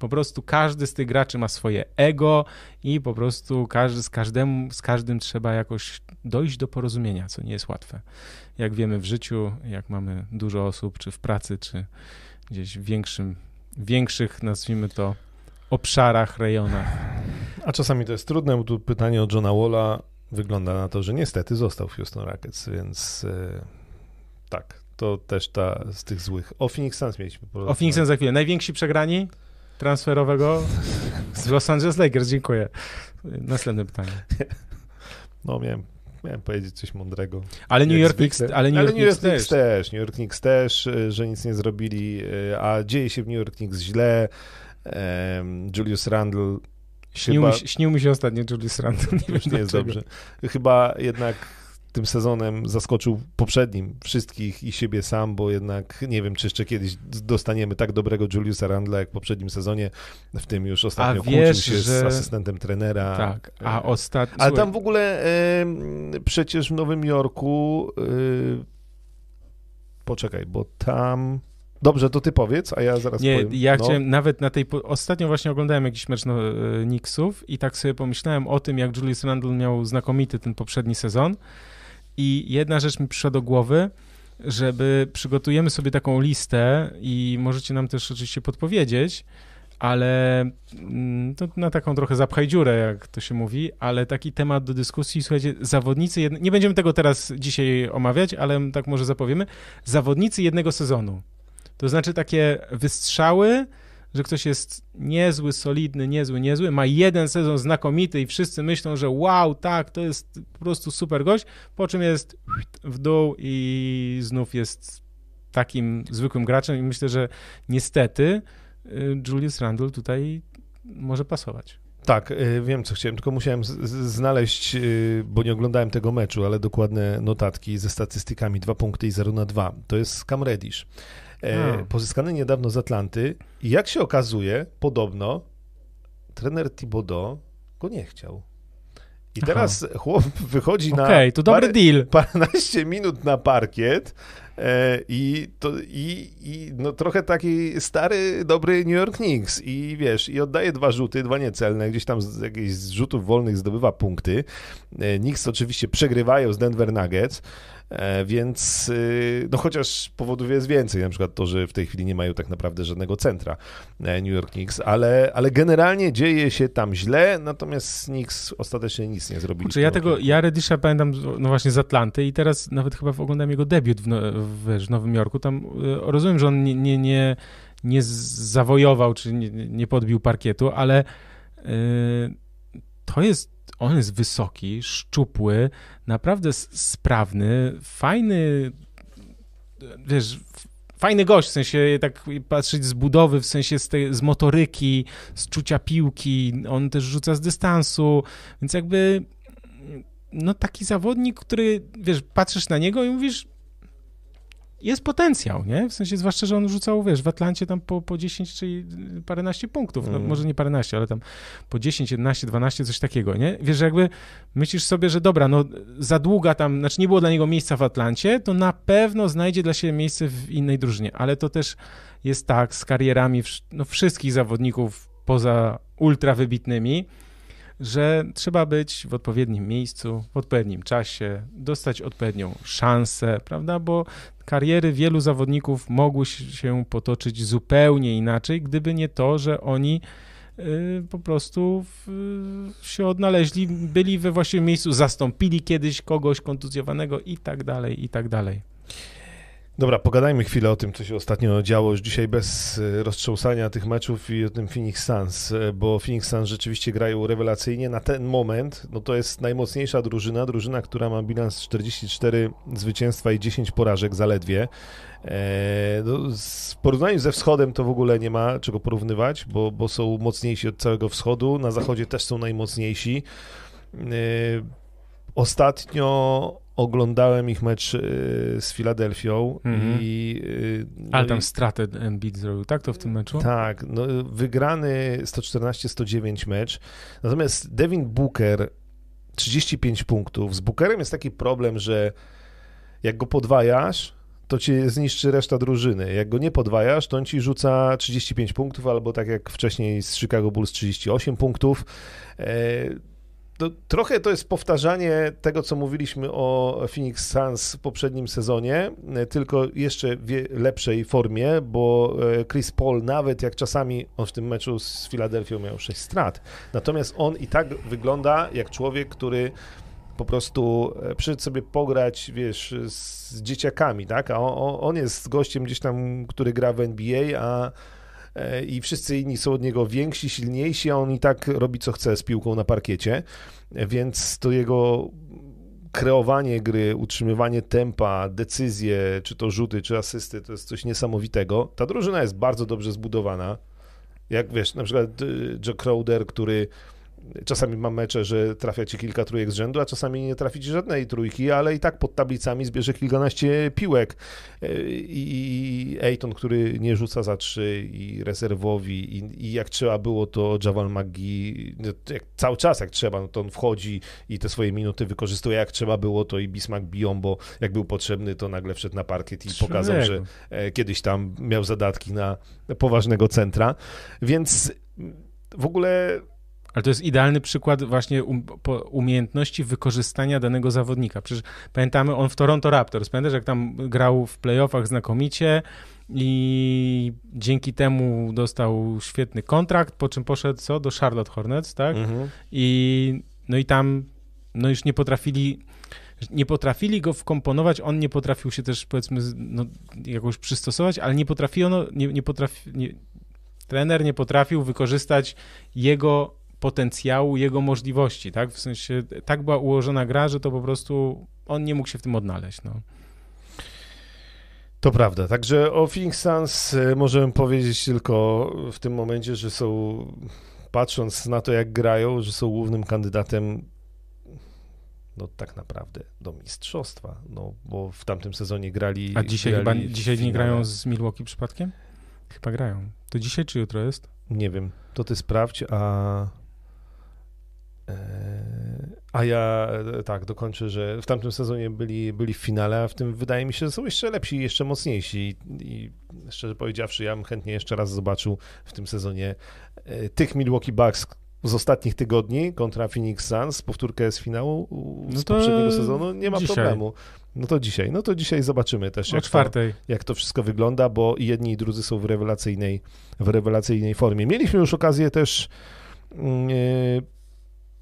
po prostu każdy z tych graczy ma swoje ego i po prostu każdy, z, każdemu, z każdym trzeba jakoś dojść do porozumienia, co nie jest łatwe. Jak wiemy w życiu, jak mamy dużo osób, czy w pracy, czy gdzieś w większym, większych, nazwijmy to, obszarach, rejonach. A czasami to jest trudne, bo tu pytanie od Johna Walla wygląda na to, że niestety został w Houston Rockets, więc yy, tak, to też ta z tych złych. O Phoenix Suns mieliśmy. O Phoenix Suns za chwilę. Najwięksi przegrani? transferowego z Los Angeles Lakers. Dziękuję. Następne pytanie. No, miałem, miałem powiedzieć coś mądrego. Ale New York Knicks, ale New York, New York Knicks, też. New York Knicks też, y, że nic nie zrobili, y, a dzieje się w New York Knicks źle. Julius Randle Śnił, chyba... mi, śnił mi się ostatnio Julius Randle. (laughs) Nie, już nie jest dobrze. Chyba jednak tym sezonem zaskoczył poprzednim wszystkich i siebie sam, bo jednak nie wiem, czy jeszcze kiedyś dostaniemy tak dobrego Juliusa Randla jak w poprzednim sezonie, w tym już ostatnio a wiesz, się że... z asystentem trenera. Tak, a ostatnio... Ale tam w ogóle e, przecież w Nowym Jorku e, poczekaj, bo tam... Dobrze, to ty powiedz, a ja zaraz Nie, powiem. ja no. chciałem nawet na tej... Ostatnio właśnie oglądałem jakiś mecz no, Knicksów i tak sobie pomyślałem o tym, jak Julius Randle miał znakomity ten poprzedni sezon i jedna rzecz mi przyszła do głowy, żeby przygotujemy sobie taką listę i możecie nam też oczywiście podpowiedzieć, ale mm, to na taką trochę zapchaj dziurę, jak to się mówi, ale taki temat do dyskusji, słuchajcie, zawodnicy, jedne, nie będziemy tego teraz dzisiaj omawiać, ale tak może zapowiemy, zawodnicy jednego sezonu. To znaczy takie wystrzały, że ktoś jest niezły, solidny, niezły, niezły, ma jeden sezon znakomity i wszyscy myślą, że wow, tak, to jest po prostu super gość, po czym jest w dół i znów jest takim zwykłym graczem i myślę, że niestety y, Julius Randle tutaj może pasować. Tak, y, wiem co chciałem, tylko musiałem znaleźć, y, bo nie tego meczu, ale dokładne notatki ze statystykami 2 punkty i 0 na 2. To jest Cam Reddish e, pozyskany niedawno z Atlanty i jak się okazuje, podobno trener Thibodeau go nie chciał. I teraz Aha. chłop wychodzi na okay, to dobry parę, deal. paręnaście minut na parkiet i, to, i, i no, trochę taki stary, dobry New York Knicks i wiesz, i oddaje dwa rzuty, dwa niecelne, gdzieś tam z jakichś rzutów wolnych zdobywa punkty. E, Knicks oczywiście przegrywają z Denver Nuggets. E, więc y, no chociaż powodów jest więcej, na przykład to, że w tej chwili nie mają tak naprawdę żadnego centra e, New York Knicks, ale, ale generalnie dzieje się tam źle, natomiast Knicks ostatecznie nic nie zrobili. Czy ja tego, ja Reddisha pamiętam no właśnie z Atlanty i teraz nawet chyba oglądam jego debiut w, w, w Nowym Jorku, tam y, rozumiem, że on nie, nie, nie, nie zawojował, czy nie, nie podbił parkietu, ale yy, to jest on jest wysoki, szczupły, naprawdę sprawny, fajny, wiesz, fajny gość, w sensie tak patrzeć z budowy, w sensie z, tej, z motoryki, z czucia piłki, on też rzuca z dystansu, więc jakby no taki zawodnik, który, wiesz, patrzysz na niego i mówisz, jest potencjał, nie? W sensie, zwłaszcza, że on rzucał, wiesz, w Atlancie tam po, po 10 czy paręnaście punktów, no, mm. może nie paręnaście, ale tam po 10, 11, 12, coś takiego, nie? Wiesz, że jakby myślisz sobie, że dobra, no za długa tam, znaczy nie było dla niego miejsca w Atlancie, to na pewno znajdzie dla siebie miejsce w innej drużynie, ale to też jest tak z karierami no, wszystkich zawodników poza ultra wybitnymi, że trzeba być w odpowiednim miejscu, w odpowiednim czasie, dostać odpowiednią szansę, prawda? Bo kariery wielu zawodników mogły się potoczyć zupełnie inaczej, gdyby nie to, że oni y, po prostu w, się odnaleźli, byli we właściwym miejscu, zastąpili kiedyś kogoś kontuzjowanego i tak dalej, i tak dalej. Dobra, pogadajmy chwilę o tym, co się ostatnio działo już dzisiaj bez e, roztrząsania tych meczów i o tym Phoenix Suns, e, bo Phoenix Suns rzeczywiście grają rewelacyjnie. Na ten moment no to jest najmocniejsza drużyna, drużyna, która ma bilans 44 zwycięstwa i 10 porażek zaledwie. E, no, w porównaniu ze wschodem to w ogóle nie ma czego porównywać, bo, bo są mocniejsi od całego wschodu. Na zachodzie też są najmocniejsi. Ostatnio oglądałem ich mecz y, z Filadelfią -hmm. i... Y, no Ale tam i, stratę Embiid zrobił, tak? To w tym meczu? Tak, no, wygrany 114-109 mecz, natomiast Devin Booker 35 punktów. Z Bookerem jest taki problem, że jak go podwajasz, to ci zniszczy reszta drużyny. Jak go nie podwajasz, to on ci rzuca 35 punktów, albo tak jak wcześniej z Chicago Bulls 38 punktów. E, to, trochę to jest powtarzanie tego, co mówiliśmy o Phoenix Suns w poprzednim sezonie, tylko jeszcze w lepszej formie, bo e, Chris Paul nawet jak czasami on w tym meczu z Filadelfią miał 6 strat, natomiast on i tak wygląda jak człowiek, który po prostu e, przyszedł sobie pograć, wiesz, z dzieciakami, tak? A on, on jest gościem gdzieś tam, który gra w NBA, a E, i wszyscy inni są od niego więksi, silniejsi, a on i tak robi co chce z piłką na parkiecie, więc to jego kreowanie gry, utrzymywanie tempa, decyzje, czy to rzuty, czy asysty, to jest coś niesamowitego. Ta drużyna jest bardzo dobrze zbudowana. Jak wiesz, na przykład y, Joe Crowder, który Czasami mam mecze, że trafia ci kilka trójek z rzędu, a czasami nie trafi ci żadnej trójki, ale i tak pod tablicami zbierze kilkanaście piłek. E, I Ejton, który nie rzuca za trzy i rezerwowi i, i jak trzeba było, to Javal McGee no, cały czas jak trzeba, no to on wchodzi i te swoje minuty wykorzystuje. Jak trzeba było, to i Bismarck biją, bo jak był potrzebny, to nagle wszedł na parkiet i pokazał, że e, kiedyś tam miał zadatki na poważnego centra. Więc w ogóle ale to jest idealny przykład właśnie um, umiejętności wykorzystania danego zawodnika. Przecież pamiętamy, on w Toronto Raptors, pamiętasz, jak tam grał w playoffach znakomicie i dzięki temu dostał świetny kontrakt, po czym poszedł co? Do Charlotte Hornets, tak? Mhm. I no i tam no już nie potrafili nie potrafili go wkomponować, on nie potrafił się też powiedzmy no, jakoś przystosować, ale nie potrafiono, nie, nie potrafi, nie, trener nie potrafił wykorzystać jego potencjału, jego możliwości, tak? W sensie tak była ułożona gra, że to po prostu on nie mógł się w tym odnaleźć, no. To prawda. Także o Phoenix Suns e, możemy powiedzieć tylko w tym momencie, że są, patrząc na to, jak grają, że są głównym kandydatem no tak naprawdę do mistrzostwa, no bo w tamtym sezonie grali... A dzisiaj grali chyba, dzisiaj nie grają z Milwaukee przypadkiem? Chyba grają. To dzisiaj czy jutro jest? Nie wiem, to ty sprawdź, a a ja e, tak dokończę, że w tamtym sezonie byli, byli w finale, a w tym wydaje mi się, że są jeszcze lepsi, jeszcze mocniejsi. I szczerze powiedziawszy, ja bym chętnie jeszcze raz zobaczył w tym sezonie e, tych Milwaukee Bucks z ostatnich tygodni kontra Phoenix Suns, powtórkę z finału z no poprzedniego sezonu, nie ma dzisiaj. problemu. No to dzisiaj, no to dzisiaj zobaczymy też, jak to, jak to wszystko wygląda, bo i jedni i drudzy są w rewelacyjnej, w rewelacyjnej formie. Mieliśmy już okazję też yy,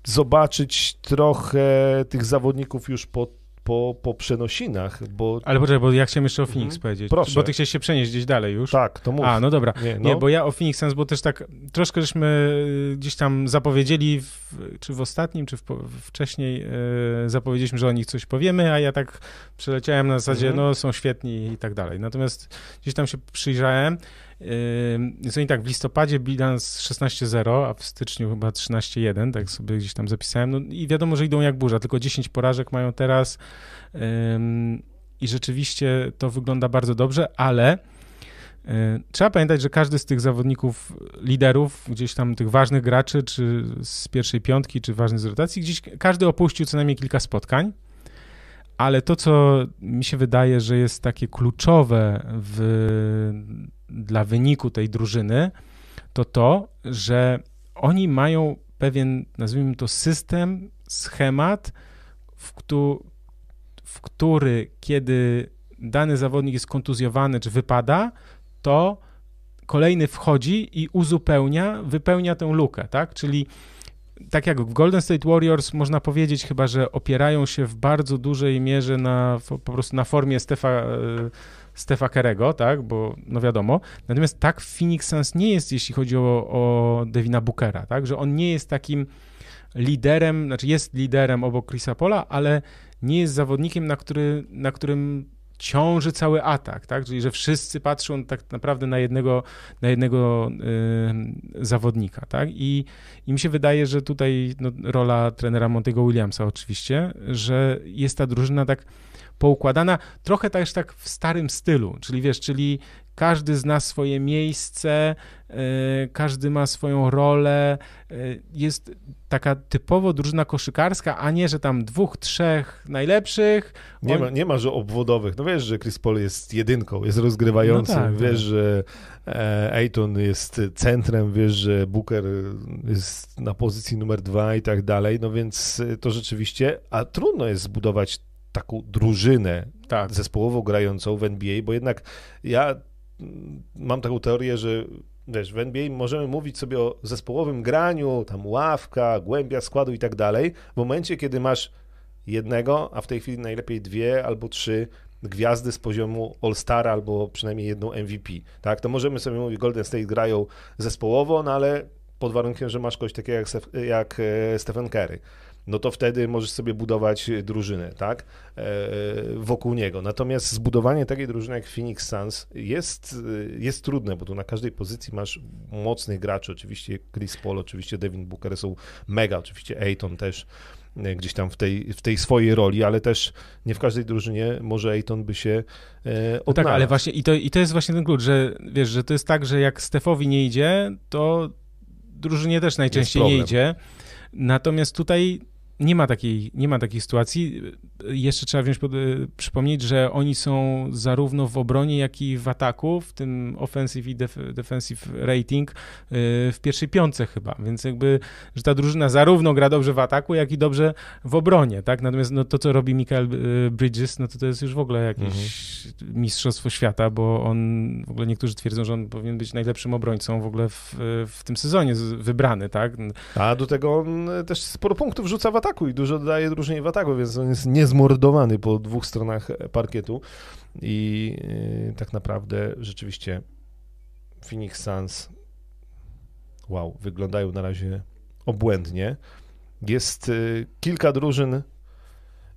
zobaczyć trochę tych zawodników już po, po, po przenosinach, bo... Ale poczekaj, bo ja chciałem jeszcze o Phoenix mhm. powiedzieć. Proszę. Bo ty chciałeś się przenieść gdzieś dalej już. Tak, to mów. A, no dobra. Nie, no. Nie bo ja o Phoenix Suns, bo też tak troszkę żeśmy gdzieś tam zapowiedzieli, w, czy w ostatnim, czy w, wcześniej e, zapowiedzieliśmy, że o nich coś powiemy, a ja tak przeleciałem na zasadzie, mhm. no są świetni i tak dalej. Natomiast gdzieś tam się przyjrzałem jest oni tak, w listopadzie bilans 16-0, a w styczniu chyba 13-1, tak sobie gdzieś tam zapisałem. No i wiadomo, że idą jak burza, tylko 10 porażek mają teraz i rzeczywiście to wygląda bardzo dobrze, ale Trzeba pamiętać, że każdy z tych zawodników, liderów, gdzieś tam tych ważnych graczy, czy z pierwszej piątki, czy ważnych z rotacji, gdzieś każdy opuścił co najmniej kilka spotkań. Ale to, co mi się wydaje, że jest takie kluczowe w dla wyniku tej drużyny, to to, że oni mają pewien, nazwijmy to, system, schemat, w, któ w który, kiedy dany zawodnik jest kontuzjowany czy wypada, to kolejny wchodzi i uzupełnia, wypełnia tę lukę, tak? Czyli tak jak w Golden State Warriors można powiedzieć chyba, że opierają się w bardzo dużej mierze na po prostu na formie Stefa Stefa Kerego, tak, bo no wiadomo. Natomiast tak Phoenix Suns nie jest, jeśli chodzi o, o Devina Bookera, tak, że on nie jest takim liderem, znaczy jest liderem obok Chrisa Pola, ale nie jest zawodnikiem, na, który, na którym ciąży cały atak, tak? Czyli, że wszyscy patrzą tak naprawdę na jednego, na jednego y, zawodnika, tak? I, I mi się wydaje, że tutaj no, rola trenera Montego Williamsa oczywiście, że jest ta drużyna tak poukładana, trochę też tak w starym stylu, czyli wiesz, czyli każdy zna swoje miejsce, e, każdy ma swoją rolę. E, jest taka typowo drużyna koszykarska, a nie, że tam dwóch, trzech najlepszych. Nie, On... ma, nie ma, że obwodowych. No wiesz, że Chris Paul jest jedynką, jest rozgrywającym. No tak, wiesz, tak. że e, Ayton jest centrem, wiesz, że Booker jest na pozycji numer dwa i tak dalej. No więc to rzeczywiście, a trudno jest zbudować taką drużynę tak. zespołowo grającą w NBA, bo jednak ja mam taką teorię, że wiesz, w NBA możemy mówić sobie o zespołowym graniu, tam ławka, głębia składu i tak dalej, w momencie, kiedy masz jednego, a w tej chwili najlepiej dwie albo trzy gwiazdy z poziomu All-Star albo przynajmniej jedną MVP, tak, to możemy sobie mówić, Golden State grają zespołowo, no ale pod warunkiem, że masz kogoś takiego jak, jak e, Stephen Curry no to wtedy możesz sobie budować drużynę, tak, e, wokół niego. Natomiast zbudowanie takiej drużyny jak Phoenix Suns jest, jest trudne, bo tu na każdej pozycji masz mocnych graczy, oczywiście Chris Paul, oczywiście Devin Booker są mega, oczywiście Ayton też e, gdzieś tam w tej, w tej swojej roli, ale też nie w każdej drużynie może Ayton by się e, no tak, ale właśnie i to, i to jest właśnie ten klucz, że wiesz, że to jest tak, że jak Stefowi nie idzie, to drużynie też najczęściej nie idzie. Natomiast tutaj nie ma takiej, nie ma takiej sytuacji. Jeszcze trzeba wziąć pod, przypomnieć, że oni są zarówno w obronie, jak i w ataku, w tym offensive i def, defensive rating y, w pierwszej piątce chyba, więc jakby, że ta drużyna zarówno gra dobrze w ataku, jak i dobrze w obronie, tak? Natomiast no, to, co robi Michael y, Bridges, no to to jest już w ogóle jakieś mhm. mistrzostwo świata, bo on, w ogóle niektórzy twierdzą, że on powinien być najlepszym obrońcą w ogóle w, w tym sezonie wybrany, tak? A do tego on też sporo punktów rzuca w ataku ataku i dużo daje drużynie w ataku, więc on jest niezmordowany po dwóch stronach parkietu i yy, tak naprawdę rzeczywiście Phoenix Suns wow, wyglądają na razie obłędnie. Jest yy, kilka drużyn,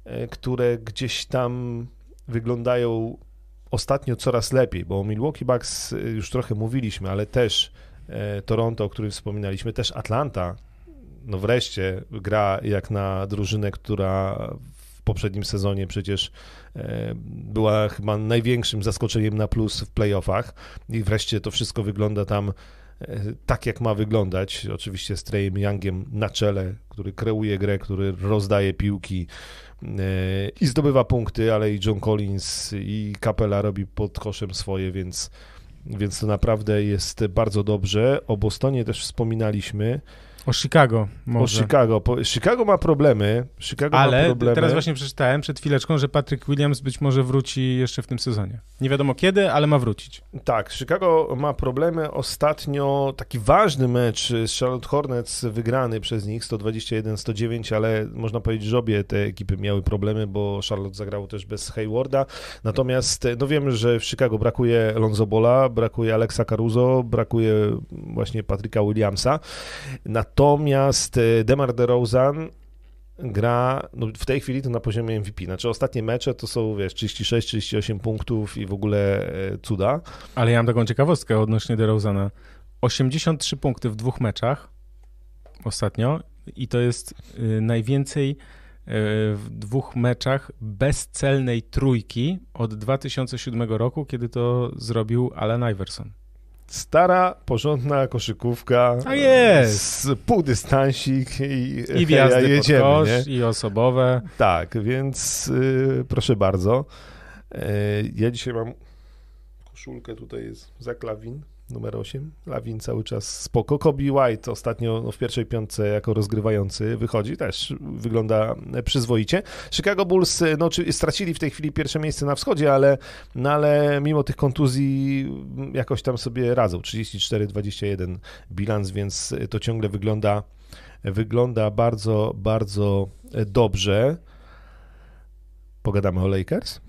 yy, które gdzieś tam wyglądają ostatnio coraz lepiej, bo o Milwaukee Bucks y, już trochę mówiliśmy, ale też y, Toronto, o którym wspominaliśmy, też Atlanta, no wreszcie gra jak na drużynę, która w poprzednim sezonie przecież e, była chyba największym zaskoczeniem na plus w playoffach i wreszcie to wszystko wygląda tam e, tak, jak ma wyglądać. Oczywiście z Treyem Youngiem na czele, który kreuje grę, który rozdaje piłki e, i zdobywa punkty, ale i John Collins i Capella robi pod koszem swoje, więc, więc to naprawdę jest bardzo dobrze. O Bostonie też wspominaliśmy. O Chicago może. O Chicago. Chicago ma problemy. Chicago Ale ma problemy. teraz właśnie przeczytałem przed chwileczką, że Patrick Williams być może wróci jeszcze w tym sezonie. Nie wiadomo kiedy, ale ma wrócić. Tak, Chicago ma problemy. Ostatnio taki ważny mecz z Charlotte Hornets wygrany przez nich 121-109, ale można powiedzieć, że obie te ekipy miały problemy, bo Charlotte zagrało też bez Haywarda. Natomiast no wiemy, że w Chicago brakuje Lonzo Bola, brakuje Alexa Caruso, brakuje właśnie Patricka Williamsa. Na Natomiast e, Demar DeRozan gra no w tej chwili to na poziomie MVP. Znaczy ostatnie mecze to są, wiesz, 36-38 punktów i w ogóle e, cuda. Ale ja mam taką ciekawostkę odnośnie DeRozana. 83 punkty w dwóch meczach ostatnio i to jest y, najwięcej y, w dwóch meczach bezcelnej trójki od 2007 roku, kiedy to zrobił Allen Iverson. Stara, porządna koszykówka. A jest! Z półdystansik i, I wjazdy jedziemy, kosz, i osobowe. Tak, więc y, proszę bardzo. Y, ja dzisiaj mam koszulkę, tutaj jest za klawin numer 8. Lawin cały czas spoko. Kobe White ostatnio w pierwszej piątce jako rozgrywający wychodzi, też wygląda przyzwoicie. Chicago Bulls no, stracili w tej chwili pierwsze miejsce na wschodzie, ale, no, ale mimo tych kontuzji jakoś tam sobie radzą. 34-21 bilans, więc to ciągle wygląda, wygląda bardzo, bardzo dobrze. Pogadamy o Lakers?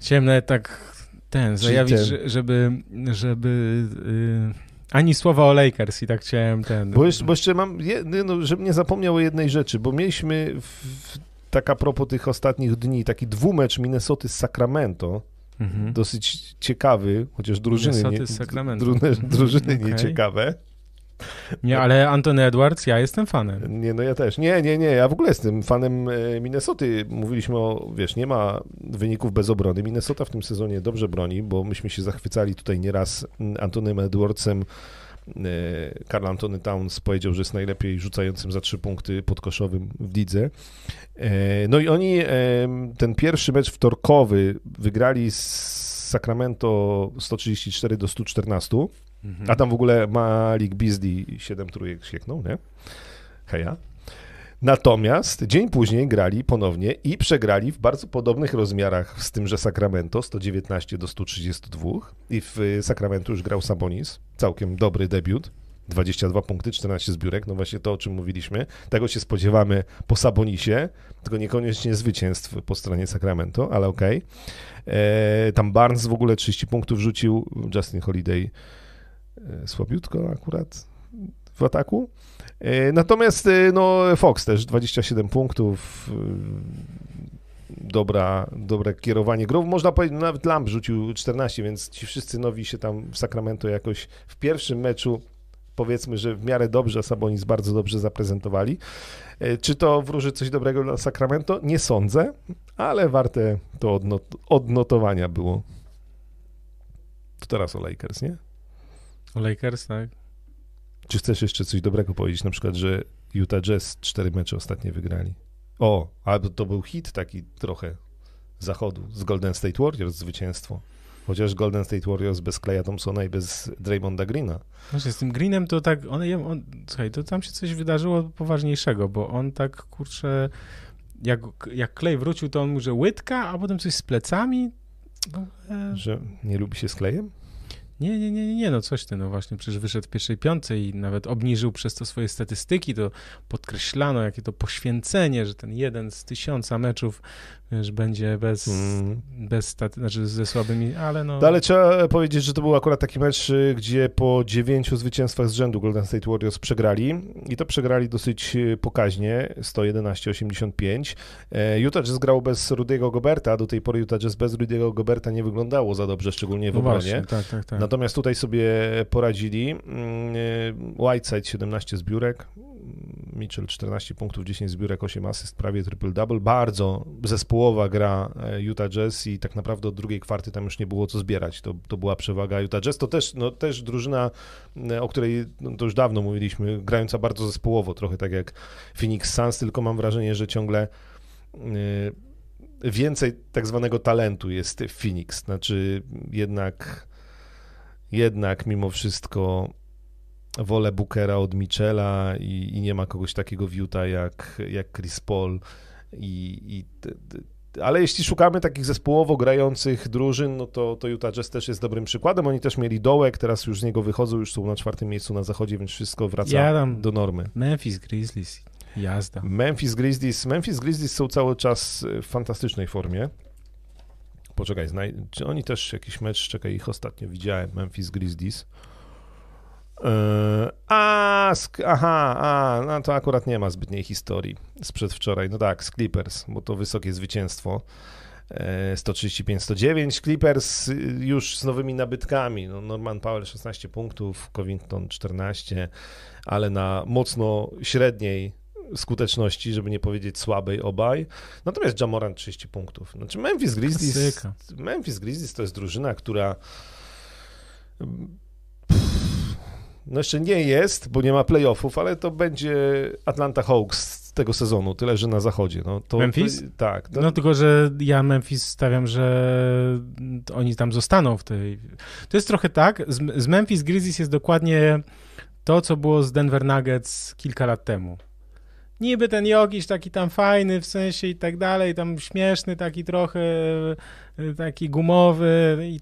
Chciałem tak ten, zajawić, ten... żeby, żeby yy, ani słowa o Lakers i tak chciałem ten... Bo jeszcze, bo jeszcze mam, no, żebym nie zapomniał o jednej rzeczy, bo mieliśmy w, tak a propos tych ostatnich dni, taki dwumecz Minnesoty z Sacramento, mhm. dosyć ciekawy, chociaż drużyny, nie, drużyny, drużyny okay. nieciekawe. Nie, ale Antony Edwards, ja jestem fanem. Nie, no ja też. Nie, nie, nie, ja w ogóle jestem fanem e, Minnesoty. Mówiliśmy o, wiesz, nie ma wyników bez obrony. Minnesota w tym sezonie dobrze broni, bo myśmy się zachwycali tutaj nieraz Antonym Edwardsem. Karl e, Antony Towns powiedział, że jest najlepiej rzucającym za trzy punkty podkoszowym w lidze. E, no i oni ten pierwszy mecz wtorkowy wygrali z Sacramento 134 do 114. Mhm. A tam w ogóle Malik Beasley 7 trójek sieknął, nie? Heja. Natomiast dzień później grali ponownie i przegrali w bardzo podobnych rozmiarach z tymże Sacramento 119 do 132 i w Sacramento już grał Sabonis, całkiem dobry debiut. 22 punkty, 14 zbiórek, no właśnie to, o czym mówiliśmy. Tego się spodziewamy po Sabonisie, tylko niekoniecznie zwycięstw po stronie Sacramento, ale okej. Okay. E, tam Barnes w ogóle 30 punktów rzucił, Justin Holiday słabiutko akurat w ataku. E, natomiast e, no, Fox też 27 punktów, dobra, dobre kierowanie grą. Można powiedzieć, no, nawet Lamb rzucił 14, więc ci wszyscy nowi się tam w Sacramento jakoś w pierwszym meczu powiedzmy, że w miarę dobrze, Sabonis bardzo dobrze zaprezentowali. Czy to wróży coś dobrego dla Sacramento? Nie sądzę, ale warte to odnot odnotowania było. To teraz o Lakers, nie? Lakers, tak? Czy chcesz jeszcze coś dobrego powiedzieć? Na przykład, że Utah Jazz cztery mecze ostatnie wygrali. O, albo to był hit taki trochę zachodu z Golden State Warriors, zwycięstwo. Chociaż Golden State Warriors bez Claya Thompsona i bez Draymonda Greena. Właśnie z tym Greenem to tak, on, on, słuchaj, to tam się coś wydarzyło poważniejszego, bo on tak, kurczę, jak, jak wrócił, to on mówił, że łydka, a potem coś z plecami. No, e... Że nie lubi się z Clayem? Nie, nie, nie, nie, no coś ty, no właśnie, przecież wyszedł w pierwszej piątej i nawet obniżył przez to swoje statystyki, to podkreślano, jakie to poświęcenie, że ten jeden z tysiąca meczów wiesz, będzie bez, mm. bez staty, znaczy ze słabymi, ale no... no... Ale trzeba powiedzieć, że to był akurat taki mecz, y, gdzie po dziewięciu zwycięstwach z rzędu Golden State Warriors przegrali i to przegrali dosyć y, pokaźnie, 111-85. E, Utah Jazz grał bez Rudiego Goberta, do tej pory Utah Jazz bez Rudiego Goberta nie wyglądało za dobrze, szczególnie w no obronie. Właśnie, tak, tak, tak. Natomiast tutaj sobie poradzili. Mm, y, Whiteside 17 zbiórek, Mitchell 14 punktów, 10 zbiórek, 8 asyst, prawie triple-double. Bardzo zespołowa gra e, Utah Jazz i tak naprawdę od drugiej kwarty tam już nie było co zbierać. To, to była przewaga Utah Jazz. To też, no, też drużyna, e, o której no, to już dawno mówiliśmy, grająca bardzo zespołowo, trochę tak jak Phoenix Suns, tylko mam wrażenie, że ciągle e, więcej tak zwanego talentu jest w Phoenix. Znaczy jednak jednak mimo wszystko wolę Bookera od Michela i, i, nie ma kogoś takiego w Utah jak, jak Chris Paul i, i ale jeśli szukamy takich zespołowo grających drużyn, no to, to Utah Jazz też jest dobrym przykładem. Oni też mieli dołek, teraz już z niego wychodzą, już są na czwartym miejscu na zachodzie, więc wszystko wraca ja do normy. Memphis Grizzlies, jazda. Memphis Grizzlies, Memphis Grizzlies są cały czas w fantastycznej formie. Poczekaj, czy oni też jakiś mecz, czekaj, ich ostatnio widziałem, Memphis Grizzlies. Yy, a, aha, a, no to akurat nie ma zbytniej historii z przedwczoraj. No tak, z Clippers, bo to wysokie zwycięstwo. 135-109. Yy, Clippers y, już z nowymi nabytkami. No Norman Powell 16 punktów, Covington 14, ale na mocno średniej skuteczności, żeby nie powiedzieć słabej obaj. Natomiast Jamoran 30 punktów. Znaczy Memphis Grizzlies, Memphis Grizzlies to jest drużyna, która no jeszcze nie jest, bo nie ma playoffów, ale to będzie Atlanta Hawks z tego sezonu, tyle że na zachodzie. No, to, Memphis? To, tak. To... No tylko, że ja Memphis stawiam, że oni tam zostaną w tej... To jest trochę tak, z, z Memphis Grizzlies jest dokładnie to, co było z Denver Nuggets kilka lat temu niby ten Jokiś taki tam fajny w sensie i tak dalej, tam śmieszny taki trochę, e, taki gumowy i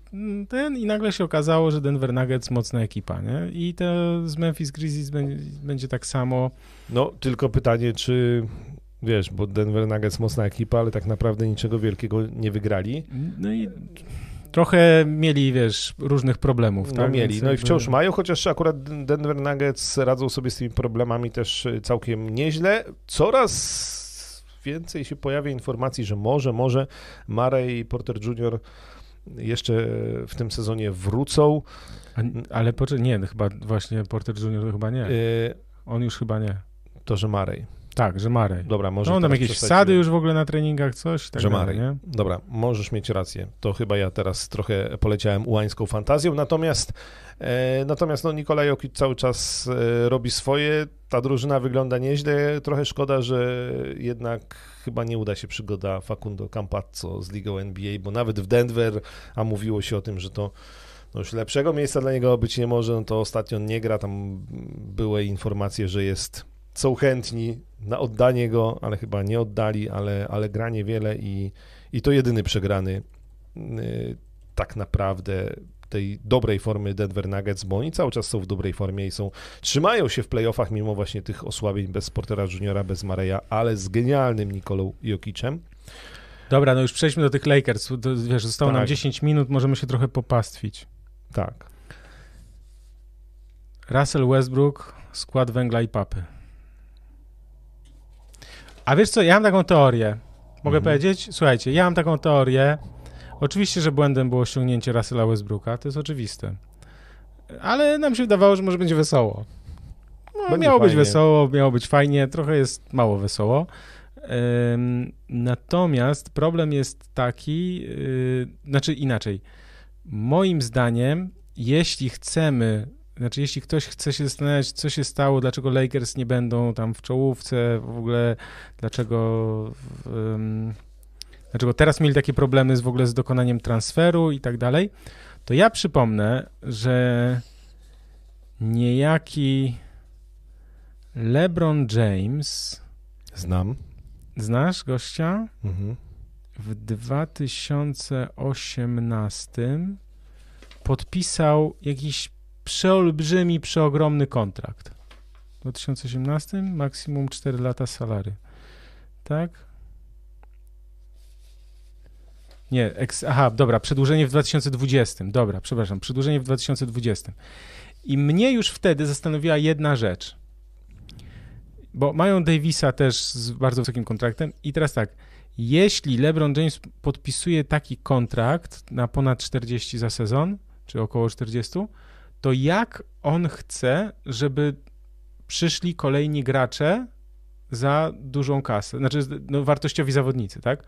ten i nagle się okazało, że Denver Nuggets mocna ekipa, nie? I to z Memphis Grizzlies będzie, będzie tak samo. No, tylko pytanie, czy wiesz, bo Denver Nuggets mocna ekipa, ale tak naprawdę niczego wielkiego nie wygrali. No i trochę mieli, wiesz, różnych problemów. No tak? mieli, Więc no i wciąż mają, chociaż akurat Denver Nuggets radzą sobie z tymi problemami też y, całkiem nieźle. Coraz więcej się pojawia informacji, że może, może Murray i Porter Jr. jeszcze w tym sezonie wrócą. A, ale nie, no chyba właśnie Porter Jr. to chyba nie. Y, On już chyba nie. To, że Murray. Tak, że Marej. Dobra, może No, on tam jakieś wsady już w ogóle na treningach, coś tak że Marek. nie? Dobra, możesz mieć rację. To chyba ja teraz trochę poleciałem ułańską fantazją, natomiast e, natomiast no Nikolaj Jokic cały czas e, robi swoje, ta drużyna wygląda nieźle, trochę szkoda, że jednak chyba nie uda się przygoda Facundo Campazzo z ligą NBA, bo nawet w Denver, a mówiło się o tym, że to no już lepszego miejsca dla niego być nie może, no to ostatnio nie gra, tam były informacje, że jest, są chętni na oddanie go, ale chyba nie oddali, ale, ale gra niewiele i, i to jedyny przegrany y, tak naprawdę tej dobrej formy Denver Nuggets, bo oni cały czas są w dobrej formie i są, trzymają się w playoffach mimo właśnie tych osłabień bez Portera Juniora, bez Mareja, ale z genialnym Nikolą Jokicem. Dobra, no już przejdźmy do tych Lakers. Wiesz, zostało nam Tak. 10 minut, możemy się trochę popastwić. Tak. Russell Westbrook, skład węgla i papy. A wiesz co, ja mam taką teorię. Mogę Mhm. powiedzieć? Słuchajcie, ja mam taką teorię. Oczywiście, że błędem było ściągnięcie Russella Westbrooka, to jest oczywiste. Ale nam się wydawało, że może będzie wesoło. No, miało być fajnie. wesoło, miało być fajnie, trochę jest mało wesoło. Ym, natomiast problem jest taki, yy, znaczy inaczej. Moim zdaniem, jeśli chcemy, znaczy jeśli ktoś chce się zastanawiać, co się stało, dlaczego Lakers nie będą tam w czołówce, w ogóle dlaczego, ym, dlaczego teraz mieli takie problemy z w ogóle z dokonaniem transferu i tak dalej, to ja przypomnę, że niejaki LeBron James, Znam. znasz gościa? Mhm. w 2018 podpisał jakiś przeolbrzymi, przeogromny kontrakt. W 2018 maksimum 4 lata salary. Tak? Nie, eks, aha, dobra, przedłużenie w 2020. Dobra, przepraszam, przedłużenie w 2020. I mnie już wtedy zastanowiła jedna rzecz. Bo mają Davisa też z bardzo wysokim kontraktem i teraz tak, jeśli LeBron James podpisuje taki kontrakt na ponad 40 za sezon, czy około 40, to jak on chce, żeby przyszli kolejni gracze za dużą kasę, znaczy no, wartościowi zawodnicy, tak?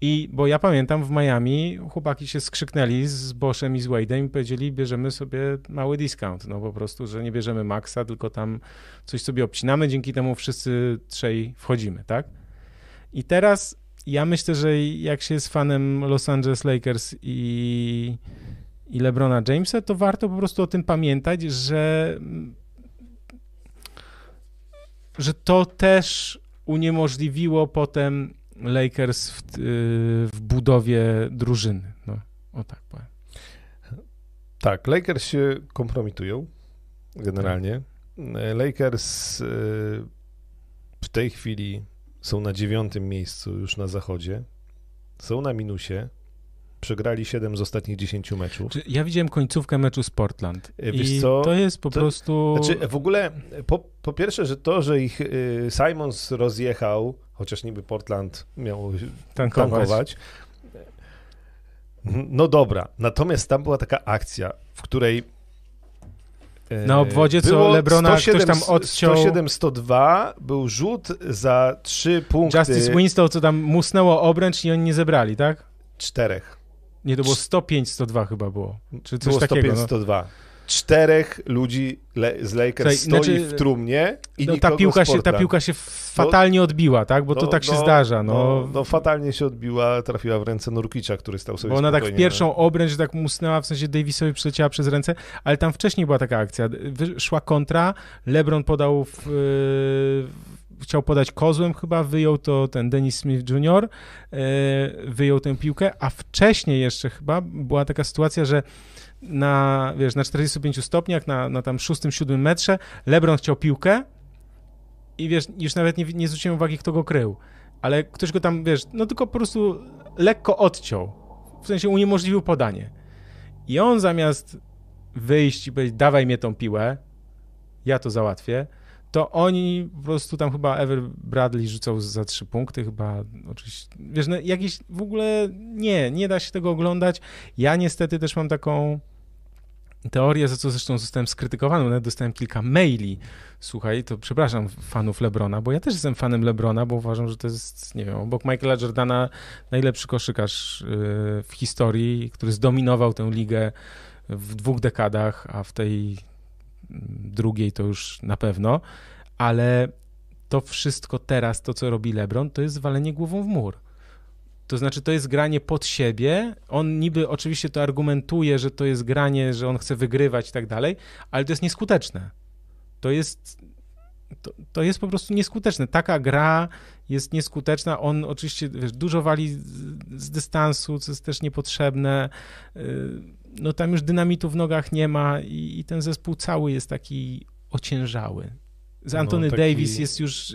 I bo ja pamiętam w Miami chłopaki się skrzyknęli z Boszem i z Wade'em i powiedzieli, bierzemy sobie mały discount, no po prostu, że nie bierzemy maksa, tylko tam coś sobie obcinamy, dzięki temu wszyscy trzej wchodzimy, tak? I teraz ja myślę, że jak się jest fanem Los Angeles Lakers i, i LeBrona Jamesa, to warto po prostu o tym pamiętać, że że to też uniemożliwiło potem Lakers w, w budowie drużyny. No, o tak powiem. Tak, Lakers się kompromitują generalnie. Lakers y, w tej chwili są na dziewiątym miejscu już na zachodzie. Są na minusie. Przegrali 7 z ostatnich 10 meczów. Ja widziałem końcówkę meczu z Portland. E, Wiesz I co? to jest po To- prostu. Znaczy, w ogóle, po, po pierwsze, że to, że ich y, Simons rozjechał, chociaż niby Portland miał tankować. tankować. No dobra, natomiast tam była taka akcja, w której e, Na obwodzie, co Lebrona ktoś tam odciął. 107-102 był rzut za 3 punkty Justice Winston, co tam musnęło obręcz i oni nie zebrali, tak? czterech. Nie, to było 105-102 chyba było. Czy coś Było takiego. no. 105-102. Czterech ludzi le- z Lakers Słuchaj, stoi znaczy, w trumnie i No, ta, piłka się, ta piłka się fatalnie odbiła, tak? Bo to No, tak się no, zdarza. No, No, no fatalnie się odbiła, trafiła w ręce Nurkicza, który stał sobie bo ona tak w pierwszą obręcz że tak musnęła, w sensie Davisowi przyleciała przez ręce, ale tam wcześniej była taka akcja. Wyszła kontra, LeBron podał, w, yy, chciał podać kozłem chyba, wyjął to ten Dennis Smith Jr., yy, wyjął tę piłkę, a wcześniej jeszcze chyba była taka sytuacja, że na, wiesz, na 45 stopniach, na, na tam szóstym, siódmym metrze, LeBron chciał piłkę i wiesz, już nawet nie, nie zwróciłem uwagi, kto go krył, ale ktoś go tam, wiesz, no tylko po prostu lekko odciął w sensie uniemożliwił podanie. I on zamiast wyjść i powiedzieć, dawaj mnie tą piłę, ja to załatwię, to oni po prostu tam chyba Ever Bradley rzucał za trzy punkty, chyba oczywiście, wiesz, no jakieś w ogóle nie, nie da się tego oglądać. Ja niestety też mam taką teorię, za co zresztą zostałem skrytykowany, nawet dostałem kilka maili. Słuchaj, to przepraszam fanów Lebrona, bo ja też jestem fanem Lebrona, bo uważam, że to jest, nie wiem, obok Michaela Jordana najlepszy koszykarz y, w historii, który zdominował tę ligę w dwóch dekadach, a w tej drugiej to już na pewno, ale to wszystko teraz, to co robi LeBron, to jest walenie głową w mur. To znaczy, to jest granie pod siebie. On niby oczywiście to argumentuje, że to jest granie, że on chce wygrywać i tak dalej, ale to jest nieskuteczne. To jest. To, to jest po prostu nieskuteczne. Taka gra jest nieskuteczna. On oczywiście wiesz, dużo wali z, z dystansu, co jest też niepotrzebne. Y, no tam już dynamitu w nogach nie ma i, i ten zespół cały jest taki ociężały. Z Anthony no, taki... Davis jest już.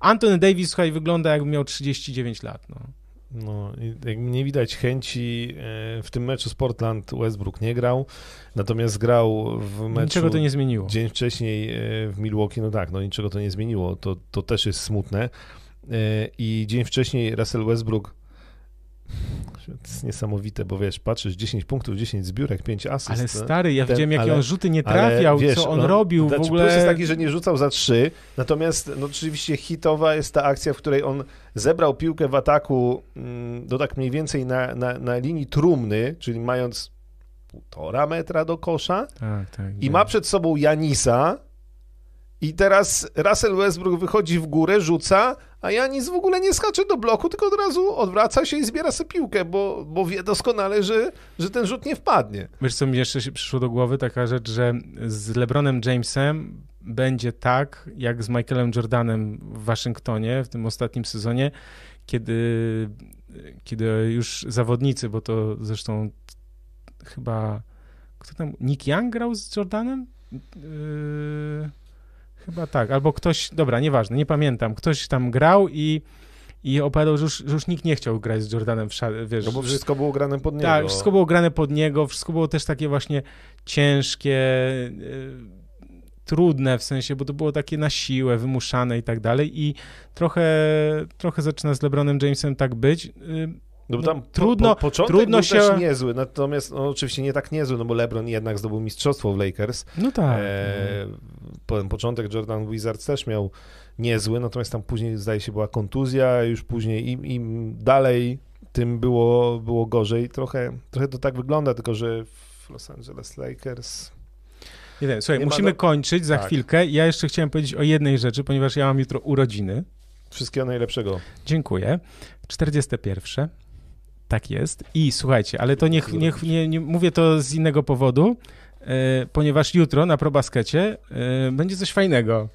Anthony Davis, słuchaj, wygląda jakby miał 39 lat. No. No, nie widać chęci. E, w tym meczu z Portland Westbrook nie grał, natomiast grał w meczu. Niczego to nie zmieniło. Dzień wcześniej e, w Milwaukee, no tak, no niczego to nie zmieniło. To, to też jest smutne. E, I dzień wcześniej Russell Westbrook to jest niesamowite, bo wiesz, patrzysz, 10 punktów, 10 zbiórek, 5 asyst. Ale stary, ja ten, widziałem, jakie on rzuty nie trafiał, wiesz, co on no, robił znaczy, w ogóle. Plus jest taki, że nie rzucał za 3, natomiast no, oczywiście hitowa jest ta akcja, w której on zebrał piłkę w ataku do tak mniej więcej na, na, na linii trumny, czyli mając półtora metra do kosza tak, tak, i ma przed sobą Janisa, i teraz Russell Westbrook wychodzi w górę, rzuca, a Janis w ogóle nie skacze do bloku, tylko od razu odwraca się i zbiera sobie piłkę, bo, bo wie doskonale, że, że ten rzut nie wpadnie. Wiesz, co mi jeszcze się przyszło do głowy? Taka rzecz, że z LeBronem Jamesem będzie tak, jak z Michaelem Jordanem w Waszyngtonie w tym ostatnim sezonie, kiedy, kiedy już zawodnicy, bo to zresztą chyba kto tam, Nick Young grał z Jordanem? Yy... Chyba tak, albo ktoś, dobra, nieważne, nie pamiętam, ktoś tam grał i i opowiadał, że już, że już nikt nie chciał grać z Jordanem w szale, wiesz. No bo wszystko było grane pod niego. Tak, wszystko było grane pod niego, wszystko było też takie właśnie ciężkie, yy, trudne w sensie, bo to było takie na siłę, wymuszane i tak dalej i trochę, trochę zaczyna z LeBronem Jamesem tak być. Yy, no bo tam no, trudno, po, po trudno się... też niezły, natomiast no, oczywiście nie tak niezły, no bo LeBron jednak zdobył mistrzostwo w Lakers. No tak. E, po, początek Jordan Wizards też miał niezły, natomiast tam później zdaje się była kontuzja, już później im, im dalej, tym było, było gorzej. Trochę, trochę to tak wygląda, tylko że w Los Angeles Lakers... Nie wiem, słuchaj, nie musimy do... kończyć za tak. chwilkę. Ja jeszcze chciałem powiedzieć o jednej rzeczy, ponieważ ja mam jutro urodziny. Wszystkiego najlepszego. Dziękuję. 41. Tak jest. I słuchajcie, ale to niech, niech nie, nie mówię to z innego powodu, e, ponieważ jutro na probaskecie e, będzie coś fajnego.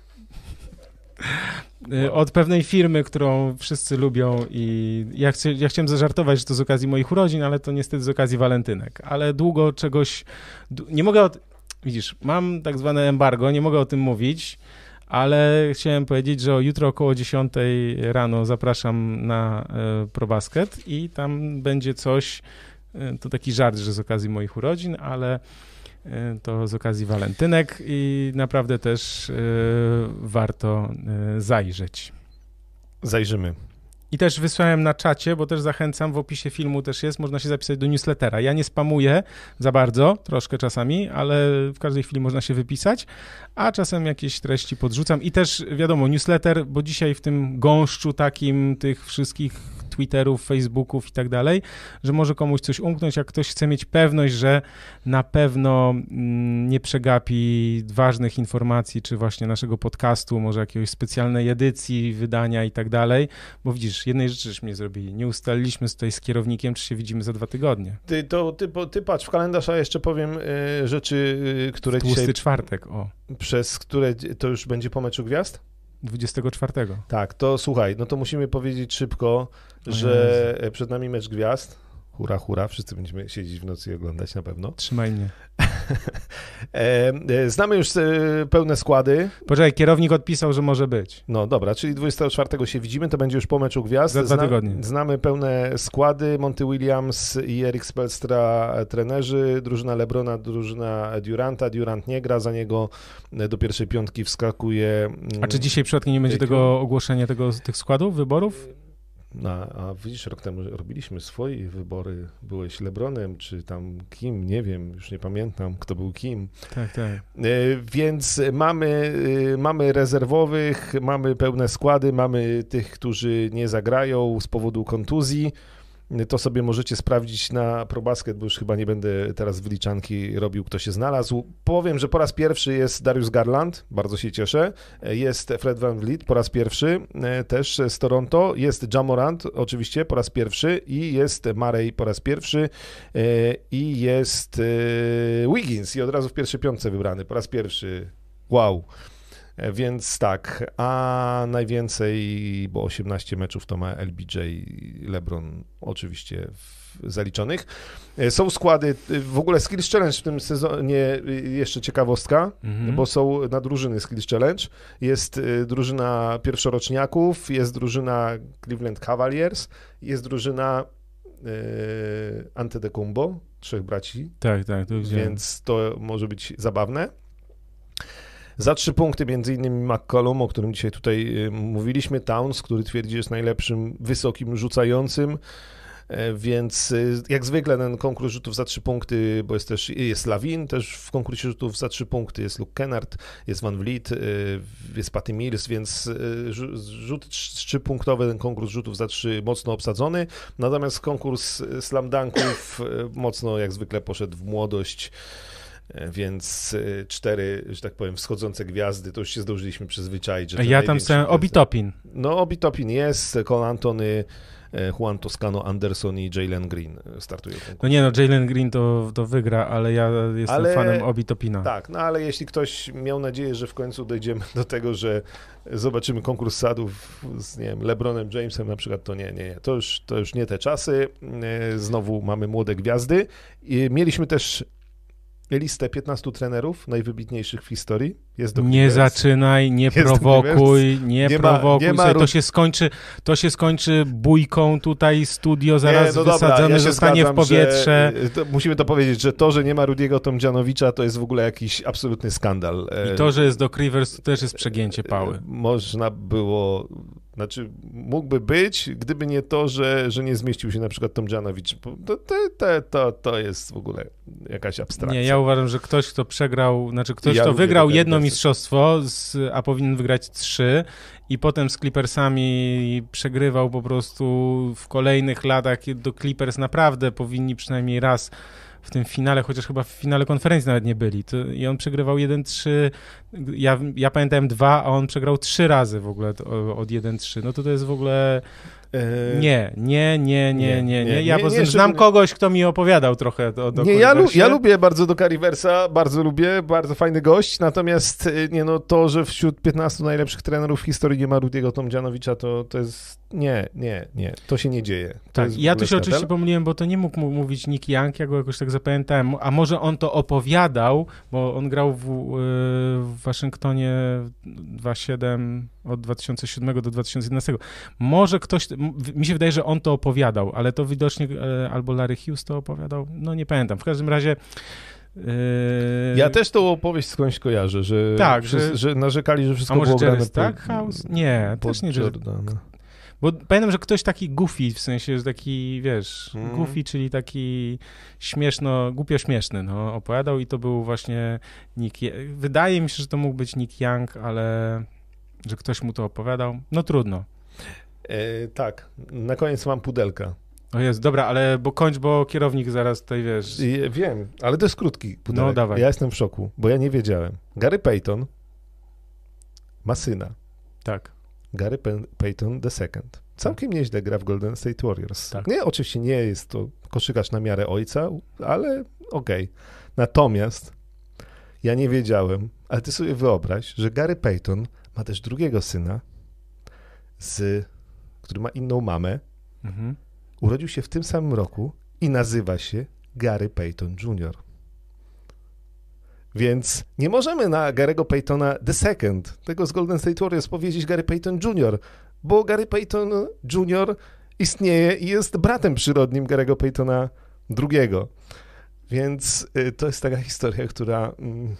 E, od pewnej firmy, którą wszyscy lubią i ja, chcę, ja chciałem zażartować, że to z okazji moich urodzin, ale to niestety z okazji walentynek. Ale długo czegoś... Nie mogę... Od, widzisz, mam tak zwane embargo, nie mogę o tym mówić, ale chciałem powiedzieć, że jutro około 10 rano zapraszam na e, ProBasket i tam będzie coś, e, to taki żart, że z okazji moich urodzin, ale e, to z okazji walentynek i naprawdę też warto zajrzeć. Zajrzymy. I też wysłałem na czacie, bo też zachęcam, w opisie filmu też jest, można się zapisać do newslettera. Ja nie spamuję za bardzo, troszkę czasami, ale w każdej chwili można się wypisać, a czasem jakieś treści podrzucam. I też wiadomo, newsletter, bo dzisiaj w tym gąszczu takim tych wszystkich Twitterów, Facebooków i tak dalej, że może komuś coś umknąć, jak ktoś chce mieć pewność, że na pewno mm, nie przegapi ważnych informacji, czy właśnie naszego podcastu, może jakiejś specjalnej edycji, wydania i tak dalej, bo widzisz, jednej rzeczy żeśmy nie zrobili, nie ustaliliśmy tutaj z kierownikiem, czy się widzimy za dwa tygodnie. Ty, to, ty, ty patrz w kalendarz, a jeszcze powiem y, rzeczy, y, które Tłusty dzisiaj... czwartek, o. Przez które to już będzie po meczu gwiazd? 24. Tak, to słuchaj, no to musimy powiedzieć szybko, że przed nami mecz gwiazd. Hura, hura, wszyscy będziemy siedzieć w nocy i oglądać na pewno. Trzymaj mnie. (laughs) E, e, znamy już e, pełne składy. Poczekaj, kierownik odpisał, że może być. No dobra, czyli 24 się widzimy, to będzie już po meczu gwiazd. Za dwa tygodnie. Znamy pełne składy. Monty Williams i Erik Spelstra trenerzy, drużyna Lebrona, drużyna Duranta. Durant nie gra, za niego do pierwszej piątki wskakuje... A czy dzisiaj przypadkiem nie będzie tego ogłoszenia tego, tych składów, wyborów? No, a widzisz, rok temu robiliśmy swoje wybory. Byłeś Lebronem, czy tam kim, nie wiem, już nie pamiętam, kto był kim. Tak, tak. E, Więc mamy, e, mamy rezerwowych, mamy pełne składy, mamy tych, którzy nie zagrają z powodu kontuzji. To sobie możecie sprawdzić na ProBasket, bo już chyba nie będę teraz wyliczanki robił, kto się znalazł. Powiem, że po raz pierwszy jest Darius Garland, bardzo się cieszę. Jest Fred Van Vliet po raz pierwszy, e, też z Toronto. Jest Jamorant oczywiście po raz pierwszy i jest Marey po raz pierwszy e, i jest e, Wiggins i od razu w pierwszej piątce wybrany po raz pierwszy. Wow. Więc tak, a najwięcej, bo 18 meczów to ma LBJ, LeBron oczywiście w, zaliczonych. E, Są składy, e, w ogóle Skills Challenge w tym sezonie, e, jeszcze ciekawostka, Mhm. bo są na drużyny Skills Challenge. Jest drużyna pierwszoroczniaków, jest drużyna Cleveland Cavaliers, jest drużyna Antetokounmpo, trzech braci, Tak, tak, to więc to może być zabawne. Za trzy punkty między innymi McCollum, o którym dzisiaj tutaj y, mówiliśmy, Towns, który twierdzi, że jest najlepszym wysokim rzucającym, E, więc y, jak zwykle ten konkurs rzutów za trzy punkty, bo jest też jest Lawin też w konkursie rzutów za trzy punkty, jest Luke Kennard, jest Van Vliet, y, jest Patty Mills, więc y, rzu- rzuty trz- trzypunktowe, ten konkurs rzutów za trzy mocno obsadzony, natomiast konkurs slam dunków mocno jak zwykle poszedł w młodość, więc y, cztery, że tak powiem, wschodzące gwiazdy, to już się zdążyliśmy przyzwyczaić. Że ja tam gwiazdy- Obitopin. No, Obitopin jest, Cole Antony, e, Juan Toscano Anderson i Jalen Green startują. No nie no, Jalen Green to, to wygra, ale ja jestem Ale- fanem Obitopina. Tak, no ale jeśli ktoś miał nadzieję, że w końcu dojdziemy do tego, że zobaczymy konkurs sadów z nie wiem, LeBronem Jamesem na przykład, to nie, nie, nie. To już, to już nie te czasy. E, Znowu mamy młode gwiazdy. I mieliśmy też listę 15 trenerów najwybitniejszych w historii. Jest Doc Nie Rivers. zaczynaj, nie Jest prowokuj, nie, Nie ma- prowokuj. nie ma Słuchaj, to, się skończy, to się skończy bójką tutaj, studio zaraz Nie, no dobra, wysadzone ja zostanie zgadzam, w powietrze. Że, to, musimy to powiedzieć, że to, że nie ma Rudiego Tomdzianowicza, to jest w ogóle jakiś absolutny skandal. I to, że jest Doc Rivers, to też jest przegięcie pały. Można było, znaczy mógłby być, gdyby nie to, że, że nie zmieścił się na przykład Tomdzianowicz. Bo To, to, to, to, jest w ogóle jakaś abstrakcja. Nie, ja uważam, że ktoś, kto przegrał, znaczy ktoś, Ja kto wygrał jedno Riversa. mistrzostwo, z, a powinien wygrać trzy i potem z Clippersami przegrywał po prostu w kolejnych latach, do Clippers naprawdę powinni przynajmniej raz w tym finale, chociaż chyba w finale konferencji nawet nie byli. To, I on przegrywał 1-3. Ja, ja pamiętałem dwa, a on przegrał trzy razy w ogóle od 1-3. No to to jest w ogóle. E, Nie, nie, nie, nie, nie, nie. Ja po prostu znam kogoś, kto mi opowiadał trochę o Nie, ja, ja lubię bardzo Doka Riversa, bardzo lubię, bardzo fajny gość, natomiast y, nie no, to, że wśród 15 najlepszych trenerów w historii nie ma Rudiego Tomdzianowicza, to, to jest, nie, nie, nie, to się nie dzieje. Tak, ja tu się oczywiście pomyliłem, bo to nie mógł mówić Nick Young, ja go jakoś tak zapamiętałem, a może on to opowiadał, bo on grał w, y, w Waszyngtonie 2.7 od 2007 do 2011. Może ktoś, mi się wydaje, że on to opowiadał, ale to widocznie e, albo Larry Hughes to opowiadał, no nie pamiętam. W każdym razie y, Ja też tą opowieść skądś kojarzę, że, Tak, że, że- narzekali, że wszystko było grane Jerry pod- Stackhouse? Nie, pod też nie Jordana. Bo pamiętam, że ktoś taki goofy, w sensie, że taki, wiesz, Mhm. goofy, czyli taki śmieszno, głupio śmieszny, no, opowiadał i to był właśnie Nick, Je- wydaje mi się, że to mógł być Nick Young, ale że ktoś mu to opowiadał, no trudno. E, tak, na koniec mam pudelka. O jest, dobra, ale bo kończ, bo kierownik zaraz tutaj, wiesz, I, wiem, ale to jest krótki pudelek. No, dawaj. Ja jestem w szoku, bo ja nie wiedziałem. Gary Payton ma syna. tak. Gary Payton II. Całkiem nieźle gra w Golden State Warriors. Tak. Nie, oczywiście nie jest to koszykarz na miarę ojca, ale okej. Natomiast ja nie wiedziałem, ale ty sobie wyobraź, że Gary Payton ma też drugiego syna, z, który ma inną mamę, Mhm. urodził się w tym samym roku i nazywa się Gary Payton Jr. Więc nie możemy na Gary'ego Paytona the second, tego z Golden State Warriors, powiedzieć Gary Payton Jr., bo Gary Payton Jr. istnieje i jest bratem przyrodnim Gary'ego Paytona II. Więc y, to jest taka historia, która mm,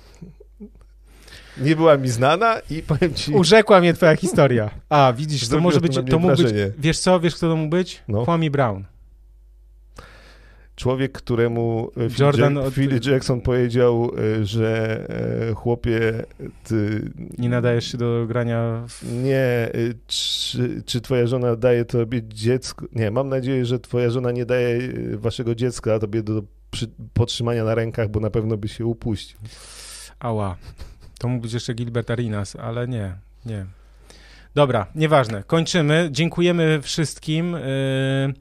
nie była mi znana i powiem ci... Urzekła mnie twoja historia. A, widzisz, to może być, to mógł być, wiesz co, wiesz kto to mógł być? No. Kwame Brown. Człowiek, któremu e, Phil, Jack- od- Phil Jackson powiedział, e, że e, chłopie, ty Nie nadajesz się do grania w... nie, e, czy, czy twoja żona daje tobie dziecko? Nie, mam nadzieję, że twoja żona nie daje e, waszego dziecka tobie do przy, podtrzymania na rękach, bo na pewno by się upuścił. Ała. To mógł być jeszcze Gilbert Arinas, ale nie, nie. Dobra, nieważne. Kończymy. Dziękujemy wszystkim. Yy,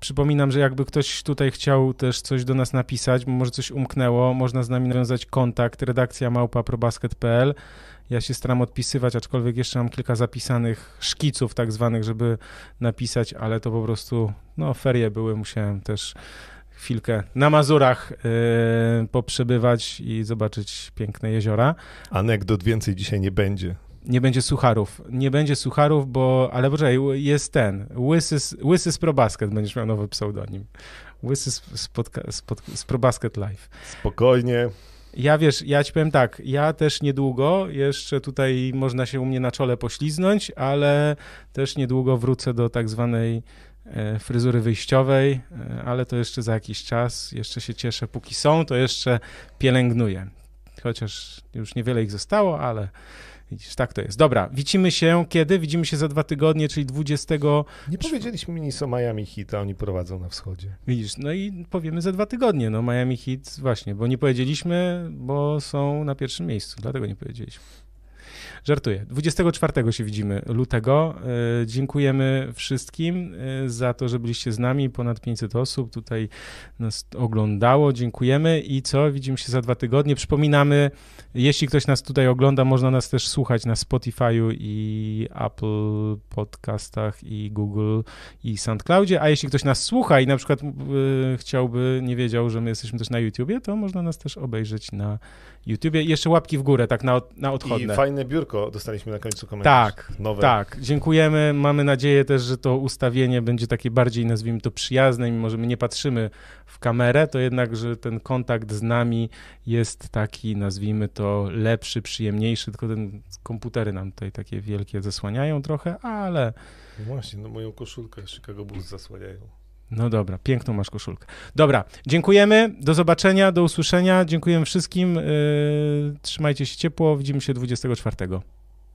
przypominam, że jakby ktoś tutaj chciał też coś do nas napisać, może coś umknęło, można z nami nawiązać kontakt redakcja małpa probasket.pl. Ja się staram odpisywać, aczkolwiek jeszcze mam kilka zapisanych szkiców tak zwanych, żeby napisać, ale to po prostu, no ferie były, musiałem też chwilkę na Mazurach yy, poprzebywać i zobaczyć piękne jeziora. Anegdot więcej dzisiaj nie będzie. Nie będzie sucharów. Nie będzie sucharów, bo. Ale poczekaj, jest ten. Łysy, Łysy z ProBasket będziesz miał nowy pseudonim. Łysy z, pod, z ProBasket Live. Spokojnie. Ja wiesz, ja ci powiem tak, ja też niedługo, jeszcze tutaj można się u mnie na czole pośliznąć, ale też niedługo wrócę do tak zwanej e, fryzury wyjściowej, e, ale to jeszcze za jakiś czas, jeszcze się cieszę, póki są, to jeszcze pielęgnuję. Chociaż już niewiele ich zostało, ale widzisz, tak to jest. Dobra, widzimy się kiedy? Widzimy się za dwa tygodnie, czyli 20, Nie powiedzieliśmy mi nic o Miami Heat, a oni prowadzą na wschodzie. widzisz, no i powiemy za dwa tygodnie, no Miami Heat, właśnie, bo nie powiedzieliśmy, bo są na pierwszym miejscu, dlatego nie powiedzieliśmy. Żartuję. 24 się widzimy lutego. E, dziękujemy wszystkim e, za to, że byliście z nami. Ponad 500 osób tutaj nas oglądało. Dziękujemy i co? Widzimy się za dwa tygodnie. Przypominamy, jeśli ktoś nas tutaj ogląda, można nas też słuchać na Spotify'u i Apple Podcastach i Google i SoundCloudzie, a jeśli ktoś nas słucha i na przykład e, chciałby, nie wiedział, że my jesteśmy też na YouTubie, to można nas też obejrzeć na YouTubie. I jeszcze łapki w górę, tak na, na I odchodne. fajne biurko dostaliśmy na końcu komentarz. Tak, Nowe. Tak, dziękujemy. Mamy nadzieję też, że to ustawienie będzie takie bardziej, nazwijmy to, przyjazne, mimo że my nie patrzymy w kamerę, to jednak, że ten kontakt z nami jest taki, nazwijmy to, lepszy, przyjemniejszy, tylko ten komputery nam tutaj takie wielkie zasłaniają trochę, ale No Właśnie, no moją koszulkę Chicago Bulls zasłaniają. No dobra, piękną masz koszulkę. Dobra, dziękujemy, do zobaczenia, do usłyszenia, dziękujemy wszystkim, yy, trzymajcie się ciepło, widzimy się 24.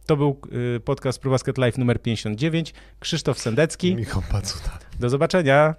To był yy, podcast ProBasket Live numer 59, Krzysztof Sendecki. Michał Pacuta. Do zobaczenia.